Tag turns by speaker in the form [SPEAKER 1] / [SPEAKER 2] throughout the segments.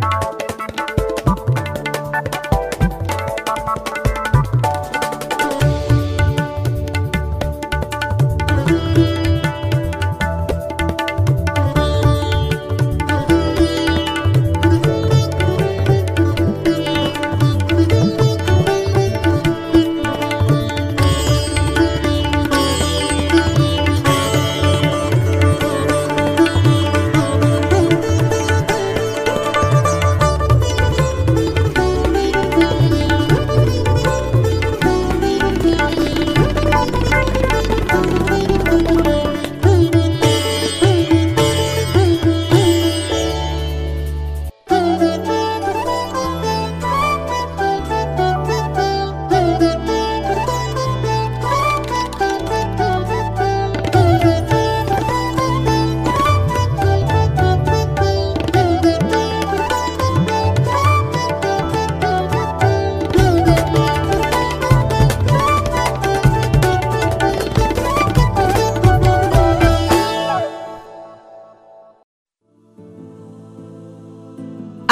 [SPEAKER 1] you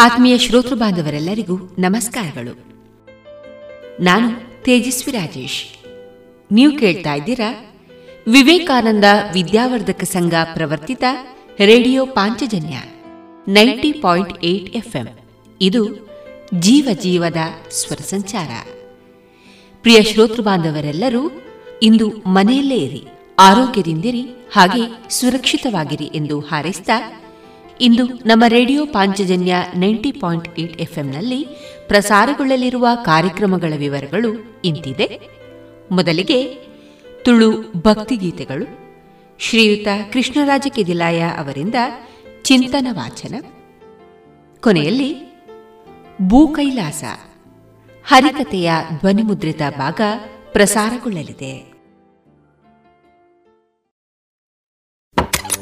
[SPEAKER 2] ಆತ್ಮೀಯ ಶ್ರೋತೃ ಬಾಂಧವರೆಲ್ಲರಿಗೂ ನಮಸ್ಕಾರಗಳು. ನಾನು ತೇಜಸ್ವಿ ರಾಜೇಶ್. ನೀವು ಕೇಳ್ತಾ ಇದ್ದೀರಾ Vivekananda Vidyavardhaka Sangha ಪ್ರವರ್ತಿತ radio Panchajanya ninety point eight FM. ಇದು ಜೀವ ಜೀವದ ಸ್ವರ ಸಂಚಾರ. ಪ್ರಿಯ ಶ್ರೋತೃ ಬಾಂಧವರೆಲ್ಲರೂ ಇಂದು ಮನೆಯಲ್ಲೇ ಇರಿ, ಆರೋಗ್ಯದಿಂದಿರಿ, ಹಾಗೆ ಸುರಕ್ಷಿತವಾಗಿರಿ ಎಂದು ಹಾರೈಸಿದ ಇಂದು ನಮ್ಮ radio Panchajanya ninety point eight ಎಫ್ಎಂನಲ್ಲಿ ಪ್ರಸಾರಗೊಳ್ಳಲಿರುವ ಕಾರ್ಯಕ್ರಮಗಳ ವಿವರಗಳು ಇಂತಿದೆ. ಮೊದಲಿಗೆ ತುಳು ಭಕ್ತಿಗೀತೆಗಳು ಶ್ರೀಯುತ ಕೃಷ್ಣರಾಜ ಕೆದಿಲಾಯ ಅವರಿಂದ ಚಿಂತನ ವಾಚನ. ಕೊನೆಯಲ್ಲಿ ಭೂಕೈಲಾಸ ಹರಿಕತೆಯ ಧ್ವನಿಮುದ್ರಿತ ಭಾಗ ಪ್ರಸಾರಗೊಳ್ಳಲಿದೆ.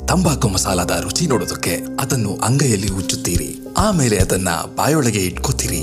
[SPEAKER 3] ತಂಬಾಕು ಮಸಾಲದ ರುಚಿ ನೋಡೋದಕ್ಕೆ ಅದನ್ನು ಅಂಗೈಯಲ್ಲಿ ಉಚ್ಚುತ್ತೀರಿ ಆಮೇಲೆ ಅದನ್ನ ಬಾಯೊಳಗೆ ಇಟ್ಕೋತೀರಿ.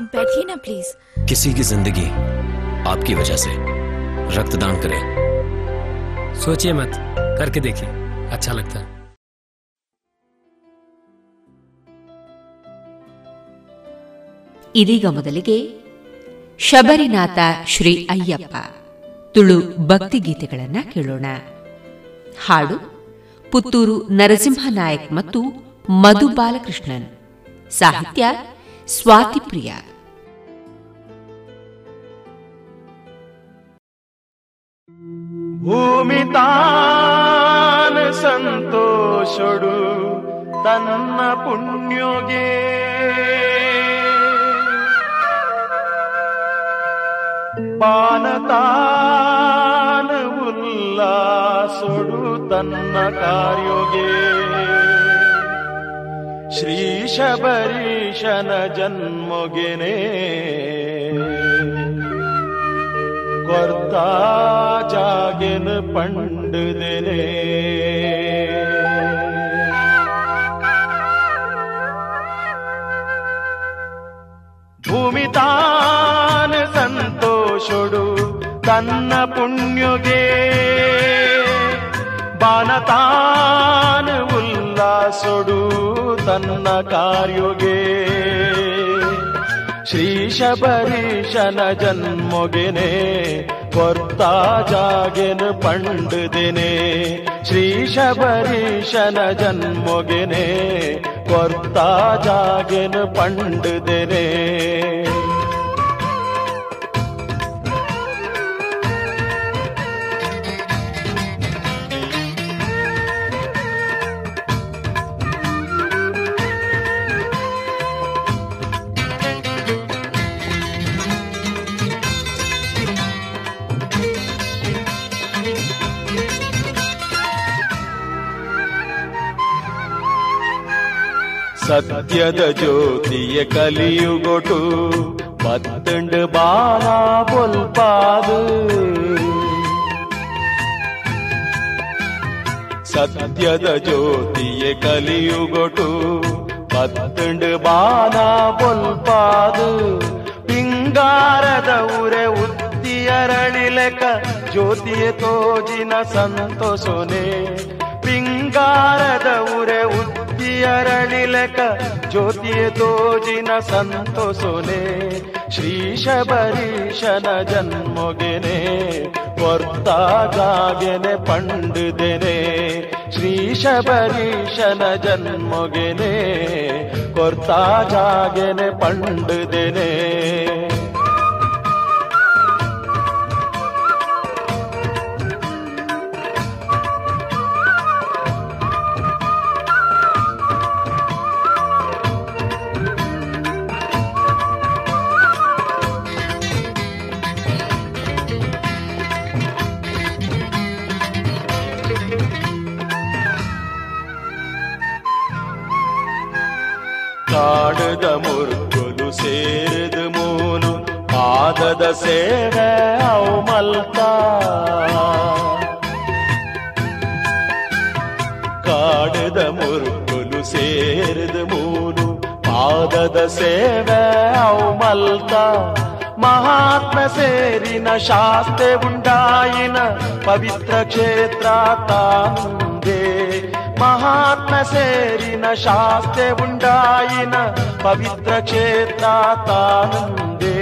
[SPEAKER 4] आप बैठिए ना प्लीज
[SPEAKER 5] किसी की जिंदगी आपकी वजह से रक्तदान करें
[SPEAKER 6] सोचिए मत करके देखिए अच्छा लगता है
[SPEAKER 2] ಇದೀಗ ಮೊದಲಿಗೆ ಶಬರಿನಾಥ ಶ್ರೀ ಅಯ್ಯಪ್ಪ ತುಳು ಭಕ್ತಿಗೀತೆಗಳನ್ನ ಕೇಳೋಣ ಹಾಡು ಪುತ್ತೂರು ನರಸಿಂಹ ನಾಯಕ್ ಮತ್ತು ಮಧು ಬಾಲಕೃಷ್ಣನ್ ಸಾಹಿತ್ಯ ಸ್ವಾತಿಪ್ರಿಯ
[SPEAKER 7] ಭೂಮಿ ತಾನ ಸಂತೋಷಡು ತನ್ನ ಪುಣ್ಯೋಗೆ ಪಾನತಾನ ಉಲ್ಲಾಸೊಡು ತನ್ನ ಕಾರ್ಯೋಗೆ ಶ್ರೀ ಶಬರೀಶನ ಜನ್ಮೊಗೆನೆ ಕೊರ್ತಾ ಜಾಗೆನ ಪಂಡುದೆನೆ ಭೂಮಿ ತಾನ ಸಂತೋಷೊಡು ತನ್ನ ಪುಣ್ಯಗೆ. ಬಾನತಾನ ಉಲ್ಲಾಸೊಡು ತನ್ನ ಕಾರ್ಯೊಗೆ. ಶ್ರೀ ಶಬರೀಶನ ಜನ್ಮೊಗೆನೆ ಕೊರ್ತಾ ಜಾಗೆನ ಪಂಡುದಿನೆ. ಶ್ರೀ ಶಬರೀಶನ ಜನ್ಮೊಗೆನೆ ಕೊರ್ತಾ ಜಾಗೆನ ಪಂಡುದೆನೆ. ಸತ್ಯದ ಜ್ಯೋತಿಯ ಕಲಿಯುಗೊಟು ಪತ್ತಂಡ ಬಾಲ ಬೊಲ್ಪಾದು ಸತ್ಯದ ಜ್ಯೋತಿಯ ಕಲಿಯುಗೊಟು ಪತ್ತಂಡ ಬಾಲ ಬೊಲ್ಪಾದು ಪಿಂಗಾರದ ಉರೆ ಉತ್ತಿಯರಳಿಲೆಕ ಜ್ಯೋತಿಯ ತೋಜಿನ ಸಂತೋಷನೆ ಪಿಂಗಾರದ ಉರೆ ಉತ್ತಿಯರಳಿಲೆಕ ಜ್ಯೋತಿಯ ತೋಜಿನ ಸಂತೋಷನೆ. ಶ್ರೀ ಶಬರೀಶನ ಜನ್ಮೊಗೆನೆ ಕೊರ್ತಾ ಪಂಡುದೆನೆ ಶ್ರೀ ಶಬರೀಶನ ಜನ್ಮೊಗೆನೆ ಕೊರ್ತಾ ಜಾಗೆನೆ ಪಂಡುದೆನೆ ಸೇರಿದ ಮೂಲು ಪಾದದ ಸೇವೆ ಅವು ಮಲ್ತ ಕಾಡದ ಮುರ್ಗುಲು ಸೇರಿದ ಮೂಲು ಪಾದದ ಸೇವೆ ಅವು ಮಲ್ತ ಮಹಾತ್ಮ ಸೇರಿನ ಶಾಸ್ತೆ ಉಂಡಾಯಿನ ಪವಿತ್ರ ಕ್ಷೇತ್ರ ತಾನುಂದೇ ಮಹಾತ್ಮ ಸೇರಿನ ಶಾಸ್ತೆ ಉಂಡಾಯಿನ ಪವಿತ್ರ ಕ್ಷೇತ್ರ ತಾನುಂದೇ.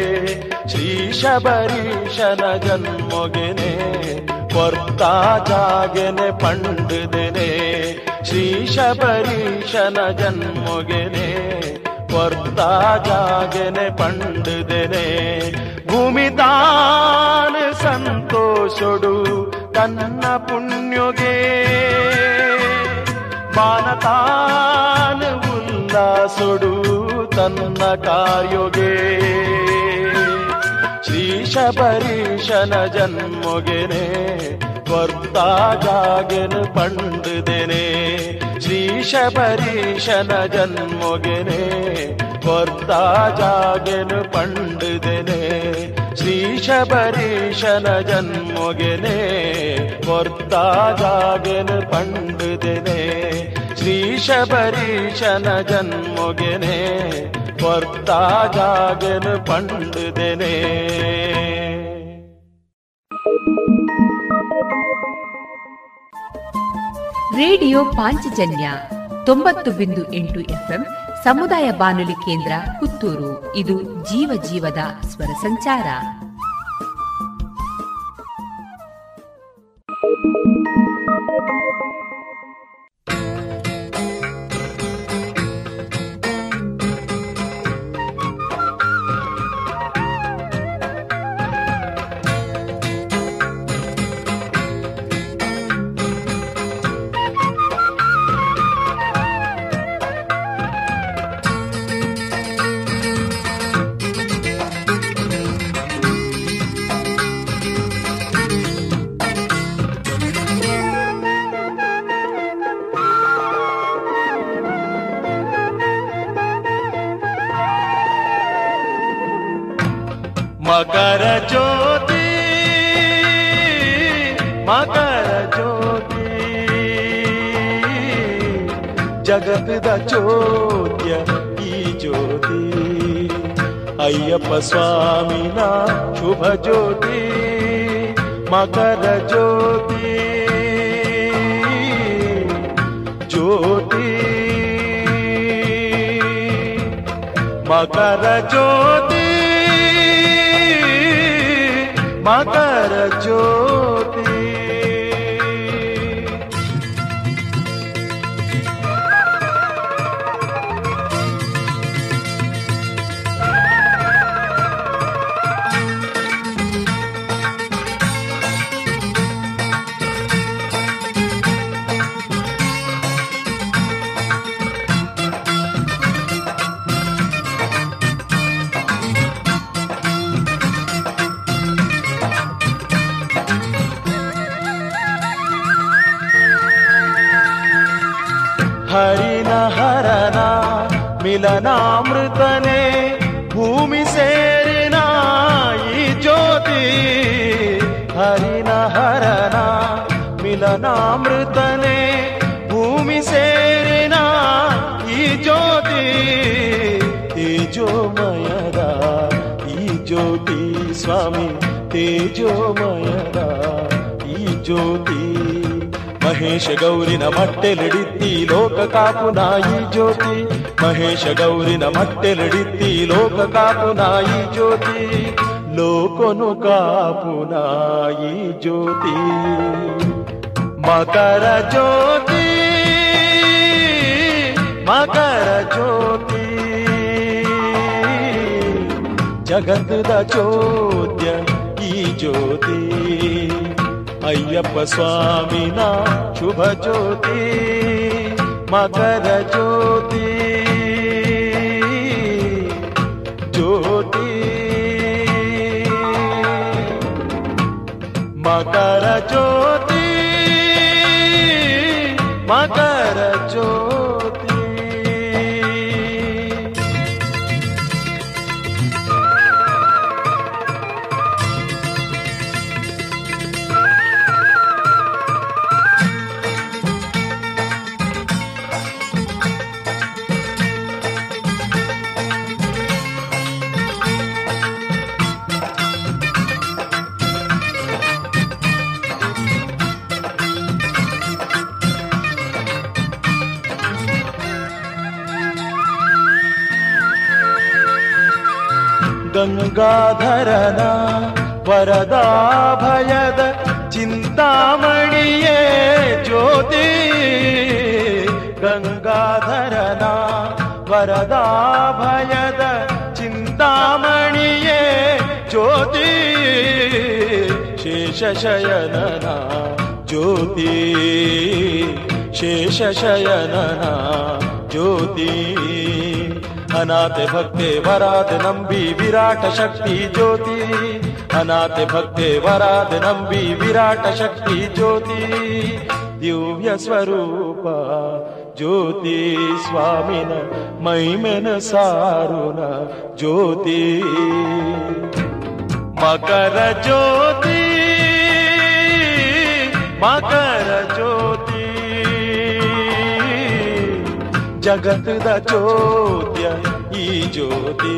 [SPEAKER 7] ಶ್ರೀ ಶಬರೀಶನ ಜನ್ಮೊಗೆನೆ, ಕೊರ್ತಾ ಜಾಗೆನೆ ಪಂಡುದೆನೆ ಶ್ರೀ ಶಬರೀಶನ ಜನ್ಮೊಗೆನೆ, ಕೊರ್ತಾ ಜಾಗೆನೆ ಪಂಡುದೆನೆ ಭೂಮಿ ತಾನ ಸಂತೋಷೊಡು ತನ್ನ ಪುಣ್ಯಗೆ. ಬಾನತಾನ ಉಲ್ಲಾಸೊಡು ತನ್ನ ಕಾರ್ಯೊಗೆ ಶ್ರೀ ಶಬರೀಶನ ಜನ್ಮೊಗೆನೆ ಕೊರ್ತಾ ಜಾಗೆನ ಪಂಡುದೆನೆ ಶ್ರೀ ಶಬರೀಶನ ಜನ್ಮೊಗೆನೆ ಕೊರ್ತಾ ಜಾಗೆನ ಪಂಡುದೆನೆ ಶ್ರೀ ಶಬರೀಶನ ಜನ್ಮೊಗೆನೆ ಶ್ರೀಶ ಪರೀಶನ ಜನ್ಮೊಗೆನೆ പൊർത്താ ಪಂಡುದೆನೆ
[SPEAKER 2] ರೇಡಿಯೋ ಪಾಂಚಜನ್ಯ ತೊಂಬತ್ತು ಬಿಂದು ಎಂಟು ಎಫ್ಎಂ ಸಮುದಾಯ ಬಾನುಲಿ ಕೇಂದ್ರ ಪುತ್ತೂರು. ಇದು ಜೀವ ಜೀವದ ಸ್ವರ ಸಂಚಾರ.
[SPEAKER 7] ಜಗತ್ತದ ಚೋದ್ಯ ಈ ಜ್ಯೋತಿ ಅಯ್ಯಪ್ಪ ಸ್ವಾಮಿನ ಶುಭ ಜ್ಯೋತಿ ಮಕರ ಜ್ಯೋತಿ ಜ್ಯೋತಿ ಮಕರ ಜ್ಯೋತಿ ಮಕರ ಜ್ಯೋತಿ ಮಿಲನಾಮೃತನೆ ಭೂಮಿ ಸೇರಿನ ಈ ಜ್ಯೋತಿ ಹರಿನ ಹರನ ಮಿಲನಾಮೃತನೆ ಭೂಮಿ ಸೇರಿನ ಈ ಜ್ಯೋತಿ ತೇಜೋಮಯದ ಈ ಜ್ಯೋತಿ ಸ್ವಾಮಿ ತೇಜೋಮಯದ ಈ ಜ್ಯೋತಿ ಮಹೇಶ ಗೌರಿನ ಮಟ್ಟೆಲಿಡಿತ್ತಿ ಲೋಕ ಕಾಪು ನಾಯಿ ಜ್ಯೋತಿ ಮಹೇಶ ಗೌರಿನ ಮಟ್ಟೆಲಿಡಿತ್ತಿ ಲೋಕ ಕಾಪು ನಾಯಿ ಜ್ಯೋತಿ ಲೋಕನು ಕಾಪು ನಾಯಿ ಜ್ಯೋತಿ ಮಕರ ಜ್ಯೋತಿ ಮಕರ ಜ್ಯೋತಿ ಜಗತ್ತದ ಚೋದ್ಯ ಈ ಜ್ಯೋತಿ ಅಯ್ಯಪ್ಪ ಸ್ವಾಮಿನ ಶುಭ ಜ್ಯೋತಿ ಮಕರ ಜ್ಯೋತಿ ಜ್ಯೋತಿ Mataracho गङ्गाधरना वरदाभयद चिन्तामणिये ज्योति। गङ्गाधरना वरदाभयद चिन्तामणिये ज्योति। शेषशयनना ज्योति। शेषशयनना ज्योति। अनाथे भक्ते वराद नम्बी विराट शक्ति ज्योति। अनाथे भक्ते वराद नम्बी विराट शक्ति ज्योति। दिव्य स्वरूप ज्योति स्वामिन सारु सारुण ज्योति। मकर ज्योति मकर ज्योति। जगत द ज्योति। ज्योति।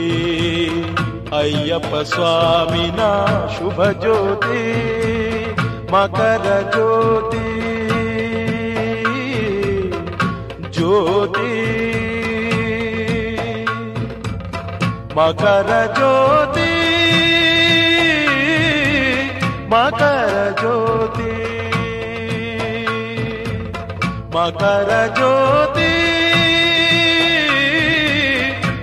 [SPEAKER 7] अय्यप स्वामिना शुभ ज्योति मकर ज्योति। ज्योति। मकर ज्योति। मकर ज्योति। मकर ज्योति।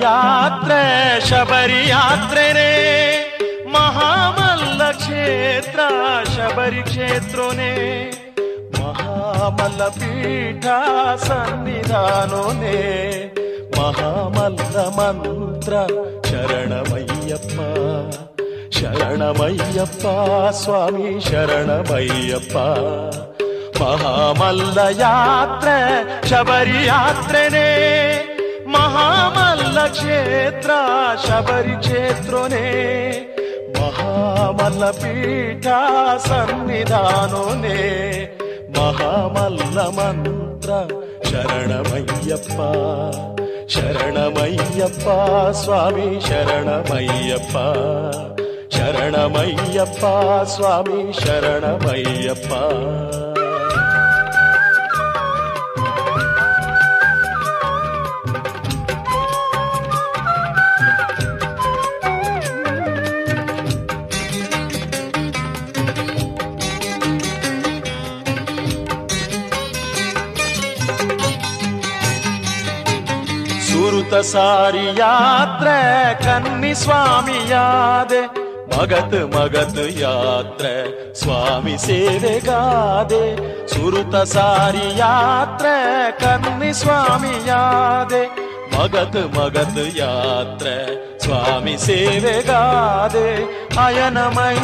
[SPEAKER 7] यात्रे शबरी यात्रे रे महामल्ल क्षेत्र शबरी क्षेत्रो ने महामल्ल पीठा सन्निधानोने महामल्ल मंत्र शरणमय्यप्पा शरणमय्यप्पा स्वामी शरणमय्यप्पा महामल्ल यात्रे शबरी यात्रेने महामल्ल క్షేత్ర శబరి క్షేత్రనే మహామల్లపీఠ సన్నిధానోనే మహామల్ల మంత్ర శరణమయ్యప్ప శరణమయ్యప్ప స్వామి శరణమయ్యప్ప శరణమయ్యప్ప స్వామి శరణమయ్యప్ప. सारि यात्रा कन्नि स्वामि याद। मगत् मगत यात्र स्वामि सेवे गादे। सुरतसारि यात्र कन्नि स्वामि यादे। भगत मगत यात्र स्वामि सेव गादे।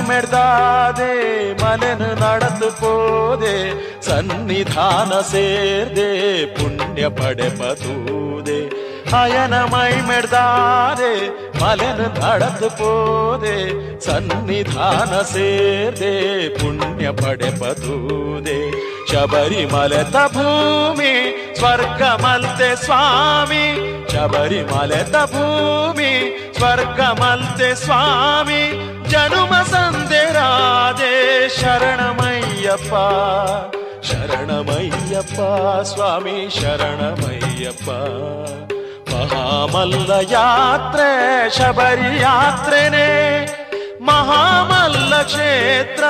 [SPEAKER 7] ಮೆಡ್ದಾದೆ मै ನಡೆದು ಪೋದೆ ಸನ್ನಿಧಾನ ಸೇರ್ದೆ ಪುಣ್ಯ ಪಡೆ पडपदूदे हयनमै मिर्दारे मलन तडतुपूते सन्निधान सेदे पुण्यपडे पदूदे। शबरिमलत भूमि स्वर्गमलते स्वामि। शबरिमलत भूमि स्वर्गमलते स्वामी। जनुम सन्धे राधे शरणमय्यप्पा। शरणमय्यप्पा स्वामी शरणमय्यप्पा। ಮಹಾಮಲ್ಲ ಯಾತ್ರೆ ಶಬರಿ ಯಾತ್ರೆನೇ. ಮಹಾಮಲ್ಲ ಕ್ಷೇತ್ರ,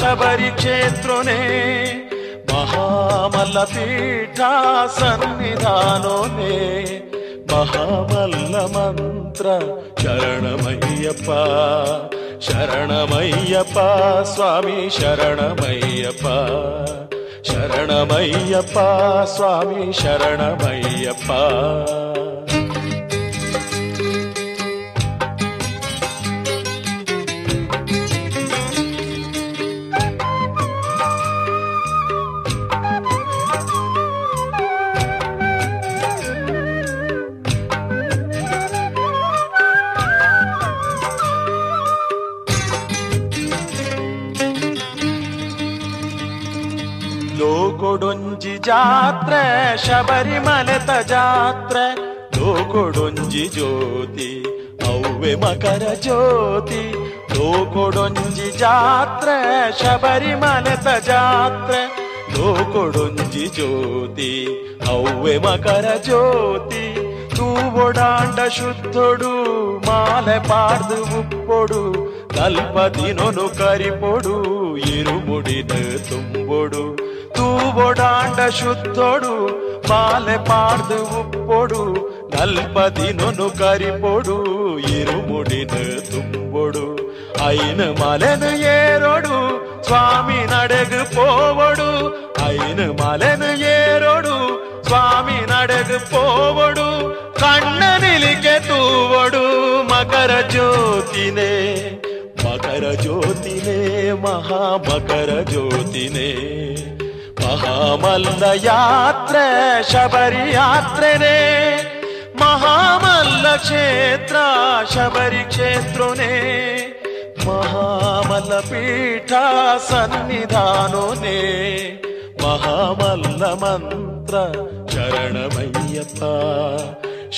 [SPEAKER 7] ಶಬರಿ ಕ್ಷೇತ್ರನೇ. ಮಹಾಮಲ್ಲ ಪೀಠ ಸನ್ನಿಧಾನೋನೇ ಮಹಾಮಲ್ಲ ಮಂತ್ರ, ಶರಣಮಯ್ಯಪ್ಪ. ಶರಣಮಯ್ಯಪ್ಪ, ಸ್ವಾಮಿ ಶರಣಮಯ್ಯಪ್ಪ. ಶರಣಮಯ್ಯಪ್ಪ, ಸ್ವಾಮಿ ಶರಣಮಯ್ಯಪ್ಪ. ಲೋಕೊಡೊಂಜಿ ಜಾತ್ರೆ ಶಬರಿಮಲೆತ ಜಾತ್ರೆ ಲೋಕೊಡೊಂಜಿ ಜ್ಯೋತಿ ಅವ್ವೆ ಮಕರ ಜ್ಯೋತಿ ಲೋಕೊಡೊಂಜಿ ಜಾತ್ರೆ ಶಬರಿಮಲೆತ ಜಾತ್ರೆ ಲೋಕೊಡೊಂಜಿ ಜ್ಯೋತಿ ಅವ್ವೆ ಮಕರ ಜ್ಯೋತಿ ತೂವೊಡಾಂಡ ಶುದ್ಧೊಡು ಮಾಲೆ ಪಾಡ್ದು ಉಪ್ಪೊಡು ಕಲ್ಪದಿನೊನು ಕರಿಪೊಡು ಇರುಮುಡಿನ ತುಂಬೊಡು ತೂವೊಡಾಂಡ ಶುದ್ಧೊಡು ಪಾಲೆ ಪಾಡ್ದು ಉಪ್ಪೊಡು ನಲ್ಪದಿನೊನು ಕರಿಪೊಡು ಇರುಮುಡಿನ ತುಂಬೊಡು అయిన మలెను ఏరోడు స్వామి నడగు పోవడు అయిన మలెను ఏరోడు స్వామి నడగు పోవడు కన్న నిలికె తూవడు మకర జ్యోతినే ज्योतिने महामकरज्योतिने महामल्लयात्रे शबरियात्रे महामल्लक्षेत्र शबरिक्षेत्रुने महामल्लपीठा महामल्ल महामल्लमन्त्र सन्निधानो शरणमय्यप्पा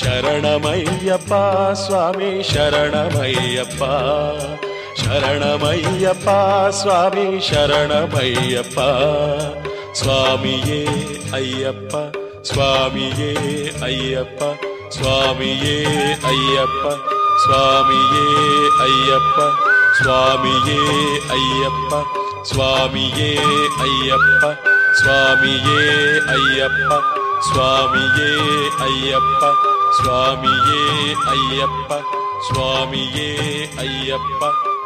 [SPEAKER 7] शरणमय्यप्पा स्वामी शरणमय्यप्पा ಪೀಠ ಸನ್ನಿಧಾನೋನೇ ಮಹಾಮಲ್ಲ ಮಂತ್ರ ಶರಣಮಯ್ಯಪ್ಪ ಶರಣಮಯ್ಯಪ್ಪ ಸ್ವಾಮಿ ಶರಣಮಯ್ಯಪ್ಪ ಶರಣಮಯ್ಯಪ್ಪ ಸ್ವಾಮಿ ಶರಣಮಯ್ಯಪ್ಪ ಸ್ವಾಮಿಯೇ ಅಯ್ಯಪ್ಪ ಸ್ವಾಮಿಯೇ ಅಯ್ಯಪ್ಪ ಸ್ವಾಮಿಯೇ ಅಯ್ಯಪ್ಪ ಸ್ವಾಮಿಯೇ ಅಯ್ಯಪ್ಪ ಸ್ವಾಮಿಯೇ ಅಯ್ಯಪ್ಪ ಸ್ವಾಮಿಯೇ ಅಯ್ಯಪ್ಪ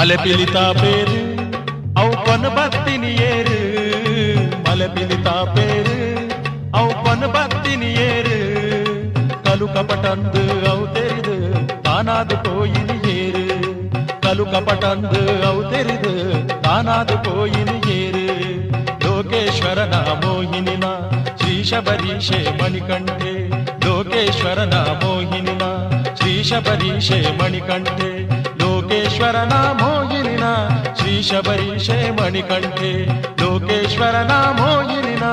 [SPEAKER 7] ಮಲಪಿಲಿತಾ ಬೇರು ಅವನ ಭಕ್ತಿನಿಯೇರು ಮಲಪಿಲಿತಾ ಬೇರು ಅವನ ಭಕ್ತಿನಿಯೇರು ಕಲುಕಪಟಂದು ಅವು ತೆರಿದು ತಾನಾದು ಕೋಯಿನಿಯೇರು ಕಲುಕಪಟಂದು ಅವು ತೆರಿದು ತಾನಾದು ಕೋಯಿನಿಯೇರು ಲೋಕೇಶ್ವರನ ಮೋಹಿನಿನ ಶ್ರೀ ಶಬರೀಶೆ ಮಣಿಕಂಠೆ ಲೋಕೇಶ್ವರನ ಮೋಹಿನಿನ ಶ್ರೀ ಶಬರೀಶೆ ಮಣಿಕಂಠೆ ಲೋಕೇಶ್ವರನ ಮೋಹ ಶ್ರೀ ಶಬರೀಶೆ ಮಣಿಕಂಠೆ ಲೋಕೇಶ್ವರನ ಮೋಹಿನಿನ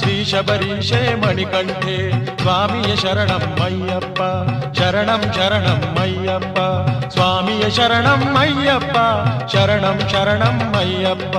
[SPEAKER 7] ಶ್ರೀ ಶಬರೀಶೆ ಮಣಿಕಂಠೆ ಸ್ವಾಮಿಯ ಶರಣಂ ಅಯ್ಯಪ್ಪ ಶರಣಂ ಶರಣಂ ಅಯ್ಯಪ್ಪ ಸ್ವಾಮಿಯ ಶರಣಂ ಅಯ್ಯಪ್ಪ ಶರಣಂ ಶರಣಂ ಅಯ್ಯಪ್ಪ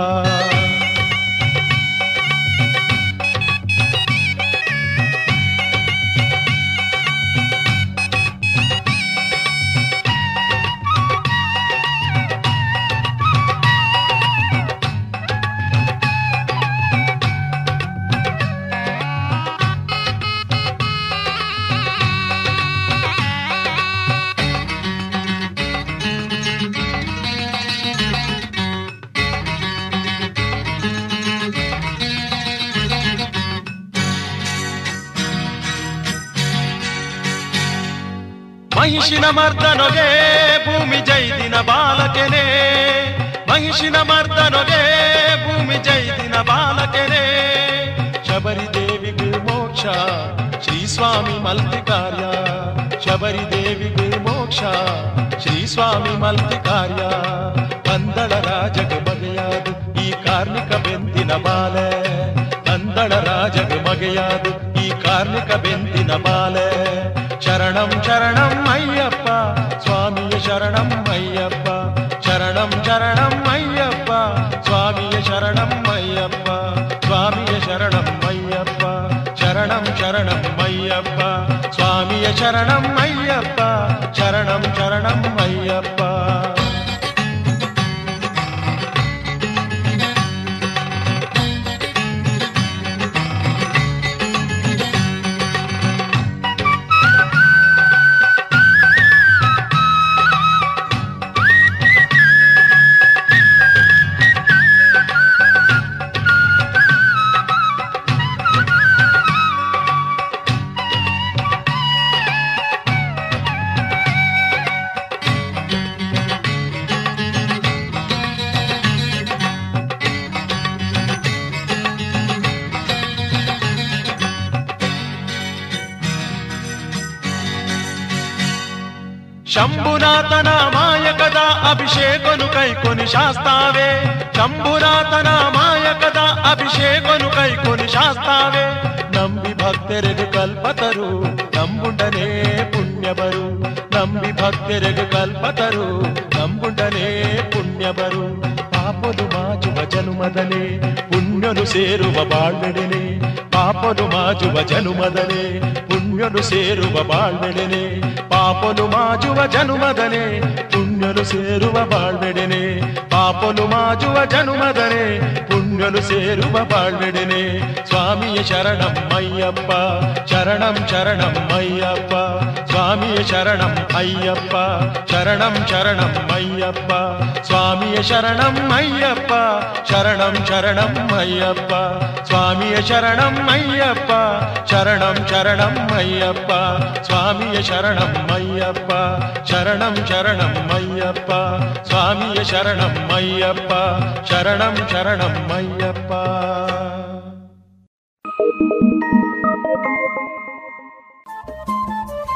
[SPEAKER 7] ಮಹಿಷಿನ ಮರ್ದನೊಗೆ ಭೂಮಿ ಜೈದಿನ ಬಾಲಕೆನೆ. ಮಹಿಷಿನ ಮರ್ದನೊಗೆ ಭೂಮಿ ಜೈದಿನ ಬಾಲಕೆನೆ. ಶಬರಿ ದೇವಿಗೆ ಮೋಕ್ಷ ಶ್ರೀ ಸ್ವಾಮಿ ಮಲ್ತಿ ಕಾರ್ಯ. ಶಬರಿ ದೇವಿಗೆ ಮೋಕ್ಷ ಶ್ರೀ ಸ್ವಾಮಿ ಮಲ್ತಿ ಕಾರ್ಯ. ಕಂದಳ ರಾಜಗ ಬಗೆಯಾದು ಈ ಕಾರ್ಮಿಕ ಬೆಂದಿನ ಬಾಲೆ. ಕಂದಳ ರಾಜಗ ಮಗೆಯಾದು ಈ ಕಾರ್ಮಿಕ ಬೆಂದಿನ ಬಾಲೆ. ಶರಣಂ ಶರಣಂ ಅಯ್ಯಪ್ಪ ಸ್ವಾಮಿಯ ಶರಣಂ ಅಯ್ಯಪ್ಪ ಶರಣಂ ಶರಣಂ ಅಯ್ಯಪ್ಪ ಸ್ವಾಮಿಯ ಶರಣಂ ಅಯ್ಯಪ್ಪ ಸ್ವಾಮಿಯ ಶರಣಂ ಅಯ್ಯಪ್ಪ ಶರಣಂ ಶರಣಂ ಅಯ್ಯಪ್ಪ ಸ್ವಾಮಿಯ ಶರಣಂ ಅಯ್ಯಪ್ಪ ಶರಣಂ ಶರಣಂ ಅಯ್ಯಪ್ಪ ಕೈಕೊನಿ ಶಾಸ್ತಾವೆ ಶಂಭುನಾಥನ ಮಾಯಕದ ಅಭಿಷೇಕನು ಕೈಕೊನಿ ಶಾಸ್ತಾವೆ ನಂಬಿ ಭಕ್ತರಿಗೆ ಕಲ್ಪತರು ನಂಬುಂಡನೇ ಪುಣ್ಯಬರು ನಂಬಿ ಭಕ್ತರಿಗೆ ಕಲ್ಪತರು ನಂಬುಂಡನೇ ಪುಣ್ಯಬರು ಪಾಪನು ಮಾಜುವ ಜನುಮದನೆ ಪುಣ್ಯನು ಸೇರುವ ಬಾಳ್ವೆಡೆನೆ ಪಾಪನು ಮಾಜುವ ಜನುಮದನೆ ಪುಣ್ಯನು ಸೇರುವ ಬಾಳ್ವೆಡೆನೆ ಪಾಪನು ಮಾಜುವ ಜನುಮದನೆ ಪುಣ್ಯನು ಸೇರುವ ಬಾಳ್ವೆಡೆನೆ ಪಾಪನು ಮಾಜುವ ಜನುಮದನೆ ಪುಣ್ಯನು ಸೇರುವ ಬಾಳ್ವೆಡೆನೆ ಸ್ವಾಮಿಯ ಶರಣಂ ಅಯ್ಯಪ್ಪ ಶರಣಂ ಶರಣಂ ಅಯ್ಯಪ್ಪ சுவாமிய சரணம் ஐயப்பா சரணம் சரணம் ஐயப்பா சுவாமிய சரணம் ஐயப்பா சரணம் சரணம் ஐயப்பா சுவாமிய சரணம் ஐயப்பா சரணம் சரணம் ஐயப்பா சுவாமிய சரணம் ஐயப்பா சரணம் சரணம் ஐயப்பா சுவாமிய சரணம் ஐயப்பா சரணம் சரணம் ஐயப்பா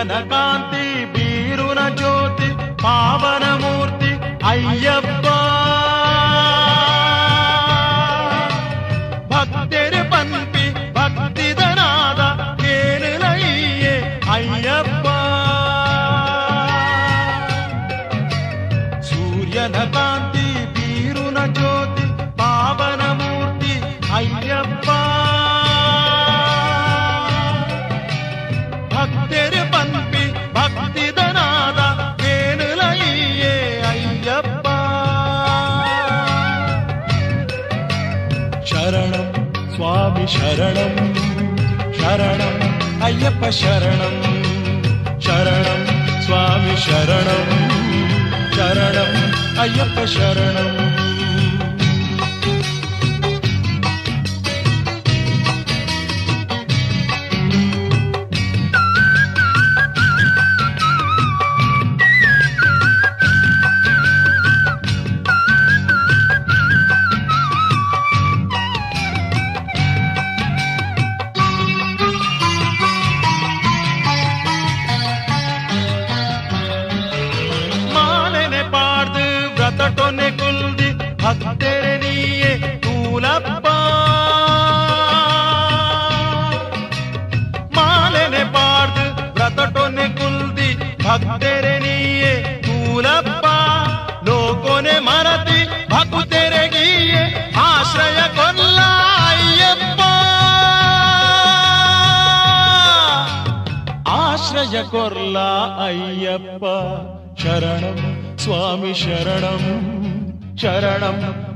[SPEAKER 7] ಸೂರ್ಯನ शरणम् चरणं स्वामिशरणम् चरणम् अय्यपशरणम्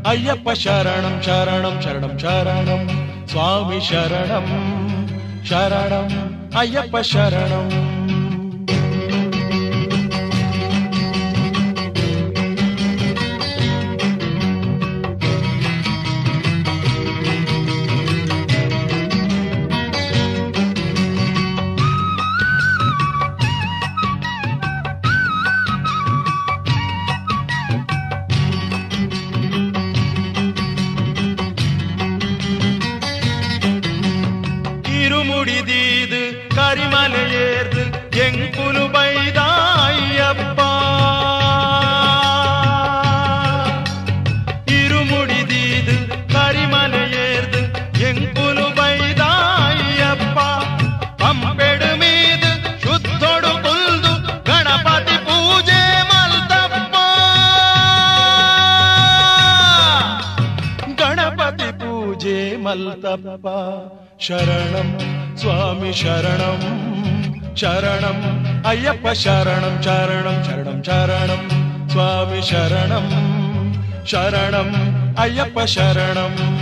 [SPEAKER 7] अय्यप्प शरणं शरणं शरणं शरणं. स्वामि शरणं शरणम् अय्यप्प शरणम् शरणं चारणं शरणं चारणम् स्वामि शरणं शरणम् अय्यप्प शरणम्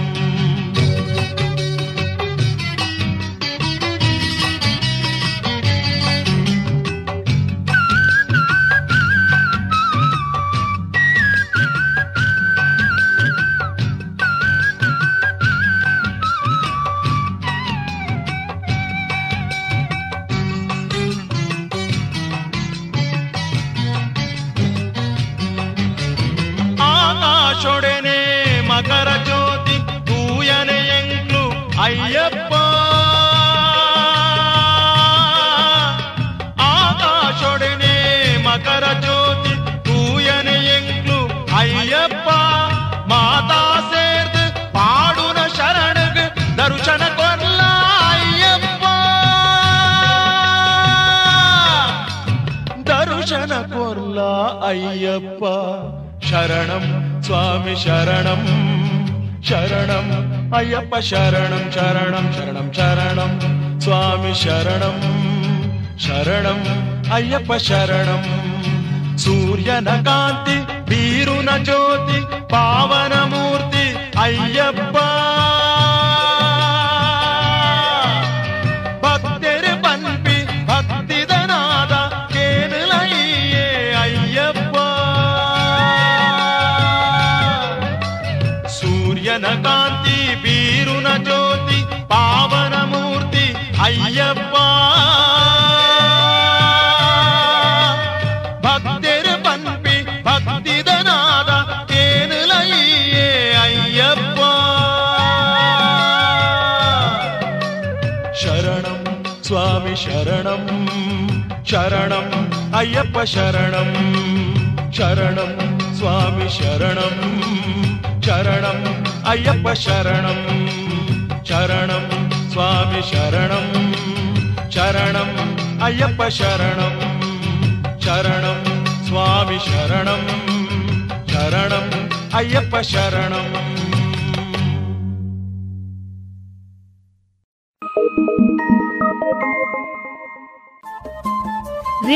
[SPEAKER 7] यप शरणम् सूर्यन कान्ति वीरुन ज्योति ಶರಣಂ ಅಯ್ಯಪ್ಪ ಶರಣಂ ಶರಣಂ ಸ್ವಾಮಿ ಶರಣಂ ಶರಣಂ ಅಯ್ಯಪ್ಪ ಶರಣಂ ಶರಣಂ ಸ್ವಾಮಿ ಶರಣಂ ಶರಣಂ ಅಯ್ಯಪ್ಪ ಶರಣಂ ಶರಣಂ ಸ್ವಾಮಿ ಶರಣಂ ಶರಣಂ ಅಯ್ಯಪ್ಪ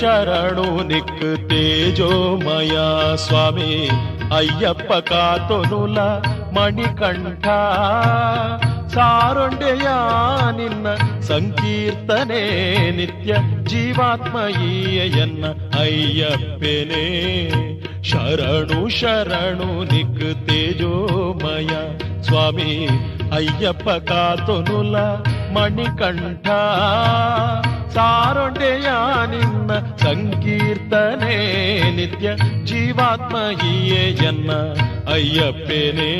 [SPEAKER 7] ಶರಣು ನಿಕ್ ತೇಜೋಮಯ ಸ್ವಾಮಿ, ಅಯ್ಯಪ್ಪ ಕಾತೊನುಲ ಮಣಿಕಂಠ. ಸಾರೊಂಡೆಯ ನಿನ್ನ ಸಂಕೀರ್ತನೆ ನಿತ್ಯ ಜೀವಾತ್ಮಯೀಯನ್ನ ಅಯ್ಯಪ್ಪೆನೇ. ಶರಣು ಶರಣು ನಿಕ್ ತೇಜೋಮಯ ಸ್ವಾಮಿ, ಅಯ್ಯಪ್ಪ ಕಾತೊನುಲ ಮಣಿಕಂಠ. ಸಾರೊಂಡೆಯ कीर्तने नित्य जीवात्महीये जन्म अय्यप्पे ने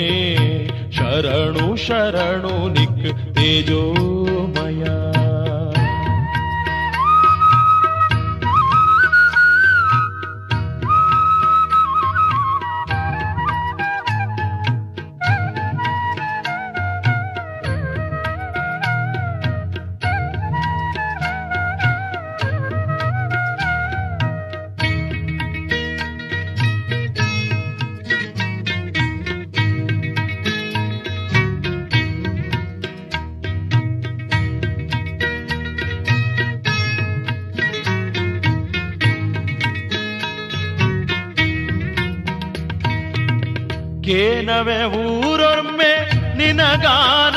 [SPEAKER 7] शरणु शरणो निक् तेजोमय ತೇಜೋಮಯ ಊರೊಮ್ಮೆ ನಿನಗಾನ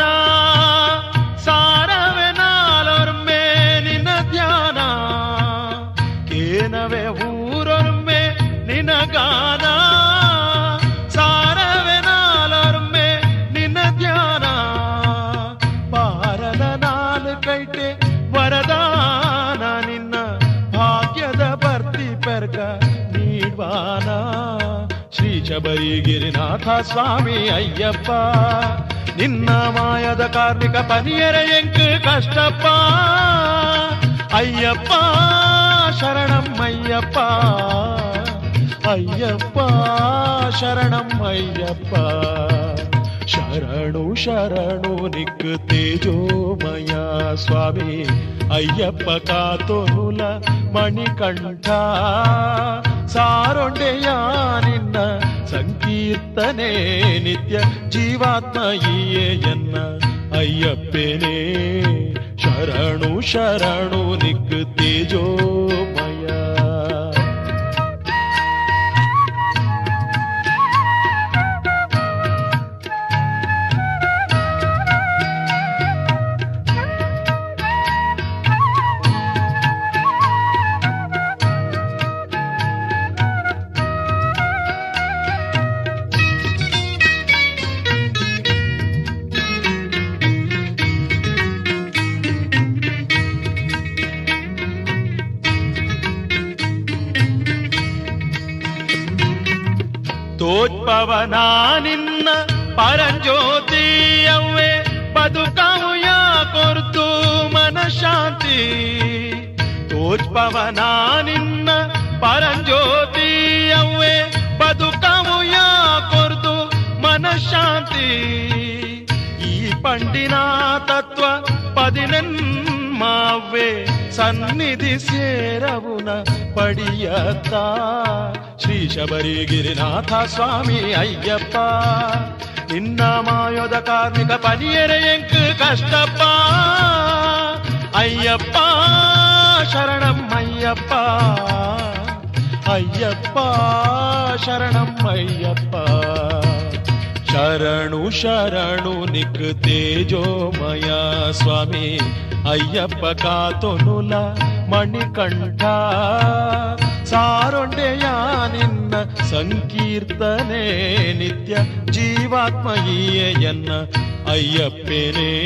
[SPEAKER 7] ಶಬರಿಗಿರಿನಾಥ ಸ್ವಾಮಿ ಅಯ್ಯಪ್ಪ, ನಿನ್ನ ಮಾಯದ ಕಾರ್ಮಿಕ ಪನಿಯರ ಎಂಕು ಕಷ್ಟಪ್ಪ. ಅಯ್ಯಪ್ಪ, ಶರಣಂ ಅಯ್ಯಪ್ಪ ಅಯ್ಯಪ್ಪ, ಶರಣಂ ಅಯ್ಯಪ್ಪ. ಶರಣು ಶರಣು ನಿಕ್ ತೇಜೋಮಯ ಸ್ವಾಮಿ, ಅಯ್ಯಪ್ಪ ಕಾತೋನುಲ ಮಣಿಕಂಠ, ಸಾರೊಂಡೆಯ ನಿನ್ನ ಸಂಕೀರ್ತನೆ ನಿತ್ಯ ಜೀವಾತ್ಮ ಎನ್ನ ಅಯ್ಯಪ್ಪನೇ. ಶರಣು ಶರಣು ನಿಕ್ ಸನ್ನಿಧಿ ಸೇರವುನ ಪಡಿಯತ್ತ ಶ್ರೀ ಶಬರಿಗಿರಿನಾಥ ಸ್ವಾಮಿ ಅಯ್ಯಪ್ಪ ನಿನ್ನ ಮಾಯೋದ ಕಾರ್ಮಿಕ ಪನಿಯರೆ ಎಂಕು ಕಷ್ಟಪ್ಪ ಅಯ್ಯಪ್ಪ ಶರಣಂ ಅಯ್ಯಪ್ಪ ಅಯ್ಯಪ್ಪ ಶರಣಂ ಅಯ್ಯಪ್ಪ ಶರಣು ಶರಣು ನಿಕ್ ತೇಜೋಮಯ ಸ್ವಾಮಿ ಅಯ್ಯಪ್ಪ ಕಾತೊನುಲ ಮಣಿಕಂಠ. ಸಾರೊಂಡೆಯ ನಿನ್ನ ಸಂಕೀರ್ತನೆ ನಿತ್ಯ ಜೀವಾತ್ಮೀಯನ್ನ ಅಯ್ಯಪ್ಪನೇ.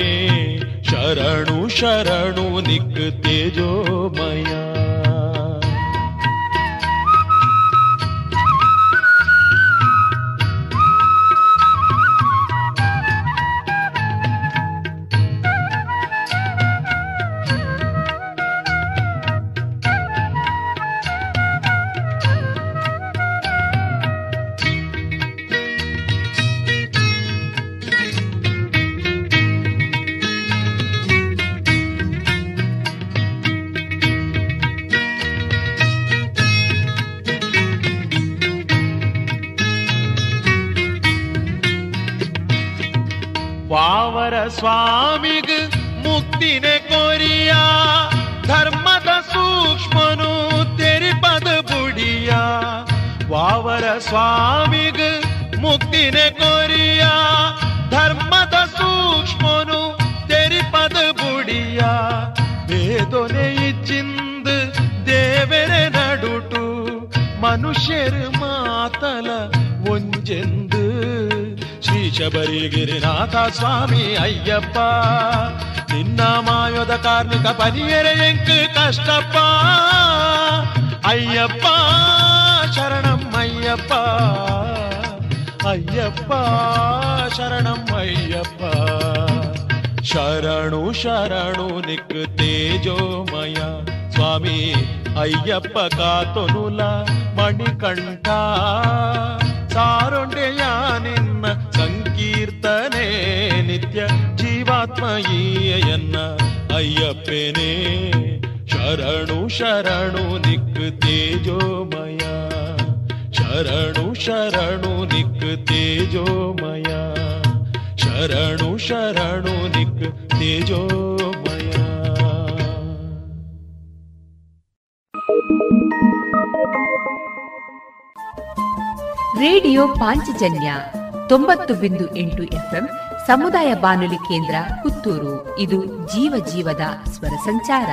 [SPEAKER 7] ಶರಣು ಶರಣು ನಿಕ್ ತೇಜೋಮಯ. સ્વામીગ મુક્તિને કોરિયા ધર્મદ સૂક્ષ્મોનું તેરી પદ બુડિયા ભેદોને ಇಚ್ಛಿಂದ ದೇವರೇ ನಡುಟು ಮನುಷ್ಯರು ಮಾತಲ ಒಂಜೆಂದು ಶ್ರೀ ಶಬರಿ ಗಿರಿನಾಥ ಸ್ವಾಮಿ ಅಯ್ಯಪ್ಪ ನಿನ್ನ ಮಾಯೋದ ಕಾರ್ಮಿಕ ಪರಿಯರೆ ಎಂಕ್ ಕಷ್ಟಪ್ಪ ಅಯ್ಯಪ್ಪ ಅಯ್ಯಪ್ಪ, ಶರಣಂ ಅಯ್ಯಪ್ಪ. ಶರಣು ಶರಣು ನಿಕ್ ತೇಜೋಮಯ, ಸ್ವಾಮಿ ಅಯ್ಯಪ್ಪ ಕಾತೊನುಲ ಮಣಿಕಂಠ. ಸಾರೊಂಡೆಯ ನಿನ್ನ ಸಂಕೀರ್ತನೆ, ನಿತ್ಯ ಜೀವಾತ್ಮೀಯನ್ನ ಅಯ್ಯಪ್ಪನೇ. ಶರಣು ಶರಣು ನಿಕ್ ತೇಜೋಮಯ. ಶರಣು ಶರಣು ನಿಕ್ ತೇಜೋಮಯ. ಶರಣು ಶರಣು ನಿಕ್ ತೇಜೋಮಯ.
[SPEAKER 2] ರೇಡಿಯೋ ಪಾಂಚಜನ್ಯ ತೊಂಬತ್ತು ಬಿಂದು ಎಂಟು ಎಫ್ಎಂ ಸಮುದಾಯ ಬಾನುಲಿ ಕೇಂದ್ರ ಪುತ್ತೂರು. ಇದು ಜೀವ ಜೀವದ ಸ್ವರ ಸಂಚಾರ.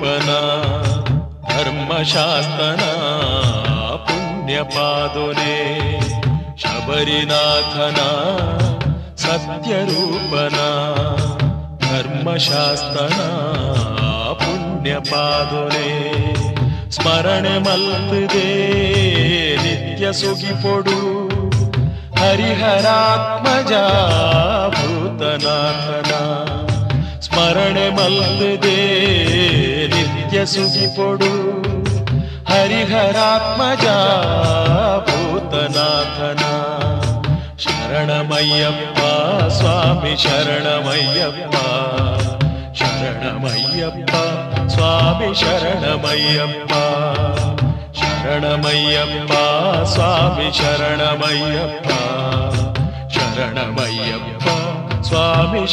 [SPEAKER 7] कल्पना धर्मशास्तना पुण्यपादुने शबरिनाथना सत्यरूपना धर्मशास्त्र पुण्यपादोरे स्मरण मल्पदे नित्यसुखी पोडु हरिहरात्मजाभूतनाथना स्मरण मल्दे ನಿತ್ಯ ಸುಗಿಪೊಡು ಹರಿಹರಾತ್ಮಜ ಭೂತನಾಥನ ಶರಣಮಯ್ಯಪ್ಪ ಸ್ವಾಮಿ ಶರಣಮಯ್ಯಪ್ಪ ಶರಣಮಯ್ಯಪ್ಪ ಸ್ವಾಮಿ ಶರಣಮಯ್ಯಪ್ಪ ಶರಣಮಯ್ಯಪ್ಪ ಸ್ವಾಮಿ ಶರಣಮಯ್ಯಪ್ಪ ಶರಣಮಯ್ಯಪ್ಪ ಸ್ವಾಮಿ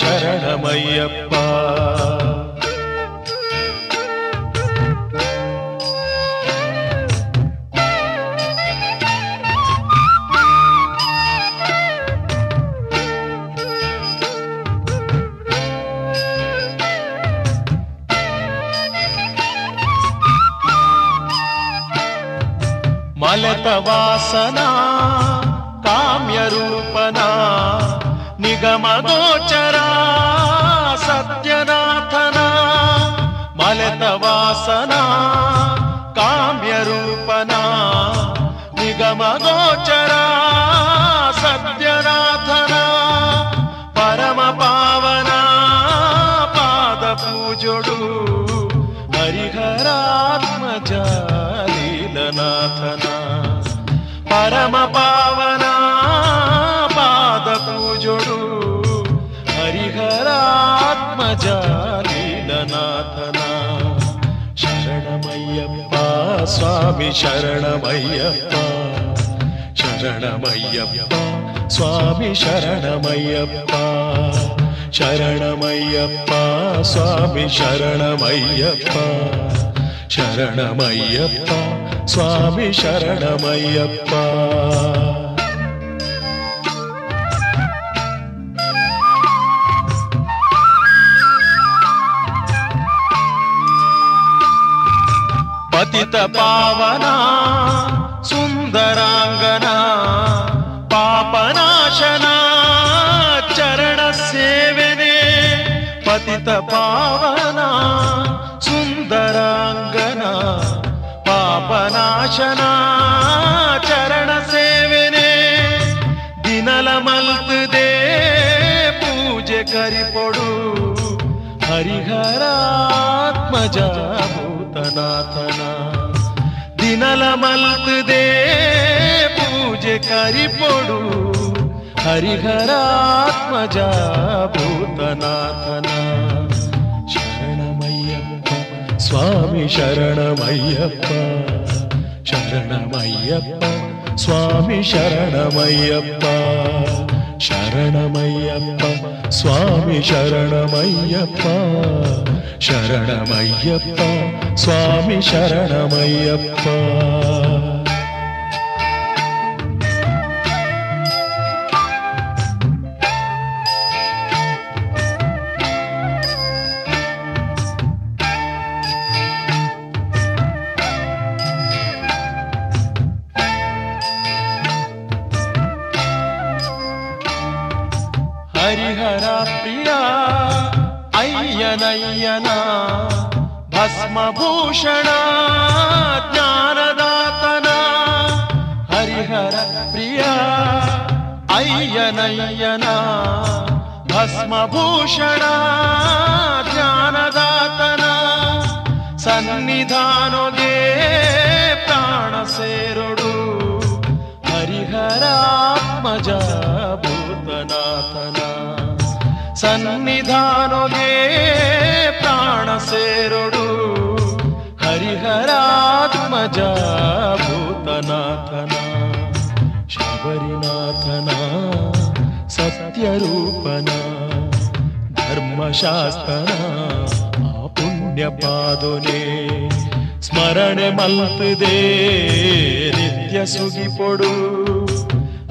[SPEAKER 7] వాసనా కామ్య కామ్యరూపనా నిగమగోచరా సత్యనాథనా మలత వాసనా కామ్య కామ్యరూపనా నిగమగోచరా. स्वामि शरणमय्यप्पा। शरणमय्यप् स्वामि शरणमय्यप्पा। शरणमय्यप्पा। स्वामि शरणमय्यप्पा। शरणमय्यप्पा। स्वामि शरणमय्यप्पा। पतित पावना सुन्दराङ्गना पापनाशना चरण चरणसेविने पतित पावना सुंदरांगना पापनाशना चरण सेवने दिनल मलत दे पूजे करिपोडु हरिहरात्मजा भूतनाथना. ದಿನಲ ಮಲ್ತದೆ ಪೂಜೆ ಕರಿಪೊಡು ಹರಿಹರಾತ್ಮಜ ಭೂತನಾಥನ ಶರಣಮಯ್ಯಪ್ಪ ಸ್ವಾಮಿ ಶರಣಮಯ್ಯಪ್ಪ ಶರಣಮಯ್ಯಪ್ಪ ಸ್ವಾಮಿ ಶರಣಮಯ್ಯಪ್ಪ శరణమయ్యప్ప స్వామి శరణమయ్యప్ప శరణమయ్యప్ప స్వామి శరణమయ్యప్ప. भस्मभूषण ज्ञानदातना हरिहर प्रिया अय्यनय्यना भस्मभूषण ज्ञानदातना सन्निधानोगे प्राणसेरुडु हरिहरात्मज भूतनाथना सन्निधानोगे प्राणसेरुडु हरिहरात्मजा भूतनाथना शबरिनाथना सत्यरूपना धर्मशास्त्रपुण्यपादोने स्मरण मल्दे नित्य सुखिपोडु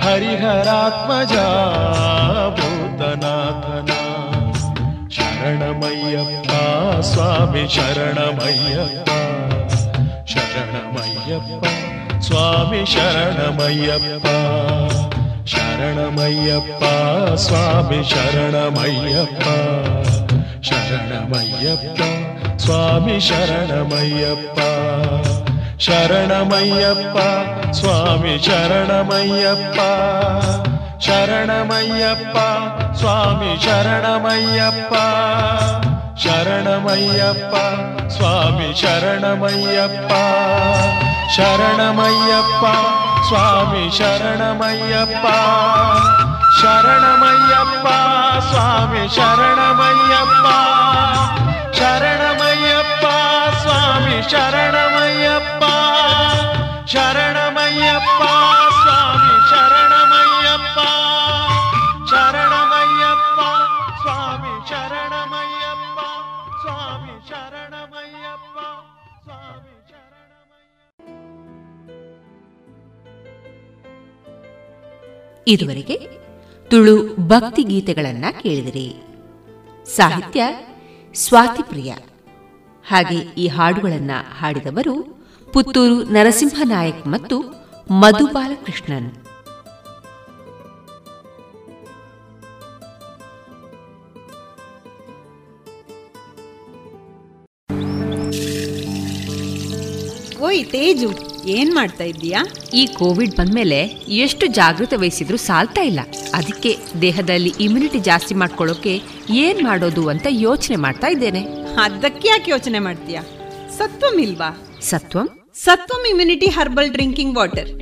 [SPEAKER 7] हरिहरात्मजाभूत शरणमय्यप्पा स्वामि शरणमय्यप्पा शरणमय्यप्पा स्वामि शरणमय्यप्पा शरणमय्यप्पा स्वामि शरणमय्यप्पा शरणमय्यप्पा स्वामि शरणमय्यप्पा शरणमय्यप्पा स्वामि शरणमय्यप्पा சரணமையப்பா சுவாமி சரணமையப்பா. சரணமையப்பா சுவாமி சரணமையப்பா. சரணமையப்பா சுவாமி சரணமையப்பா. சரணமையப்பா சுவாமி சரணமையப்பா. சரணமையப்பா சுவாமி சரணமையப்பா. சரணமையப்பா
[SPEAKER 2] ಇದುವರೆಗೆ ತುಳು ಭಕ್ತಿ ಗೀತೆಗಳನ್ನ ಕೇಳಿದಿರಿ. ಸಾಹಿತ್ಯ ಸ್ವಾತಿಪ್ರಿಯ ಹಾಗೆ ಈ ಹಾಡುಗಳನ್ನ ಹಾಡಿದವರು ಪುತ್ತೂರು ನರಸಿಂಹನಾಯಕ್ ಮತ್ತು ಮಧು ಬಾಲಕೃಷ್ಣನ್.
[SPEAKER 8] ಓಯ್ ತೇಜು ಏನ್ ಮಾಡ್ತಾ ಇದ್ದೀಯಾ?
[SPEAKER 2] ಈ ಕೋವಿಡ್ ಬಂದ್ಮೇಲೆ ಎಷ್ಟು ಜಾಗೃತೆ ವಹಿಸಿದ್ರು ಸಾಲ್ತಾ ಇಲ್ಲ. ಅದಕ್ಕೆ ದೇಹದಲ್ಲಿ ಇಮ್ಯುನಿಟಿ ಜಾಸ್ತಿ ಮಾಡ್ಕೊಳ್ಳೋಕೆ ಏನ್ ಮಾಡೋದು ಅಂತ ಯೋಚನೆ ಮಾಡ್ತಾ ಇದ್ದೇನೆ.
[SPEAKER 8] ಅದಕ್ಕೆ ಯಾಕೆ ಯೋಚನೆ ಮಾಡ್ತೀಯಾ? ಸತ್ವಂ ಇಲ್ವಾ?
[SPEAKER 2] Satvam?
[SPEAKER 8] Satvam immunity herbal drinking water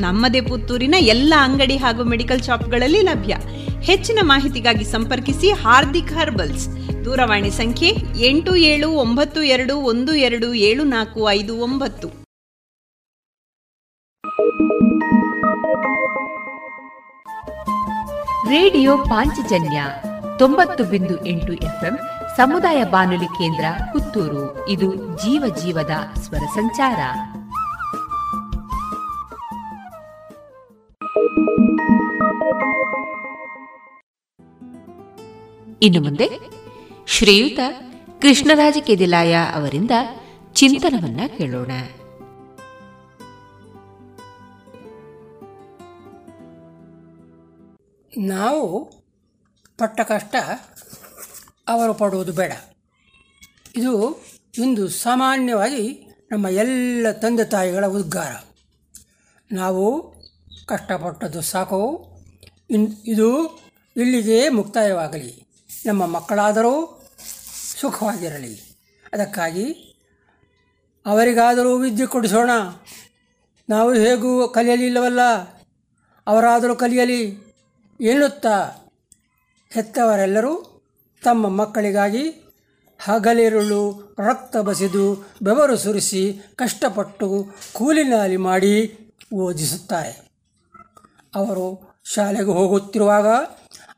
[SPEAKER 8] ನಮ್ಮದೇ ಪುತ್ತೂರಿನ ಎಲ್ಲ ಅಂಗಡಿ ಹಾಗೂ ಮೆಡಿಕಲ್ ಶಾಪ್ಗಳಲ್ಲಿ ಲಭ್ಯ. ಹೆಚ್ಚಿನ ಮಾಹಿತಿಗಾಗಿ ಸಂಪರ್ಕಿಸಿ ಹಾರ್ದಿಕ್ ಹರ್ಬಲ್ಸ್. ದೂರವಾಣಿ ಸಂಖ್ಯೆ ಎಂಟು ಏಳು ಒಂಬತ್ತು ಎರಡು ಒಂದು ಎರಡು ಏಳು ನಾಲ್ಕು ಐದು ಒಂಬತ್ತು.
[SPEAKER 2] ರೇಡಿಯೋ ಪಾಂಚಜನ್ಯ ತೊಂಬತ್ತು ಬಿಂದು ಎಂಟು ಎಫ್ಎಂ ಸಮುದಾಯ ಬಾನುಲಿ ಕೇಂದ್ರ ಪುತ್ತೂರು. ಇದು ಜೀವ ಜೀವದ ಸ್ವರ ಸಂಚಾರ. ಇನ್ನು ಮುಂದೆ ಶ್ರೀಯುತ ಕೃಷ್ಣರಾಜ ಕೆದಿಲಾಯ ಅವರಿಂದ ಚಿಂತನವನ್ನ ಕೇಳೋಣ.
[SPEAKER 9] ನಾವು ಪಟ್ಟ ಕಷ್ಟ ಅವರು ಪಡುವುದು ಬೇಡ. ಇದು ಇಂದು ಸಾಮಾನ್ಯವಾಗಿ ನಮ್ಮ ಎಲ್ಲ ತಂದೆ ತಾಯಿಗಳ ಉದ್ಗಾರ. ನಾವು ಕಷ್ಟಪಟ್ಟದ್ದು ಸಾಕು. ಇನ್ ಇದು ಇಲ್ಲಿಗೆ ಮುಕ್ತಾಯವಾಗಲಿ. ನಮ್ಮ ಮಕ್ಕಳಾದರೂ ಸುಖವಾಗಿರಲಿ. ಅದಕ್ಕಾಗಿ ಅವರಿಗಾದರೂ ವಿದ್ಯೆ ಕೊಡಿಸೋಣ. ನಾವು ಹೇಗೂ ಕಲಿಯಲಿಲ್ಲವಲ್ಲ ಅವರಾದರೂ ಕಲಿಯಲಿ ಎನ್ನುತ್ತಾ? ಹೆತ್ತವರೆಲ್ಲರೂ ತಮ್ಮ ಮಕ್ಕಳಿಗಾಗಿ ಹಗಲಿರುಳು ರಕ್ತ ಬಸಿದು ಬೆವರು ಸುರಿಸಿ ಕಷ್ಟಪಟ್ಟು ಕೂಲಿನಾಲಿ ಮಾಡಿ ಓದಿಸುತ್ತಾರೆ. ಅವರು ಶಾಲೆಗೆ ಹೋಗುತ್ತಿರುವಾಗ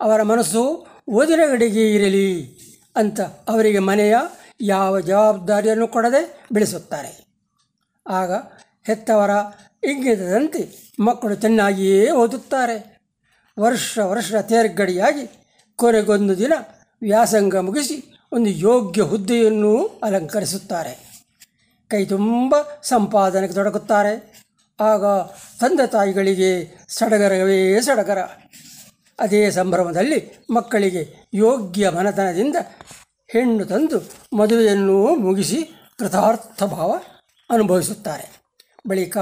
[SPEAKER 9] ಅವರ ಮನಸ್ಸು ಓದಿನ ಕಡೆಗೆ ಇರಲಿ ಅಂತ ಅವರಿಗೆ ಮನೆಯ ಯಾವ ಜವಾಬ್ದಾರಿಯನ್ನು ಕೊಡದೆ ಬೆಳೆಸುತ್ತಾರೆ. ಆಗ ಹೆತ್ತವರ ಇಂಗಿತದಂತೆ ಮಕ್ಕಳು ಚೆನ್ನಾಗಿಯೇ ಓದುತ್ತಾರೆ. ವರ್ಷ ವರ್ಷ ತೇರ್ಗಡಿಯಾಗಿ ಕೊನೆಗೊಂದು ದಿನ ವ್ಯಾಸಂಗ ಮುಗಿಸಿ ಒಂದು ಯೋಗ್ಯ ಹುದ್ದೆಯನ್ನು ಅಲಂಕರಿಸುತ್ತಾರೆ. ಕೈ ತುಂಬ ಸಂಪಾದನೆಗೆ ತೊಡಗುತ್ತಾರೆ. ಆಗ ತಂದೆ ತಾಯಿಗಳಿಗೆ ಸಡಗರವೇ ಸಡಗರ. ಅದೇ ಸಂಭ್ರಮದಲ್ಲಿ ಮಕ್ಕಳಿಗೆ ಯೋಗ್ಯ ಮನತನದಿಂದ ಹೆಣ್ಣು ತಂದು ಮದುವೆಯನ್ನು ಮುಗಿಸಿ ಕೃತಾರ್ಥ ಭಾವ ಅನುಭವಿಸುತ್ತಾರೆ. ಬಳಿಕ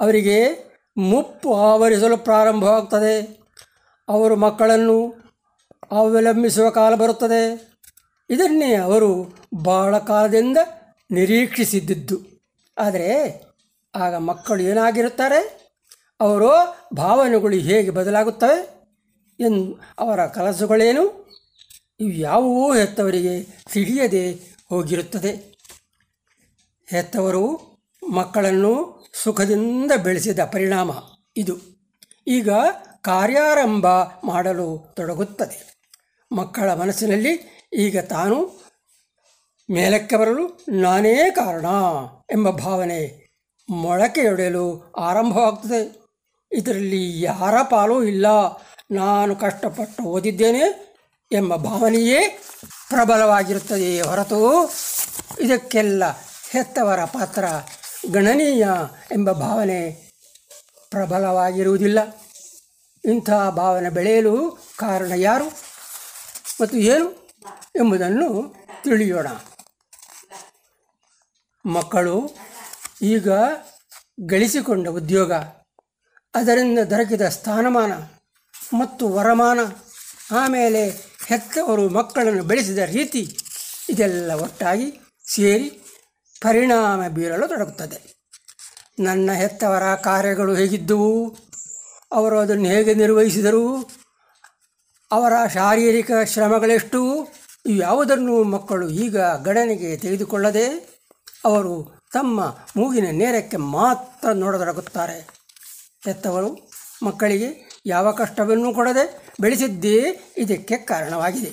[SPEAKER 9] ಅವರಿಗೆ ಮುಪ್ಪು ಆವರಿಸಲು ಪ್ರಾರಂಭವಾಗ್ತದೆ ಅವರು ಮಕ್ಕಳನ್ನು ಅವಲಂಬಿಸುವ ಕಾಲ ಬರುತ್ತದೆ. ಇದನ್ನೇ ಅವರು ಬಹಳ ಕಾಲದಿಂದ ನಿರೀಕ್ಷಿಸಿದ್ದು ಆದರೆ ಆಗ ಮಕ್ಕಳು ಏನಾಗಿರುತ್ತಾರೆ? ಅವರು ಭಾವನೆಗಳು ಹೇಗೆ ಬದಲಾಗುತ್ತವೆ? ಎಂದು ಅವರ ಕಲಸುಗಳೇನು? ಇವು ಯಾವುವೂ ಹೆತ್ತವರಿಗೆ ತಿಳಿಯದೆ ಹೋಗಿರುತ್ತದೆ. ಹೆತ್ತವರು ಮಕ್ಕಳನ್ನು ಸುಖದಿಂದ ಬೆಳೆಸಿದ ಪರಿಣಾಮ ಇದು. ಈಗ ಕಾರ್ಯಾರಂಭ ಮಾಡಲು ತೊಡಗುತ್ತದೆ. ಮಕ್ಕಳ ಮನಸ್ಸಿನಲ್ಲಿ ಈಗ ತಾನು ಮೇಲಕ್ಕೆ ಬರಲು ನಾನೇ ಕಾರಣ ಎಂಬ ಭಾವನೆ ಮೊಳಕೆಯೊಡೆಯಲು ಆರಂಭವಾಗ್ತದೆ. ಇದರಲ್ಲಿ ಯಾರ ಪಾಲೂ ಇಲ್ಲ. ನಾನು ಕಷ್ಟಪಟ್ಟು ಓದಿದ್ದೇನೆ ಎಂಬ ಭಾವನೆಯೇ ಪ್ರಬಲವಾಗಿರುತ್ತದೆ ಹೊರತು ಇದಕ್ಕೆಲ್ಲ ಹೆತ್ತವರ ಪಾತ್ರ ಗಣನೀಯ ಎಂಬ ಭಾವನೆ ಪ್ರಬಲವಾಗಿರುವುದಿಲ್ಲ. ಇಂಥ ಭಾವನೆ ಬೆಳೆಯಲು ಕಾರಣ ಯಾರು ಮತ್ತು ಏನು ಎಂಬುದನ್ನು ತಿಳಿಯೋಣ. ಮಕ್ಕಳು ಈಗ ಗಳಿಸಿಕೊಂಡ ಉದ್ಯೋಗ, ಅದರಿಂದ ದೊರಕಿದ ಸ್ಥಾನಮಾನ ಮತ್ತು ವರಮಾನ, ಆಮೇಲೆ ಹೆತ್ತವರು ಮಕ್ಕಳನ್ನು ಬೆಳೆಸಿದ ರೀತಿ ಇದೆಲ್ಲ ಒಟ್ಟಾಗಿ ಸೇರಿ ಪರಿಣಾಮ ಬೀರಲು ತೊಡಗುತ್ತದೆ. ನನ್ನ ಹೆತ್ತವರ ಕಾರ್ಯಗಳು ಹೇಗಿದ್ದವು? ಅವರು ಅದನ್ನು ಹೇಗೆ ನಿರ್ವಹಿಸಿದರು? ಅವರ ಶಾರೀರಿಕ ಶ್ರಮಗಳೆಷ್ಟು? ಯಾವುದನ್ನು ಮಕ್ಕಳು ಈಗ ಗಣನೆಗೆ ತೆಗೆದುಕೊಳ್ಳದೆ? ಅವರು ತಮ್ಮ ಮೂಗಿನ ನೇರಕ್ಕೆ ಮಾತ್ರ ನೋಡತೊಡಗುತ್ತಾರೆ. ಹೆತ್ತವರು ಮಕ್ಕಳಿಗೆ ಯಾವ ಕಷ್ಟವನ್ನೂ ಕೊಡದೆ ಬೆಳೆಸಿದ್ದೇ ಇದಕ್ಕೆ ಕಾರಣವಾಗಿದೆ.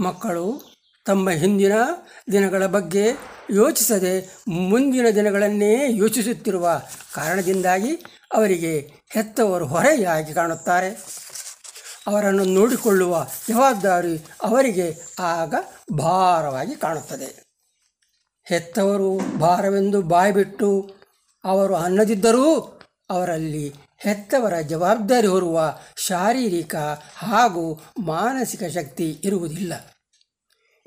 [SPEAKER 9] ಮಕ್ಕಳು ತಮ್ಮ ಹಿಂದಿನ ದಿನಗಳ ಬಗ್ಗೆ ಯೋಚಿಸದೆ ಮುಂದಿನ ದಿನಗಳನ್ನೇ ಯೋಚಿಸುತ್ತಿರುವ ಕಾರಣದಿಂದಾಗಿ ಅವರಿಗೆ ಹೆತ್ತವರು ಹೊರೆಯಾಗಿ ಕಾಣುತ್ತಾರೆ. ಅವರನ್ನು ನೋಡಿಕೊಳ್ಳುವ ಜವಾಬ್ದಾರಿ ಅವರಿಗೆ ಆಗ ಭಾರವಾಗಿ ಕಾಣುತ್ತದೆ. ಹೆತ್ತವರು ಭಾರವೆಂದು ಬಾಯ್ಬಿಟ್ಟು ಅವರು ಅನ್ನದಿದ್ದರೂ ಅವರಲ್ಲಿ ಹೆತ್ತವರ ಜವಾಬ್ದಾರಿ ಹೊರುವ ಶಾರೀರಿಕ ಹಾಗೂ ಮಾನಸಿಕ ಶಕ್ತಿ ಇರುವುದಿಲ್ಲ.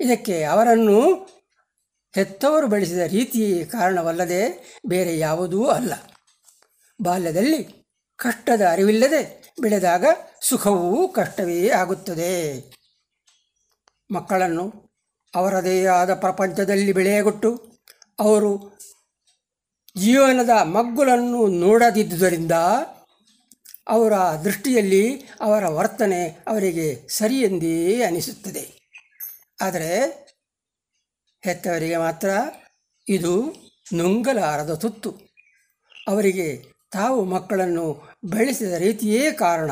[SPEAKER 9] ಇದಕ್ಕೆ ಅವರನ್ನು ಹೆತ್ತವರು ಬೆಳೆಸಿದ ರೀತಿಯೇ ಕಾರಣವಲ್ಲದೆ ಬೇರೆ ಯಾವುದೂ ಅಲ್ಲ. ಬಾಲ್ಯದಲ್ಲಿ ಕಷ್ಟದ ಅರಿವಿಲ್ಲದೆ ಬೆಳೆದಾಗ ಸುಖವೂ ಕಷ್ಟವೇ ಆಗುತ್ತದೆ. ಮಕ್ಕಳನ್ನು ಅವರದೇ ಆದ ಪ್ರಪಂಚದಲ್ಲಿ ಬೆಳೆಯಗೊಟ್ಟು ಅವರು ಜೀವನದ ಮಗ್ಗುಲನ್ನು ನೋಡದಿದ್ದುದರಿಂದ ಅವರ ದೃಷ್ಟಿಯಲ್ಲಿ ಅವರ ವರ್ತನೆ ಅವರಿಗೆ ಸರಿಯೆಂದೇ ಅನಿಸುತ್ತದೆ. ಆದರೆ ಹೆತ್ತವರಿಗೆ ಮಾತ್ರ ಇದು ನುಂಗಲಾರದ ತುತ್ತು. ಅವರಿಗೆ ತಾವು ಮಕ್ಕಳನ್ನು ಬೆಳೆಸಿದ ರೀತಿಯೇ ಕಾರಣ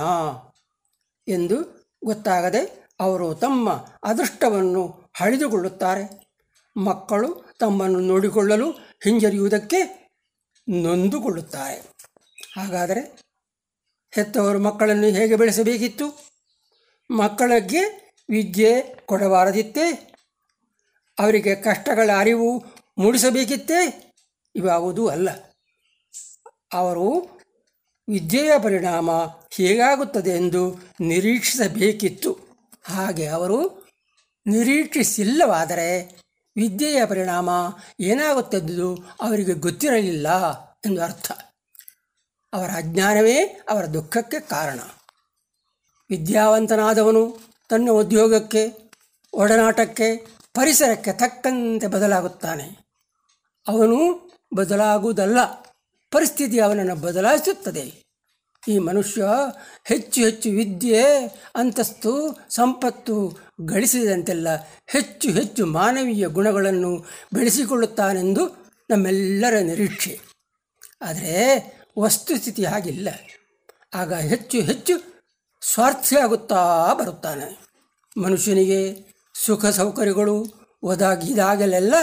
[SPEAKER 9] ಎಂದು ಗೊತ್ತಾಗದೆ ಅವರು ತಮ್ಮ ಅದೃಷ್ಟವನ್ನು ಹಳಿದುಕೊಳ್ಳುತ್ತಾರೆ ಮಕ್ಕಳು ತಮ್ಮನ್ನು ನೋಡಿಕೊಳ್ಳಲು ಹಿಂಜರಿಯುವುದಕ್ಕೆ ನೊಂದುಕೊಳ್ಳುತ್ತಾರೆ. ಹಾಗಾದರೆ ಹೆತ್ತವರು ಮಕ್ಕಳನ್ನು ಹೇಗೆ ಬೆಳೆಸಬೇಕಿತ್ತು? ಮಕ್ಕಳಿಗೆ ವಿದ್ಯೆ ಕೊಡಬಾರದಿತ್ತೇ? ಅವರಿಗೆ ಕಷ್ಟಗಳ ಅರಿವು ಮೂಡಿಸಬೇಕಿತ್ತೇ? ಇವಾವುದೂ ಅಲ್ಲ. ಅವರು ವಿದ್ಯೆಯ ಪರಿಣಾಮ ಹೇಗಾಗುತ್ತದೆ ಎಂದು ನಿರೀಕ್ಷಿಸಬೇಕಿತ್ತು. ಹಾಗೆ ಅವರು ನಿರೀಕ್ಷಿಸಿಲ್ಲವಾದರೆ ವಿದ್ಯೆಯ ಪರಿಣಾಮ ಏನಾಗುತ್ತದ್ದು ಅವರಿಗೆ ಗೊತ್ತಿರಲಿಲ್ಲ ಎಂದು ಅರ್ಥ. ಅವರ ಅಜ್ಞಾನವೇ ಅವರ ದುಃಖಕ್ಕೆ ಕಾರಣ. ವಿದ್ಯಾವಂತನಾದವನು ತನ್ನ ಉದ್ಯೋಗಕ್ಕೆ, ಒಡನಾಟಕ್ಕೆ, ಪರಿಸರಕ್ಕೆ ತಕ್ಕಂತೆ ಬದಲಾಗುತ್ತಾನೆ. ಅವನು ಬದಲಾಗುವುದಲ್ಲ, ಪರಿಸ್ಥಿತಿ ಅವನನ್ನು ಬದಲಾಯಿಸುತ್ತದೆ. ಈ ಮನುಷ್ಯ ಹೆಚ್ಚು ಹೆಚ್ಚು ವಿದ್ಯೆ, ಅಂತಸ್ತು, ಸಂಪತ್ತು ಗಳಿಸಿದಂತೆಲ್ಲ ಹೆಚ್ಚು ಹೆಚ್ಚು ಮಾನವೀಯ ಗುಣಗಳನ್ನು ಬೆಳೆಸಿಕೊಳ್ಳುತ್ತಾನೆಂದು ನಮ್ಮೆಲ್ಲರ ನಿರೀಕ್ಷೆ. ಆದರೆ ವಸ್ತುಸ್ಥಿತಿ ಹಾಗಿಲ್ಲ. ಆಗ ಹೆಚ್ಚು ಹೆಚ್ಚು ಸ್ವಾರ್ಥಿಯಾಗುತ್ತಾ ಬರುತ್ತಾನೆ. ಮನುಷ್ಯನಿಗೆ ಸುಖ ಸೌಕರ್ಯಗಳು ಒದಗಿದಾಗಲೆಲ್ಲ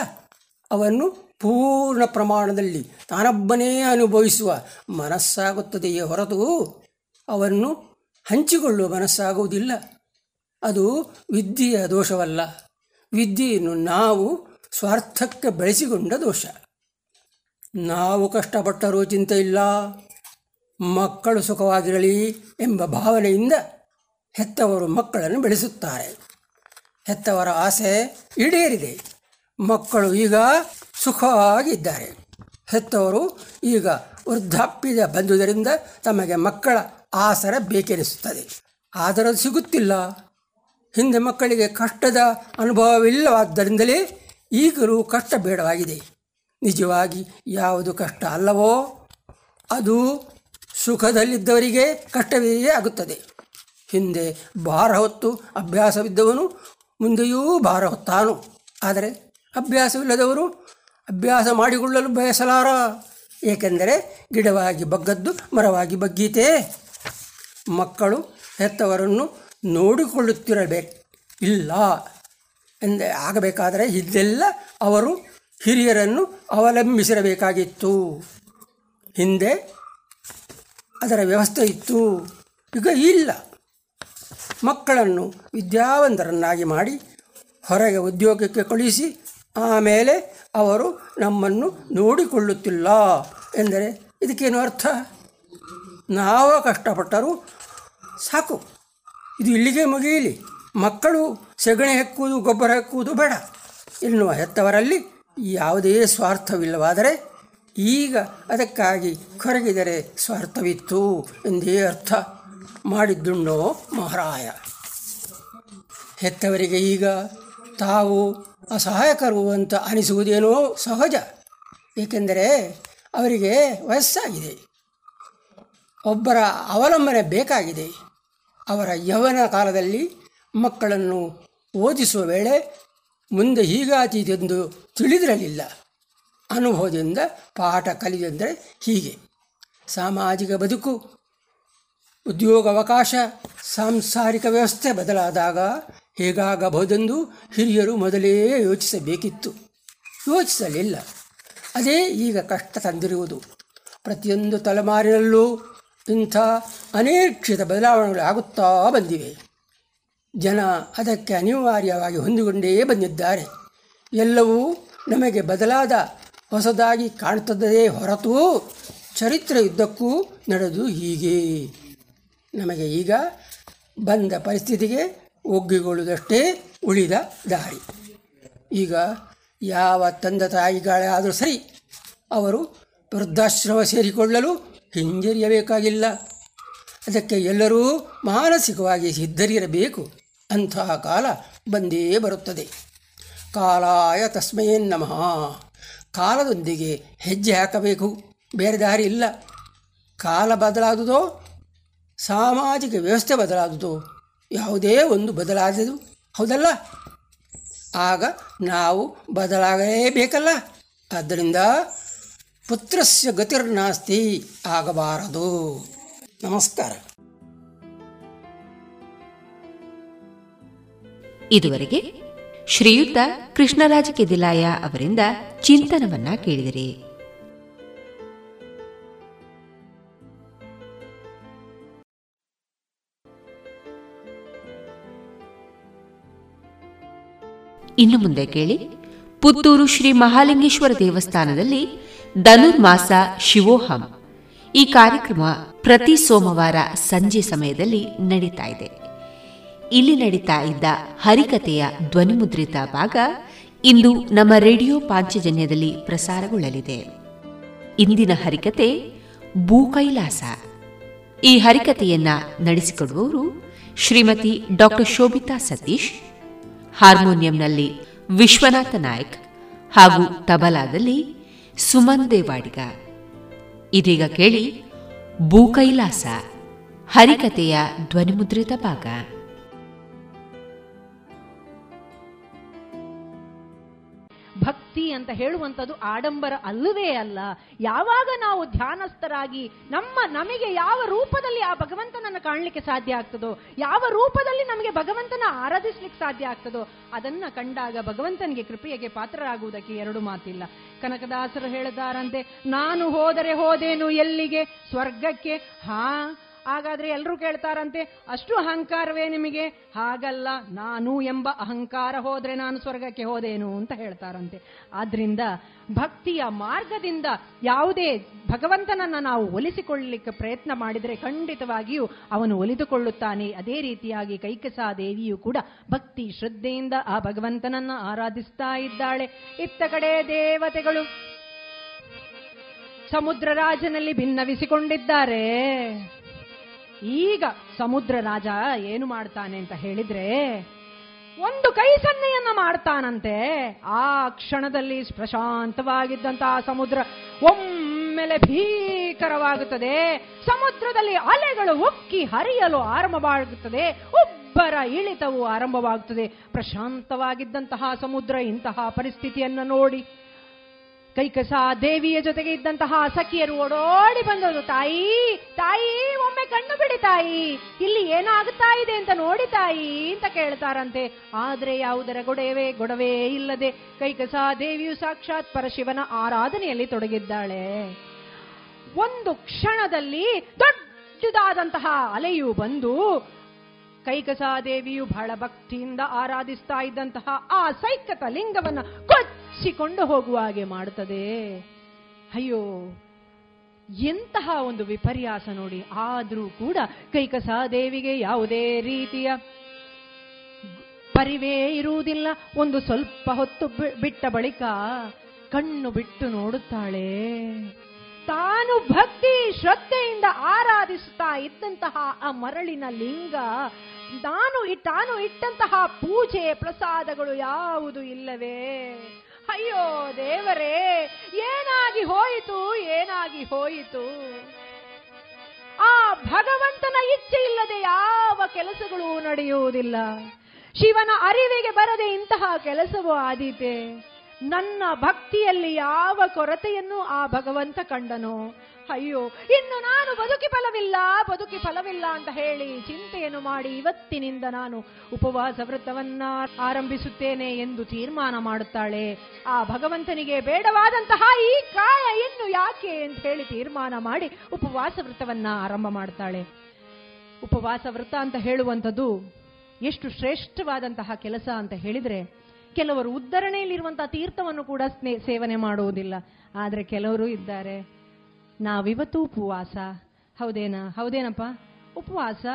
[SPEAKER 9] ಅವನ್ನು ಪೂರ್ಣ ಪ್ರಮಾಣದಲ್ಲಿ ತಾನೊಬ್ಬನೇ ಅನುಭವಿಸುವ ಮನಸ್ಸಾಗುತ್ತದೆಯೇ ಹೊರತು ಅವನ್ನು ಹಂಚಿಕೊಳ್ಳುವ ಮನಸ್ಸಾಗುವುದಿಲ್ಲ. ಅದು ವಿದ್ಯೆಯ ದೋಷವಲ್ಲ. ವಿದ್ಯೆಯನ್ನು ನಾವು ಸ್ವಾರ್ಥಕ್ಕೆ ಬೆಳೆಸಿಕೊಂಡ ದೋಷ. ನಾವು ಕಷ್ಟಪಟ್ಟರೂ ಚಿಂತೆ ಇಲ್ಲ. ಮಕ್ಕಳು ಸುಖವಾಗಿರಲಿ ಎಂಬ ಭಾವನೆಯಿಂದ ಹೆತ್ತವರು ಮಕ್ಕಳನ್ನು ಬೆಳೆಸುತ್ತಾರೆ. ಹೆತ್ತವರ ಆಸೆ ಈಡೇರಿದೆ. ಮಕ್ಕಳು ಈಗ ಸುಖವಾಗಿದ್ದಾರೆ. ಹೆತ್ತವರು ಈಗ ವೃದ್ಧಾಪ್ಯ ಬಂದುದರಿಂದ ತಮಗೆ ಮಕ್ಕಳ ಆಸರ ಬೇಕೆನಿಸುತ್ತದೆ. ಆದರೆ ಸಿಗುತ್ತಿಲ್ಲ. ಹಿಂದೆ ಮಕ್ಕಳಿಗೆ ಕಷ್ಟದ ಅನುಭವವಿಲ್ಲವಾದ್ದರಿಂದಲೇ ಈಗಲೂ ಕಷ್ಟ ಬೇಡವಾಗಿದೆ. ನಿಜವಾಗಿ ಯಾವುದು ಕಷ್ಟ ಅಲ್ಲವೋ? ಅದು ಸುಖದಲ್ಲಿದ್ದವರಿಗೆ ಕಷ್ಟವೇ ಆಗುತ್ತದೆ. ಹಿಂದೆ ಭಾರ ಹೊತ್ತು ಅಭ್ಯಾಸವಿದ್ದವನು ಮುಂದೆಯೂ ಭಾರ ಹೊತ್ತಾನು. ಆದರೆ ಅಭ್ಯಾಸವಿಲ್ಲದವರು ಅಭ್ಯಾಸ ಮಾಡಿಕೊಳ್ಳಲು ಬಯಸಲಾರ. ಏಕೆಂದರೆ ಗಿಡವಾಗಿ ಬಗ್ಗದ್ದು ಮರವಾಗಿ ಬಗ್ಗೀತೆ. ಮಕ್ಕಳು ಹೆತ್ತವರನ್ನು ನೋಡಿಕೊಳ್ಳುತ್ತಿರಬೇಕು. ಇಲ್ಲ ಎಂದ ಆಗಬೇಕಾದರೆ ಇದೆಲ್ಲ ಅವರು ಹಿರಿಯರನ್ನು ಅವಲಂಬಿಸಿರಬೇಕಾಗಿತ್ತು. ಹಿಂದೆ ಅದರ ವ್ಯವಸ್ಥೆ ಇತ್ತು. ಈಗ ಇಲ್ಲ. ಮಕ್ಕಳನ್ನು ವಿದ್ಯಾವಂತರನ್ನಾಗಿ ಮಾಡಿ ಹೊರಗೆ ಉದ್ಯೋಗಕ್ಕೆ ಕಳುಹಿಸಿ ಆಮೇಲೆ ಅವರು ನಮ್ಮನ್ನು ನೋಡಿಕೊಳ್ಳುತ್ತಿಲ್ಲ ಎಂದರೆ ಇದಕ್ಕೇನು ಅರ್ಥ? ನಾವು ಕಷ್ಟಪಟ್ಟರೂ ಸಾಕು. ಇದು ಇಲ್ಲಿಗೆ ಮುಗಿಯಲಿ. ಮಕ್ಕಳು ಸೆಗಣಿ ಹೆಕ್ಕುವುದು ಗೊಬ್ಬರ ಹೆಕ್ಕುವುದು ಬೇಡ. ಎನ್ನುವ ಹೆತ್ತವರಲ್ಲಿ ಯಾವುದೇ ಸ್ವಾರ್ಥವಿಲ್ಲವಾದರೆ ಈಗ ಅದಕ್ಕಾಗಿ ಕೊರಗಿದರೆ ಸ್ವಾರ್ಥವಿತ್ತು ಎಂದೇ ಅರ್ಥ ಮಾಡಿದ್ದುಣ್ಣೋ ಮಹಾರಾಯ. ಹೆತ್ತವರಿಗೆ ಈಗ ತಾವು ಅಸಹಾಯಕರು ಅಂತ ಅನಿಸುವುದೇನೋ ಸಹಜ. ಏಕೆಂದರೆ ಅವರಿಗೆ ವಯಸ್ಸಾಗಿದೆ. ಒಬ್ಬರ ಅವಲಂಬನೆ ಬೇಕಾಗಿದೆ. ಅವರ ಯೌವನ ಕಾಲದಲ್ಲಿ ಮಕ್ಕಳನ್ನು ಓದಿಸುವ ವೇಳೆ ಮುಂದೆ ಹೀಗಾತೀತೆಂದು ತಿಳಿದಿರಲಿಲ್ಲ. ಅನುಭವದಿಂದ ಪಾಠ ಕಲಿಯೆಂದರೆ ಹೀಗೆ. ಸಾಮಾಜಿಕ ಬದುಕು, ಉದ್ಯೋಗಾವಕಾಶ, ಸಾಂಸಾರಿಕ ವ್ಯವಸ್ಥೆ ಬದಲಾದಾಗ ಹೇಗಾಗಬಹುದೆಂದು ಹಿರಿಯರು ಮೊದಲೇ ಯೋಚಿಸಬೇಕಿತ್ತು. ಯೋಚಿಸಲಿಲ್ಲ. ಅದೇ ಈಗ ಕಷ್ಟ ತಂದಿರುವುದು. ಪ್ರತಿಯೊಂದು ತಲೆಮಾರಿನಲ್ಲೂ ಇಂಥ ಅನೇಕ್ಷಿತ ಬದಲಾವಣೆಗಳು ಆಗುತ್ತಾ ಬಂದಿವೆ. ಜನ ಅದಕ್ಕೆ ಅನಿವಾರ್ಯವಾಗಿ ಹೊಂದಿಕೊಂಡೇ ಬಂದಿದ್ದಾರೆ. ಎಲ್ಲವೂ ನಮಗೆ ಬದಲಾದ ಹೊಸದಾಗಿ ಕಾಣುತ್ತದೆಯೇ ಹೊರತು ಚರಿತ್ರೆಯುದ್ದಕ್ಕೂ ನಡೆದು ಹೀಗೆ. ನಮಗೆ ಈಗ ಬಂದ ಪರಿಸ್ಥಿತಿಗೆ ಒಗ್ಗಿಕೊಳ್ಳುವುದಷ್ಟೇ ಉಳಿದ ದಾರಿ. ಈಗ ಯಾವ ತಂದೆ ತಾಯಿಗಳಾದರೂ ಸರಿ ಅವರು ವೃದ್ಧಾಶ್ರಮ ಸೇರಿಕೊಳ್ಳಲು ಹಿಂಜರಿಯಬೇಕಾಗಿಲ್ಲ. ಅದಕ್ಕೆ ಎಲ್ಲರೂ ಮಾನಸಿಕವಾಗಿ ಸಿದ್ಧರಿರಬೇಕು. ಅಂತಹ ಕಾಲ ಬಂದೇ ಬರುತ್ತದೆ. ಕಾಲಾಯ ತಸ್ಮಯೇನ್ ನಮಃ. ಕಾಲದೊಂದಿಗೆ ಹೆಜ್ಜೆ ಹಾಕಬೇಕು. ಬೇರೆ ದಾರಿ ಇಲ್ಲ. ಕಾಲ ಬದಲಾದುದೋ, ಸಾಮಾಜಿಕ ವ್ಯವಸ್ಥೆ ಬದಲಾದುದೋ ಯಾವುದೇ ಒಂದು ಬದಲಾದದು ಹೌದಲ್ಲ? ಆಗ ನಾವು ಬದಲಾಗಲೇಬೇಕಲ್ಲ. ಆದ್ದರಿಂದ ಪುತ್ರಸ್ಯ ಗತಿರ್ನಾಸ್ತಿ ಆಗಬಾರದು. ನಮಸ್ಕಾರ.
[SPEAKER 2] ಇದುವರೆಗೆ ಶ್ರೀಯುತ ಕೃಷ್ಣರಾಜ ಕೆದಿಲಾಯ ಅವರಿಂದ ಚಿಂತನವನ್ನ ಕೇಳಿದಿರಿ. ಇನ್ನು ಮುಂದೆ ಕೇಳಿ. ಪುತ್ತೂರು ಶ್ರೀ ಮಹಾಲಿಂಗೇಶ್ವರ ದೇವಸ್ಥಾನದಲ್ಲಿ ಧನುರ್ಮಾಸ ಶಿವೋಹಂ. ಈ ಕಾರ್ಯಕ್ರಮ ಪ್ರತಿ ಸೋಮವಾರ ಸಂಜೆ ಸಮಯದಲ್ಲಿ ನಡೀತಾ ಇದೆ. ಇಲ್ಲಿ ನಡೀತಾ ಇದ್ದ ಹರಿಕತೆಯ ಧ್ವನಿಮುದ್ರಿತ ಭಾಗ ಇಂದು ನಮ್ಮ ರೇಡಿಯೋ ಪಾಂಚಜನ್ಯದಲ್ಲಿ ಪ್ರಸಾರಗೊಳ್ಳಲಿದೆ. ಇಂದಿನ ಹರಿಕತೆ ಭೂಕೈಲಾಸ. ಈ ಹರಿಕತೆಯನ್ನ ನಡೆಸಿಕೊಡುವವರು ಶ್ರೀಮತಿ ಡಾಕ್ಟರ್ ಶೋಭಿತಾ ಸತೀಶ್ ಹಾರ್ಮೋನಿಯಂನಲ್ಲಿ ವಿಶ್ವನಾಥ ನಾಯಕ್ ಹಾಗೂ ತಬಲಾದಲ್ಲಿ ಸುಮನ್ ದೇವಾಡಿಗ. ಇದೀಗ ಕೇಳಿ ಭೂಕೈಲಾಸ ಹರಿಕತೆಯ ಧ್ವನಿಮುದ್ರಿತ ಭಾಗ.
[SPEAKER 10] ಅಂತ ಹೇಳುವಂಥದ್ದು ಆಡಂಬರ ಅಲ್ಲವೇ ಅಲ್ಲ. ಯಾವಾಗ ನಾವು ಧ್ಯಾನಸ್ಥರಾಗಿ ನಮ್ಮ ನಮಗೆ ಯಾವ ರೂಪದಲ್ಲಿ ಆ ಭಗವಂತನನ್ನು ಕಾಣಲಿಕ್ಕೆ ಸಾಧ್ಯ ಆಗ್ತದೋ, ಯಾವ ರೂಪದಲ್ಲಿ ನಮಗೆ ಭಗವಂತನ ಆರಾಧಿಸ್ಲಿಕ್ಕೆ ಸಾಧ್ಯ ಆಗ್ತದೋ, ಅದನ್ನ ಕಂಡಾಗ ಭಗವಂತನಿಗೆ ಕೃಪೆಗೆ ಪಾತ್ರರಾಗುವುದಕ್ಕೆ ಎರಡು ಮಾತಿಲ್ಲ. ಕನಕದಾಸರು ಹೇಳಿದಾರಂತೆ ನಾನು ಹೋದರೆ ಹೋದೇನು ಎಲ್ಲಿಗೆ? ಸ್ವರ್ಗಕ್ಕೆ? ಹಾ ಹಾಗಾದ್ರೆ ಎಲ್ಲರೂ ಕೇಳ್ತಾರಂತೆ, ಅಷ್ಟು ಅಹಂಕಾರವೇ ನಿಮಗೆ? ಹಾಗಲ್ಲ, ನಾನು ಎಂಬ ಅಹಂಕಾರ ಹೋದ್ರೆ ನಾನು ಸ್ವರ್ಗಕ್ಕೆ ಹೋದೇನು ಅಂತ ಹೇಳ್ತಾರಂತೆ. ಆದ್ರಿಂದ ಭಕ್ತಿಯ ಮಾರ್ಗದಿಂದ ಯಾವುದೇ ಭಗವಂತನನ್ನ ನಾವು ಒಲಿಸಿಕೊಳ್ಳಲಿಕ್ಕೆ ಪ್ರಯತ್ನ ಮಾಡಿದರೆ ಖಂಡಿತವಾಗಿಯೂ ಅವನು ಒಲಿದುಕೊಳ್ಳುತ್ತಾನೆ. ಅದೇ ರೀತಿಯಾಗಿ ಕೈಕಸಾ ದೇವಿಯು ಕೂಡ ಭಕ್ತಿ ಶ್ರದ್ಧೆಯಿಂದ ಆ ಭಗವಂತನನ್ನ ಆರಾಧಿಸ್ತಾ ಇದ್ದಾಳೆ. ಇತ್ತ ಕಡೆ ದೇವತೆಗಳು ಸಮುದ್ರ ರಾಜನಲ್ಲಿ ಭಿನ್ನವಿಸಿಕೊಂಡಿದ್ದಾರೆ. ಈಗ ಸಮುದ್ರ ರಾಜ ಏನು ಮಾಡ್ತಾನೆ ಅಂತ ಹೇಳಿದ್ರೆ, ಒಂದು ಕೈ ಸನ್ನೆಯನ್ನ ಮಾಡ್ತಾನಂತೆ. ಆ ಕ್ಷಣದಲ್ಲಿ ಪ್ರಶಾಂತವಾಗಿದ್ದಂತಹ ಸಮುದ್ರ ಒಮ್ಮೆಲೆ ಭೀಕರವಾಗುತ್ತದೆ. ಸಮುದ್ರದಲ್ಲಿ ಅಲೆಗಳು ಉಕ್ಕಿ ಹರಿಯಲು ಆರಂಭವಾಗುತ್ತದೆ. ಒಬ್ಬರ ಇಳಿತವು ಆರಂಭವಾಗುತ್ತದೆ. ಪ್ರಶಾಂತವಾಗಿದ್ದಂತಹ ಸಮುದ್ರ ಇಂತಹ ಪರಿಸ್ಥಿತಿಯನ್ನು ನೋಡಿ. ಕೈಕಸ ದೇವಿಯ ಜೊತೆಗೆ ಇದ್ದಂತಹ ಸಖಿಯರು ಓಡೋಡಿ ಬಂದವರು, ತಾಯಿ ತಾಯಿ, ಒಮ್ಮೆ ಕಣ್ಣು ಬಿಡಿ ತಾಯಿ, ಇಲ್ಲಿ ಏನಾಗುತ್ತಾ ಇದೆ ಅಂತ ನೋಡಿ ತಾಯಿ, ಅಂತ ಕೇಳ್ತಾರಂತೆ. ಆದ್ರೆ ಯಾವುದರ ಗೊಡವೆ ಗೊಡವೆ ಇಲ್ಲದೆ ಕೈಕಸ ದೇವಿಯು ಸಾಕ್ಷಾತ್ ಪರಶಿವನ ಆರಾಧನೆಯಲ್ಲಿ ತೊಡಗಿದ್ದಾಳೆ. ಒಂದು ಕ್ಷಣದಲ್ಲಿ ದೊಡ್ಡದಾದಂತಹ ಅಲೆಯು ಬಂದು ಕೈಕಸಾದೇವಿಯು ಬಹಳ ಭಕ್ತಿಯಿಂದ ಆರಾಧಿಸ್ತಾ ಇದ್ದಂತಹ ಆ ಸೈಕತ ಲಿಂಗವನ್ನ ಕೊಚ್ಚಿಕೊಂಡು ಹೋಗುವ ಹಾಗೆ ಮಾಡುತ್ತದೆ. ಅಯ್ಯೋ, ಎಂತಹ ಒಂದು ವಿಪರ್ಯಾಸ ನೋಡಿ. ಆದರೂ ಕೂಡ ಕೈಕಸಾದೇವಿಗೆ ಯಾವುದೇ ರೀತಿಯ ಪರಿವೇ ಇರುವುದಿಲ್ಲ. ಒಂದು ಸ್ವಲ್ಪ ಹೊತ್ತು ಬಿಟ್ಟ ಬಳಿಕ ಕಣ್ಣು ಬಿಟ್ಟು ನೋಡುತ್ತಾಳೆ. ತಾನು ಭಕ್ತಿ ಶ್ರದ್ಧೆಯಿಂದ ಆರಾಧಿಸುತ್ತಾ ಇದ್ದಂತಹ ಆ ಮರಳಿನ ಲಿಂಗ ನಾನು ತಾನು ಇಟ್ಟಂತಹ ಪೂಜೆ ಪ್ರಸಾದಗಳು ಯಾವುದು ಇಲ್ಲವೇ? ಅಯ್ಯೋ ದೇವರೇ, ಏನಾಗಿ ಹೋಯಿತು ಏನಾಗಿ ಹೋಯಿತು? ಆ ಭಗವಂತನ ಇಚ್ಛೆ ಇಲ್ಲದೆ ಯಾವ ಕೆಲಸಗಳು ನಡೆಯುವುದಿಲ್ಲ. ಶಿವನ ಅರಿವಿಗೆ ಬರದೆ ಇಂತಹ ಕೆಲಸವು ಆದೀತೆ. ನನ್ನ ಭಕ್ತಿಯಲ್ಲಿ ಯಾವ ಕೊರತೆಯನ್ನು ಆ ಭಗವಂತ ಕಂಡನೋ. ಅಯ್ಯೋ, ಇನ್ನು ನಾನು ಬದುಕಿ ಫಲವಿಲ್ಲ ಬದುಕಿ ಫಲವಿಲ್ಲ ಅಂತ ಹೇಳಿ ಚಿಂತೆಯನ್ನು ಮಾಡಿ ಇವತ್ತಿನಿಂದ ನಾನು ಉಪವಾಸ ವ್ರತವನ್ನ ಆರಂಭಿಸುತ್ತೇನೆ ಎಂದು ತೀರ್ಮಾನ ಮಾಡುತ್ತಾಳೆ. ಆ ಭಗವಂತನಿಗೆ ಬೇಡವಾದಂತಹ ಈ ಕಾಯ ಇನ್ನು ಯಾಕೆ ಅಂತ ಹೇಳಿ ತೀರ್ಮಾನ ಮಾಡಿ ಉಪವಾಸ ವ್ರತವನ್ನ ಆರಂಭ ಮಾಡ್ತಾಳೆ ಉಪವಾಸ ವ್ರತ ಅಂತ ಹೇಳುವಂಥದ್ದು ಎಷ್ಟು ಶ್ರೇಷ್ಠವಾದಂತಹ ಕೆಲಸ ಅಂತ ಹೇಳಿದ್ರೆ ಕೆಲವರು ಉದ್ಧರಣೆಯಲ್ಲಿರುವಂತಹ ತೀರ್ಥವನ್ನು ಕೂಡ ಸೇವನೆ ಮಾಡುವುದಿಲ್ಲ. ಆದರೆ ಕೆಲವರು ಇದ್ದಾರೆ. ನಾವಿವತ್ತು ಉಪವಾಸ. ಹೌದೇನಾ? ಹೌದೇನಪ್ಪ? ಉಪವಾಸ?